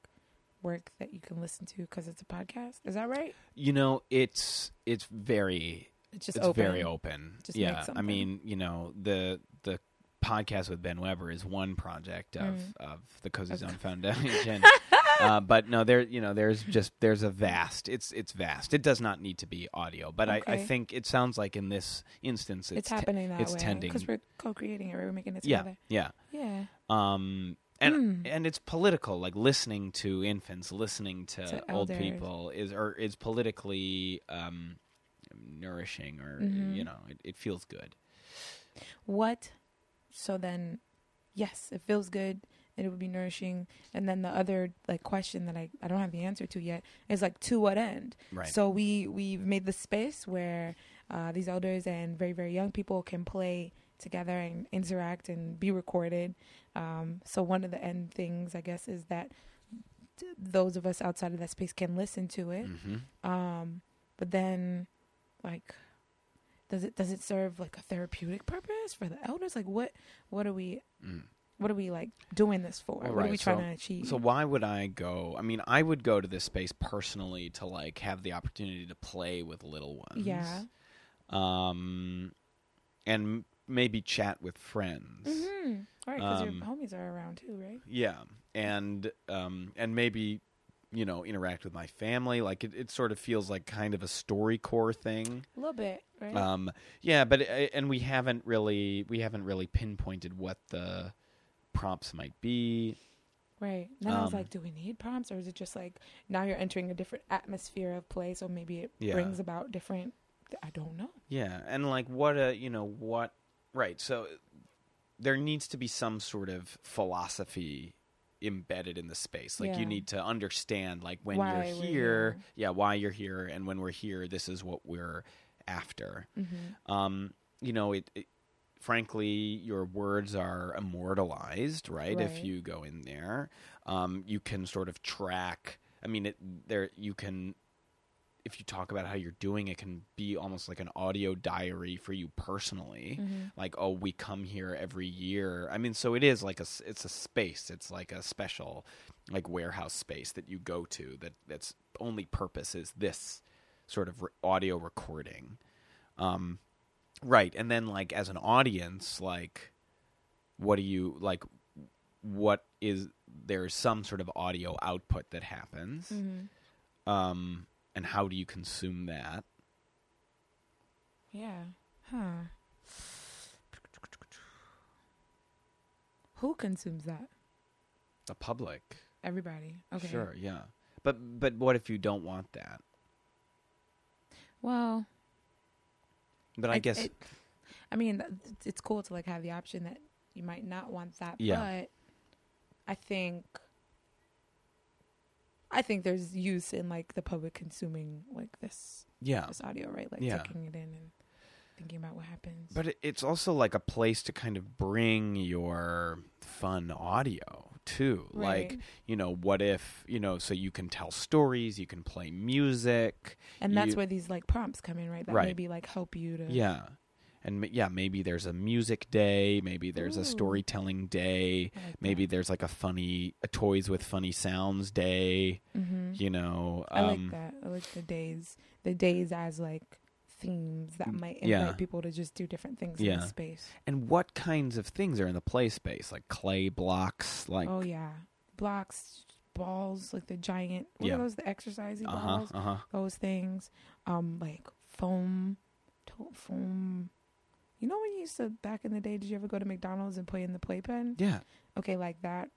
work that you can listen to because it's a podcast. Is that right? You know, it's it's very It's just it's open. very open. Just yeah, I mean, you know, the the podcast with Ben Weber is one project of Mm. of the Cozy Zone Foundation. uh, but no, there you know, there's just there's a vast. It's it's vast. It does not need to be audio, but I, I think it sounds like in this instance, It's, it's happening that it's way tending. because we're co-creating it. We're making it together. yeah, together. yeah. Yeah. Um, and Mm. and it's political. Like listening to infants, listening to, To old elders. people is or is politically um, nourishing, or Mhm. you know, it, it feels good. What? So then, yes, it feels good. And it would be nourishing. And then the other like question that I, I don't have the answer to yet is like to what end? Right. So we we've made the space where uh, these elders and very very young people can play together and interact and be recorded. Um, so one of the end things I guess is that t- those of us outside of that space can listen to it. hmm Um, but then, like, does it does it serve like a therapeutic purpose for the elders? Like, what what are we Mm. what are we like doing this for? Well, what are we trying so- to achieve? So why would I go? I mean, I would go to this space personally to like have the opportunity to play with little ones. yeah. Um, and maybe chat with friends. Mm-hmm. Right, because Um, your homies are around too, right? Yeah, and um, and maybe you know interact with my family. Like it, it sort of feels like kind of a StoryCorps thing. A little bit, right? Um, yeah, but uh, and we haven't really we haven't really pinpointed what the prompts might be. right. Then I was um, like, do we need prompts, or is it just like now you're entering a different atmosphere of play, so maybe it Yeah. brings about different. I don't know. Yeah, and like what a you know what right. So there needs to be some sort of philosophy embedded in the space. Like Yeah. you need to understand like when Why you're here, here. yeah, why you're here, and when we're here, this is what we're after. Mm-hmm. Um, you know, it, it frankly, your words are immortalized, right? If you go in there, um, you can sort of track. I mean, it there you can. If you talk about how you're doing, it can be almost like an audio diary for you personally. Mm-hmm. Like, oh, we come here every year. I mean, so it is like a it's a space. It's like a special like warehouse space that you go to that that's only purpose is this sort of re- audio recording. Um, right, and then like as an audience, like, what do you like? What is there's some sort of audio output that happens, Mm-hmm. um, and how do you consume that? Yeah. Huh. Who consumes that? The public, Everybody. Okay. sure, yeah. But but what if you don't want that? Well, But I, I- guess it- I mean, it's cool to like have the option that you might not want that, Yeah. but I think I think there's use in like the public consuming like this yeah. this audio, right? Like Yeah. taking it in and thinking about what happens. But it's also like a place to kind of bring your fun audio too. Like, you know, what if, you know, so you can tell stories, you can play music. and that's you- where these like prompts come in, right? That Right. maybe like help you to Yeah. And yeah, maybe there's a music day, maybe there's Ooh. a storytelling day, like maybe there's like a funny a toys with funny sounds day, hmm you know. I like um, that. I like the days, the days as like themes that might invite Yeah. people to just do different things in the space. And what kinds of things are in the play space? Like clay blocks, like oh yeah, blocks, balls, like the giant. What Yeah. are those? The exercising uh-huh, balls. uh-huh. Those things. Um, like foam, to- foam. You know when you used to back in the day? Did you ever go to McDonald's and play in the playpen? Yeah. Okay, like that.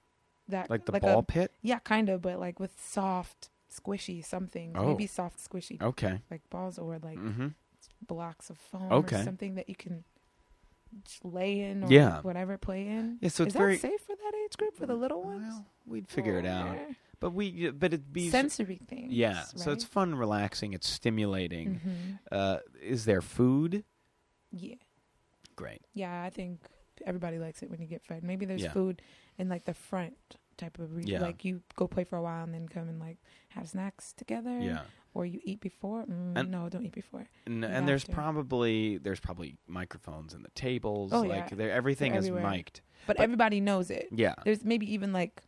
That Like the a- ball pit? yeah, kind of, but like with soft, squishy something. Oh. Maybe soft, squishy, Okay. like balls or like Mhm. blocks of foam Okay. or something that you can lay in or Yeah. whatever play in. Yeah, so Is it's that very safe for that age group for the little ones? Well, we'd figure it out. But we but it'd be sensory things. yeah. So it's right? fun, relaxing. It's stimulating. Mhm. Uh, is there food? Yeah. Great. Yeah, I think everybody likes it when you get fed. Maybe there's Yeah. food in like the front type of re- Yeah. like you go play for a while and then come and like have snacks together. Yeah. Or you eat before. Mm, And- no, don't eat before. And, and there's probably there's probably microphones in the tables. Oh, like yeah. everything is mic'd. But, But- everybody knows it. Yeah. There's maybe even like,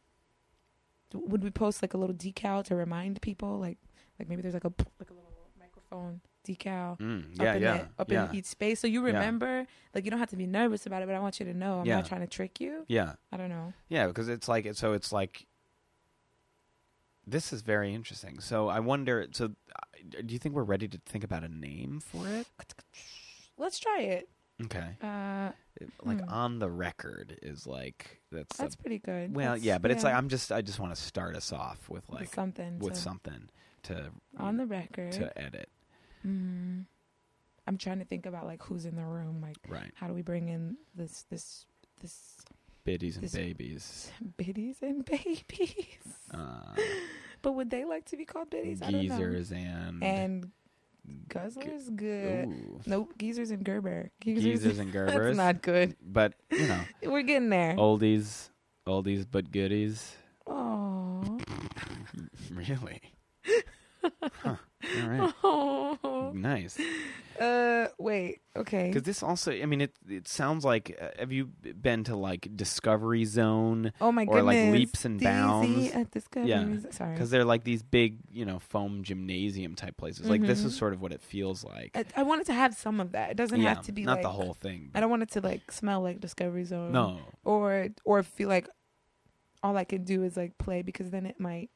would we post like a little decal to remind people? Like, like maybe there's like a like a little microphone decal. Mm, up yeah, in yeah. up yeah. in each space, so you remember. Like you don't have to be nervous about it, but I want you to know I'm not trying to trick you. yeah. I don't know. Yeah, because it's like so it's like this is very interesting. So I wonder so uh, do you think we're ready to think about a name for it? Let's try it. Okay. Uh, It- like Hmm. on the record is like that's, a- that's pretty good. well, That's- yeah, but it's like I'm just I just want to start us off with with like something with something to on the record. to edit. Mm. I'm trying to think about like who's in the room. Like, Right. how do we bring in this this this Biddies and This- babies. biddies and babies? Uh, but would they like to be called biddies? I don't know. geezers and And guzzlers, good. Ooh. Nope, geezers and Gerber. Geezers and Gerber. That's not good. but you know, We're getting there. oldies, oldies but goodies. Oh. Really? huh. All right. Nice. Uh, wait. Okay. Because this also, I mean, it it sounds like. Uh, have you been to like Discovery Zone? Oh my or, goodness. like, leaps and DZ bounds. At Discovery. Yeah. Sorry. Because they're like these big, you know, foam gymnasium type places. Like this is Mhm. sort of what it feels like. I, I wanted to have some of that. It doesn't yeah, have to be not like the whole thing. I don't want it to like smell like Discovery Zone. no. Or or feel like all I can do is like play because then it might.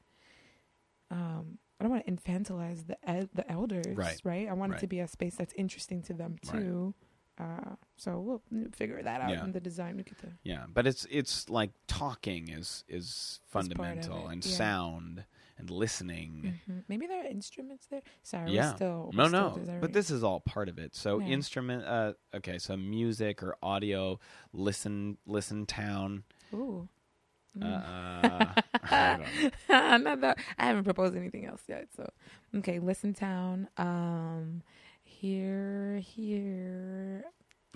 Um, I don't want to infantilize the el- the elders, Right. I want Right. it to be a space that's interesting to them Right. too. Uh, so we'll figure that out Yeah. in the design. We get to Yeah, but it's it's like talking is is fundamental and yeah. sound and listening. Mhm. Maybe there are instruments there. Sorry, Yeah. still No, still no, designing. but this is all part of it. So instrument, uh, okay, so music or audio, listen, listen town. Ooh. Uh, I don't that I haven't proposed anything else yet. So okay, listen town. Um, here, here,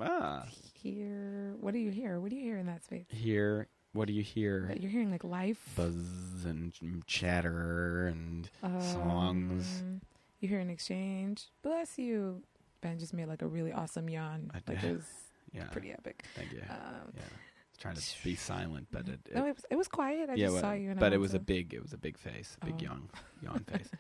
ah, here. What do you hear? What do you hear in that space? here, what do you hear? You're hearing like life, Buzz and chatter and songs. Um, You hear an exchange. Bless you. Ben just made like a really awesome yawn. I Like did. it was yeah, pretty epic. thank you. Um, yeah, trying to be silent, but it, it no, it was it was quiet. I yeah, just well, saw you. But it was a big, it was a big face, a big Oh. yawn, yawn face.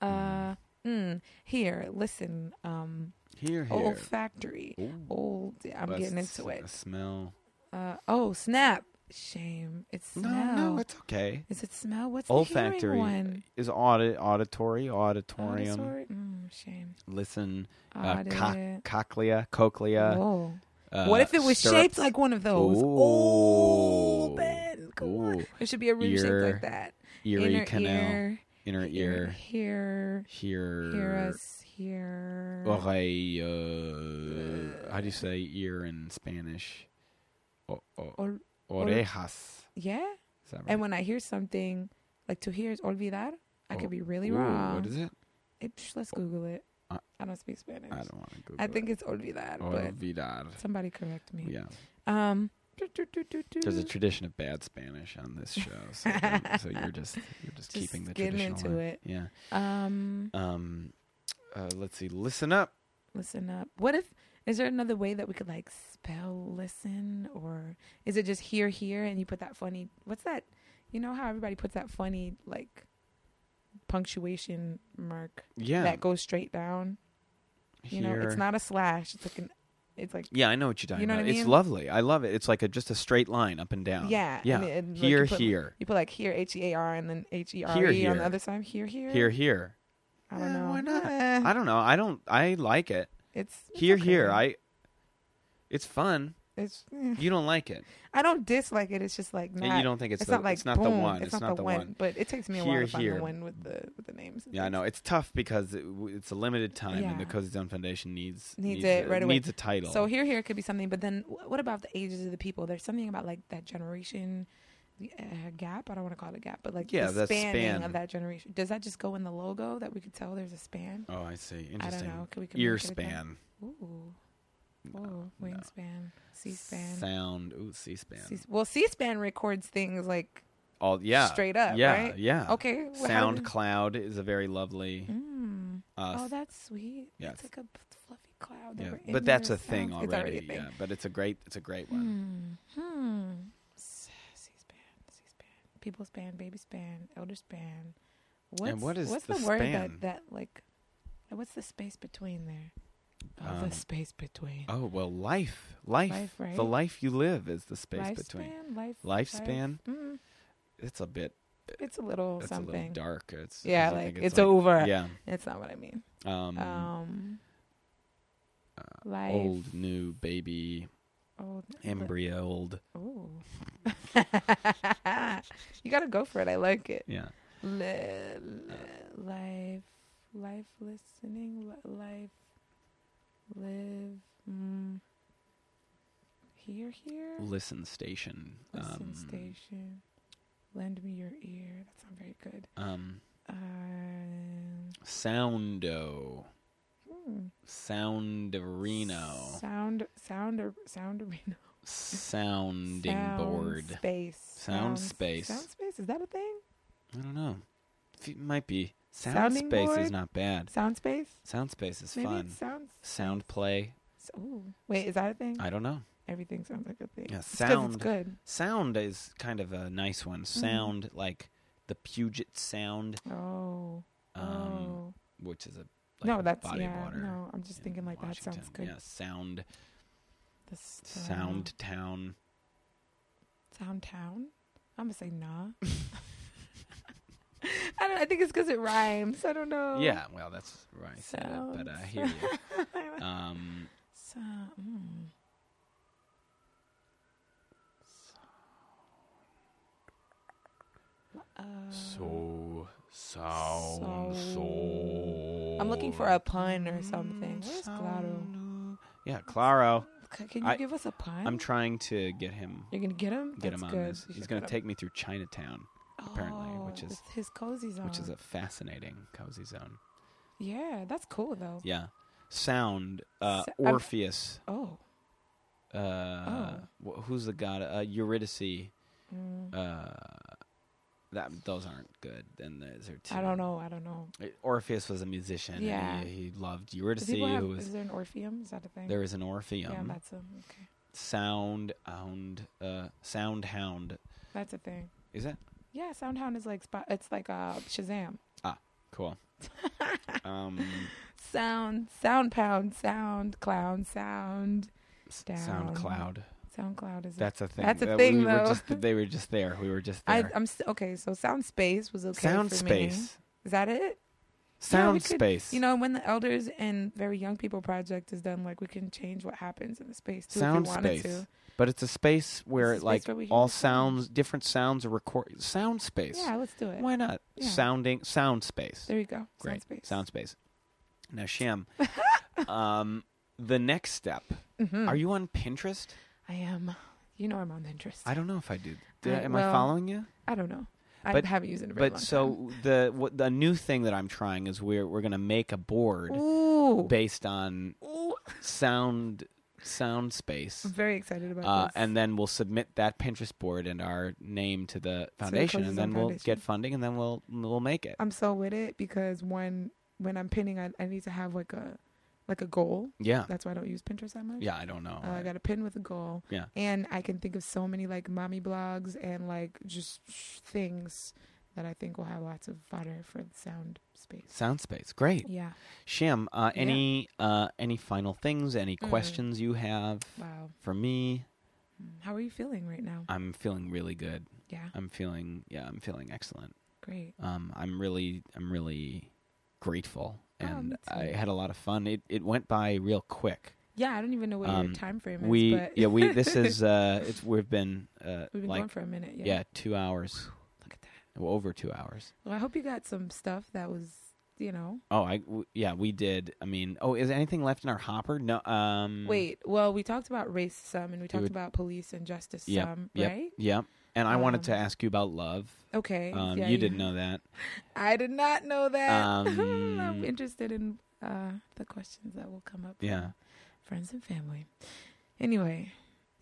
Uh, mm, here, listen. Um, Here, here. olfactory. Ooh. Old. I'm getting into it. Smell. Uh, oh, snap. Shame. It's smell. No, no, it's okay. Is it smell? What's Olfactory the one? is audit, auditory, auditorium. Auditory? Mm, shame. Listen, uh, co- cochlea, cochlea. Whoa. Uh, what if it was stirrups. shaped like one of those? Ooh. Oh, Ben. Come on. Ooh. It should be a room shaped Ear, like that. Erie Inner canal, ear. inner ear, Hear. hear, Hear us. Hear. Oreille, uh, how do you say ear in Spanish? O- o- Or, orejas. yeah. Right? And when I hear something like to hear is olvidar, I Oh, could be really Ooh, wrong. What is it? It, let's Google it. Uh, I don't speak Spanish. I don't want to Google I think it. it's olvidar, but Olvidar. somebody correct me. Yeah. Um, do, do, do, do, do. There's a tradition of bad Spanish on this show, so, so you're just you're just, Just keeping the getting traditional. into line. it. Yeah. um, Um. Uh, let's see. Listen up. listen up. What if is there another way that we could like spell listen, or is it just here here and you put that funny? What's that? You know how everybody puts that funny like punctuation mark Yeah. that goes straight down. You know, it's not a slash. It's like an. It's like Yeah, I know what you're talking You know about. I It's mean? lovely. I love it. It's like a just a straight line up and down. yeah, Yeah. and it- and, like, here, you put, here, You put like here H E A R and then H E R Here, E on the other side. Here here here, here. I don't Eh, know. why not? Eh, I don't know. I don't. I like it. it's, it's Here, okay. here. I. It's fun. It's eh. You don't like it. I don't dislike it. It's just like And not. you don't think it's, it's the, not like it's not the boom, one. It's, It's, not, the, one. one. But it takes me a Here, while to find here. the one with the with the names. Yeah, I know it's tough because it, it's a limited time, and the Yeah. Cozy Zone Foundation needs Needs it right away. Needs a title. So here, here could be something. But then, wh- what about the ages of the people? There's something about like that generation uh, gap. I don't want to call it a gap, but like Yeah, the span. of that generation. Does that just go in the logo that we could tell there's a span? oh, I see. Interesting. I don't know. We Ear make it a thing? span. Ooh, No, ooh, no. wingspan, C-span. Sound. Ooh, C-span. C- well, C-SPAN records things like All yeah. straight up, yeah, right? yeah. Okay. well, how do we- SoundCloud is a very lovely. Mm. Uh, oh, that's sweet. yeah, It's like a fluffy cloud. yeah, we're but that's a thing already. already a thing. Yeah, but it's a great. It's a great one. Hmm. Hmm. C-SPAN, C-SPAN, people span, baby span, elder span. What's, what is what's the the, word that that like? What's the space between there? Oh, Um, the space between. Oh well, life, life, Life, right? the life you live is the space Lifespan, between. life, Lifespan? life- mm, It's a bit. it's a little It's a something. little dark. It's Yeah, like think it's, like- over. Yeah. It's not what I mean. Um. Um, uh, life, old, new, baby, old, embryo, old. Ooh. you gotta go for it. I like it. Yeah. Li- li- life, life listening, li- life, live. Mm. Here, here. Listen station. Listen um, station. Lend me your ear. That's not very good. Um. Um, Soundo. hmm. Sounderino. Sound, sound, or sound arena. Sounding Sound board. Space. Sound space. Sound space. Is that a thing? I don't know. It might be. Sound space is not bad. Sound space. Sound space is Maybe fun. sounds. Sound play. So, ooh. Wait, is that a thing? I don't know. Everything sounds like a thing. Yeah, sound. It's good. Sound is kind of a nice one. Mm-hmm. Sound like the Puget Sound, Oh. um, oh. which is a like no, that's body yeah. water. No, I'm just thinking like that sounds good. Yeah, sound, The sound town. Sound town. I'm gonna say nah. I don't. I think it's because it rhymes. I don't know. Yeah, well, that's right. Said but I hear you. Um, So, mm. Uh, so sound so- so. I'm looking for a pun or something. Where's Claro? Yeah, Claro. C- Can you I- give us a pun? I'm trying to get him You're gonna get him. get That's him on good. this. He's going get to him. take me through Chinatown, apparently, which Oh, is- his cozy zone. which is a fascinating cozy zone. yeah. That's cool though. Yeah. Sound uh, So- I'm- Orpheus. Oh. Uh, wh- who's the god? Uh, Eurydice. Mm. Uh, that those aren't good. Then there's are two. I don't know. I don't know. Uh, Orpheus was a musician. Yeah. And he, he loved Eurydice, have, who was is there an Orpheum? Is that a thing? there is an Orpheum. Yeah, that's a okay. sound hound. Uh, sound hound. That's a thing. Is it Yeah, Soundhound is like spot. It's like uh Shazam. Ah, cool? um, Sound, sound pound, sound clown, sound. Down. sound cloud. Sound is. That's a thing. That's a That thing, we Were though. just, they were just there. We were just there. I'm s- okay. So sound space was okay. sound for space. Me. Is that it? Sound we could- You know, when the Elders and Very Young People project is done, like we can change what happens in the space too Sound if we wanted space. to. But it's a space where It's space like where all sounds, different sounds are recorded. Sound space. Yeah, let's do it. Why not? Yeah. Sounding sound space. There you go. Great. Sound space. Sound space. Now, Sham, um, the next step. Mhm. Are you on Pinterest? I am. You know I'm on Pinterest. I don't know if I do. Did I, I- am I following you? I don't know. I But- haven't used it in a very But long so the what the new thing that I'm trying is we're we're gonna make a board. Ooh. based on Ooh. sound sound space. I'm very excited about Uh, this. and then we'll submit that Pinterest board and our name to the foundation, Cozy and then we'll Foundation. get funding, and then we'll we'll make it. I'm so with it because when when I'm pinning, I, I need to have like a like a goal. Yeah, That's why I don't use Pinterest that much. yeah. I don't know. Uh, I got a pin with a goal. Yeah. And I can think of so many like mommy blogs and like just sh- things that I think will have lots of fodder for the sound space. Sound space, great. Yeah. Shim, uh, Yeah. any uh, any final things? Any Mm. questions you have Wow. for me? Mm. How are you feeling right now? I'm feeling really good. Yeah. I'm feeling yeah, I'm feeling excellent. Great. Um, I'm really I'm really grateful, Oh, and I had a lot of fun. It it went by real quick. Yeah, I don't even know what Um, your time frame is. we but yeah we this is uh it's we've been uh we've been like going for a minute. Yeah. yeah. two hours Look at that. Well, over two hours. Well, I hope you got some stuff that was, you know. Oh, I w- yeah we did. I mean, oh, is anything left in our hopper? No. Um. Wait. Well, we talked about race some, and we talked would- about police and justice Yep, some, yep. right? Yeah. And I wanted to Um, ask you about love. Okay. Um, yeah, you didn't know that. I did not know that. Um, I'm interested in uh, the questions that will come up. Yeah. friends and family. Anyway,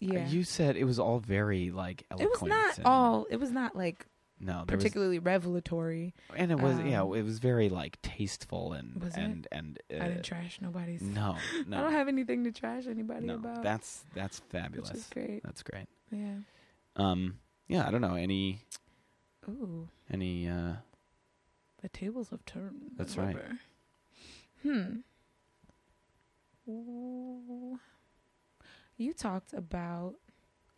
yeah. You said it was all very like eloquent. it was not all. It was not like no, there was, particularly revelatory. and it was yeah, um, it was very like tasteful and Was it? and and uh, I didn't trash nobody's. no, no, I don't have anything to trash anybody no. about. That's that's which fabulous. is great. That's great. Yeah. Um, yeah, I don't know any Ooh, any. uh the tables have turned. That's right. Hmm. Ooh. You talked about.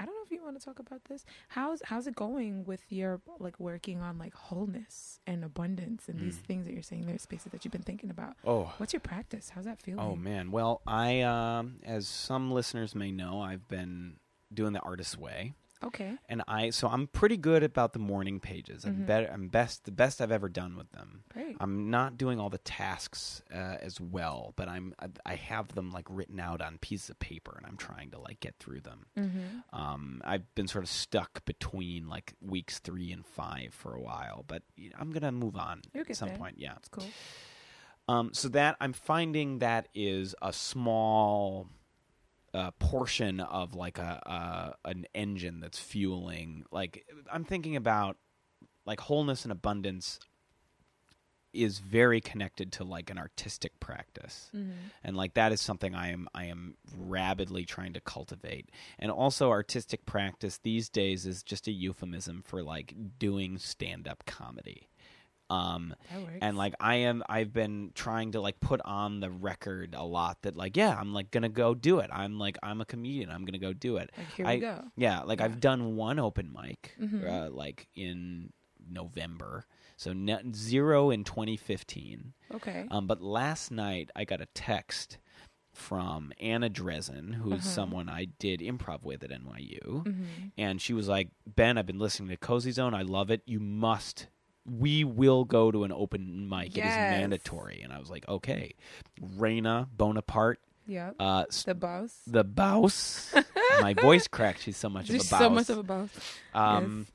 I don't know if you want to talk about this. How's how's it going with your like working on like wholeness and abundance and these Mm. things that you're saying there's spaces that you've been thinking about. Oh, What's your practice? How's that feeling? Oh man. Well, I um as some listeners may know, I've been doing the artist's way. Okay. And I so I'm pretty good about the morning pages. I'm Mhm. better I'm best the best I've ever done with them. Great. I'm not doing all the tasks uh, as well, but I'm I, I have them like written out on pieces of paper and I'm trying to like get through them. mm-hmm. Um, I've been sort of stuck between like weeks 3 and 5 for a while, but you know, I'm going to move on at some there. point. Yeah. That's cool. Um, so that I'm finding that is a small uh, portion of like a, a an engine that's fueling. Like I'm thinking about like wholeness and abundance is very connected to like an artistic practice Mm-hmm. and like that is something i am i am rabidly trying to cultivate and also artistic practice these days is just a euphemism for like doing stand-up comedy um and like i am i've been trying to like put on the record a lot that like yeah i'm like gonna go do it i'm like i'm a comedian i'm gonna go do it like here I- we go. yeah like Yeah. i've done one open mic Mhm. uh, like in november so ne- zero in 2015 Okay. um, but last night I got a text from Anna Dresden, who's Uh-huh. someone I did improv with at NYU, mm-hmm. and she was like, "Ben, I've been listening to Cozy Zone. I love it. You must." We will go to an open mic. It Yes. is mandatory. And I was like, okay. Raina Bonaparte, Yep. uh, The boss. the boss. My voice cracked. She's so much of a boss. so much of a boss. Um,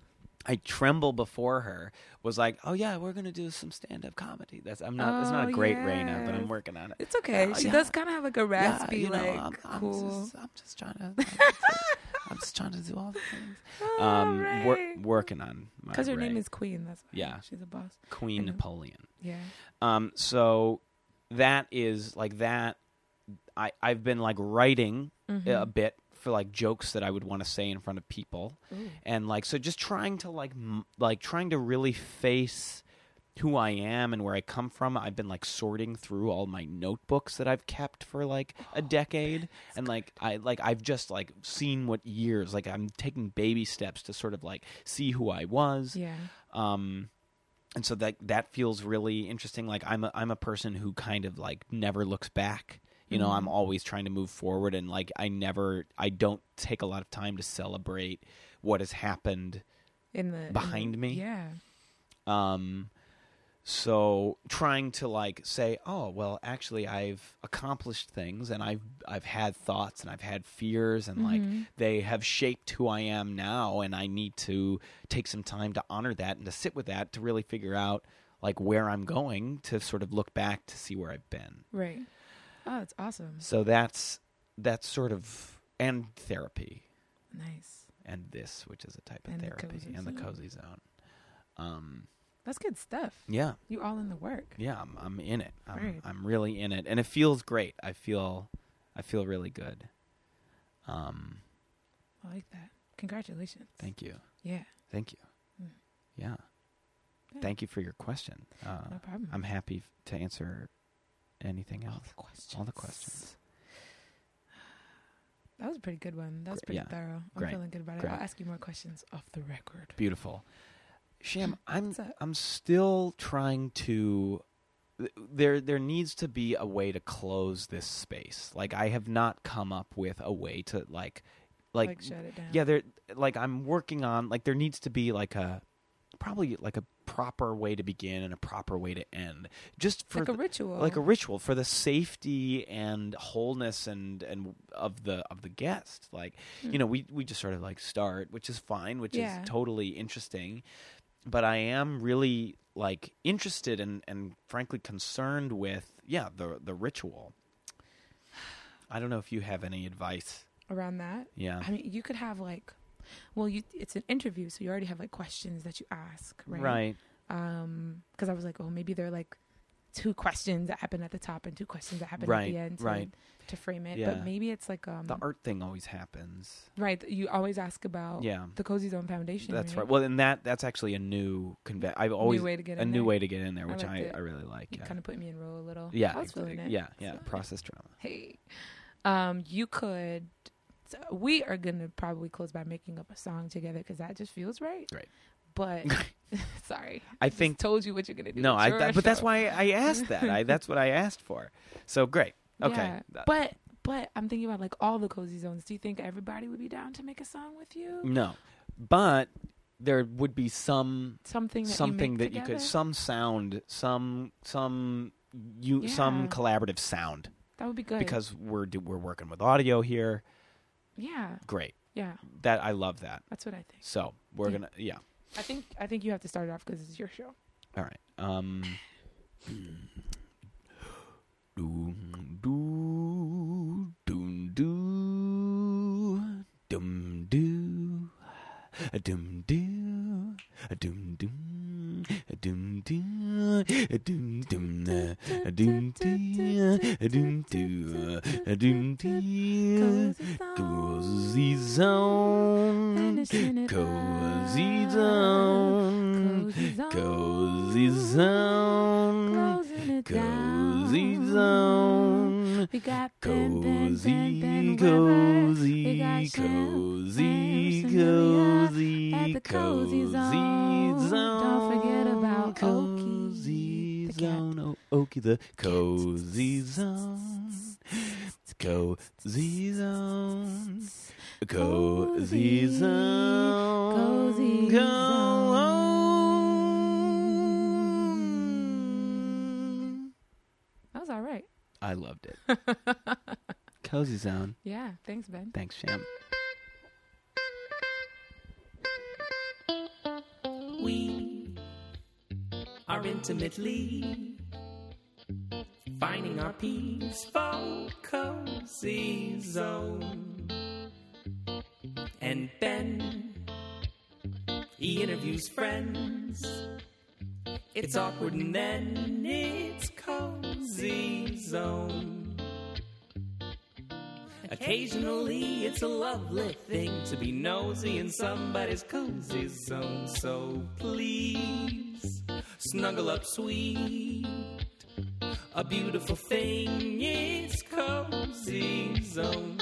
I tremble before her. Was like, oh yeah, we're gonna do some stand up comedy. That's I'm not. it's not a Oh, great Raina, but I'm working on it. It's okay. Oh, she yeah. does kind of have like a raspy, yeah, you know, like I'm, I'm cool. Just, I'm just trying to. I'm just, trying to do all the things. Um, wor- working on my because her Ray. name is Queen. That's why. Yeah. she's a boss. Queen know. Napoleon. Yeah. Um, so that is like that. I I've been like writing Mhm. a bit for like jokes that I would want to say in front of people. Ooh. and like so just trying to like m- like trying to really face who I am and where I come from. I've been like sorting through all my notebooks that I've kept for like a decade and like I like I've just like seen what years like I'm taking baby steps to sort of like see who I was. Yeah. Um and so that that feels really interesting like I'm a, I'm a person who kind of like never looks back. You know, Mhm. I'm always trying to move forward and like I never I don't take a lot of time to celebrate what has happened In the in the- Behind me? Yeah. um so trying to like say oh well actually i've accomplished things and i've i've had thoughts and i've had fears and like Mhm. they have shaped who i am now and i need to take some time to honor that and to sit with that to really figure out like where i'm going to sort of look back to see where i've been Right. Oh, it's awesome. so that's that's sort of and therapy Nice. and this which is a type of And therapy cozy and the cozy zone um That's good stuff. yeah You all in the work. yeah i'm, I'm in it I'm, Right. I'm really in it and it feels great i feel i feel really good um I like that. Congratulations. thank you Yeah. thank you Mm. yeah Yeah. thank you for your question uh No problem. i'm happy f- to answer anything else. all the questions. all the questions That was a pretty good one. That was pretty Yeah. thorough. I'm Great. feeling good about it. I'll ask you more questions off the record. beautiful sham i'm i'm still trying to there there needs to be a way to close this space. Like I have not come up with a way to like like, Like, shut it down. yeah, there like I'm working on like there needs to be like a probably like a proper way to begin and a proper way to end. Just for like a the- ritual. like a ritual for the safety and wholeness and and of the of the guest like you know we we just sort of like start which is fine which Hmm. Yeah. is totally interesting but i am really like interested and and frankly concerned with yeah the the ritual i don't know if you have any advice around that. yeah I mean, you could have like, well, you it's an interview, so you already have like questions that you ask, right? right Um, because I was like, oh, maybe they're like two questions that happen at the top and two questions that happen Right, at the end, to, right. To frame it, Yeah. but maybe it's like um, the art thing always happens right. You always ask about yeah the Cozy Zone Foundation. that's right well and that that's actually a new conve- i've always way to get a in new there. way to get in there which liked I. I really like You yeah kind of put me in role a little. yeah I was feeling it. yeah yeah So- process drama Hey, um, you could. so we are gonna probably close by making up a song together because that just feels right. Right. But sorry, I think told you what you're gonna do. no, I that, but that's why I asked that. I that's what I asked for. So great. Okay. Yeah, but but I'm thinking about like all the cozy zones. Do you think everybody would be down to make a song with you? no, but there would be some Something that something you that make you could some sound some some you some collaborative sound That would be good because we're do, we're working with audio here. yeah, Great. yeah, That I love that. that's what I think. So we're Yeah. gonna yeah. I think I think you have to start it off because it's your show. All right. Um. A dum do a dum dum a dum do a dum do a dum do cozy zone cozy zone cozy zone cozy zone We got Ben, Ben, cozy Ben, Ben Weber. We got cozy cozy Sam, cozy at the Cozy cozy Zone. zone Don't forget about cozy Okie, zone. Oh, Okie the cozy zone. Cozy zone. Cozy zone Cozy zone. I loved it. cozy zone. Yeah, thanks, Ben. Thanks, Sham. We are intimately finding our peaceful, cozy zone. And Ben, he interviews friends. It's awkward and then it's cozy zone. Occasionally, it's a lovely thing to be nosy in somebody's cozy zone. So please snuggle up, sweet. A beautiful thing is cozy zone.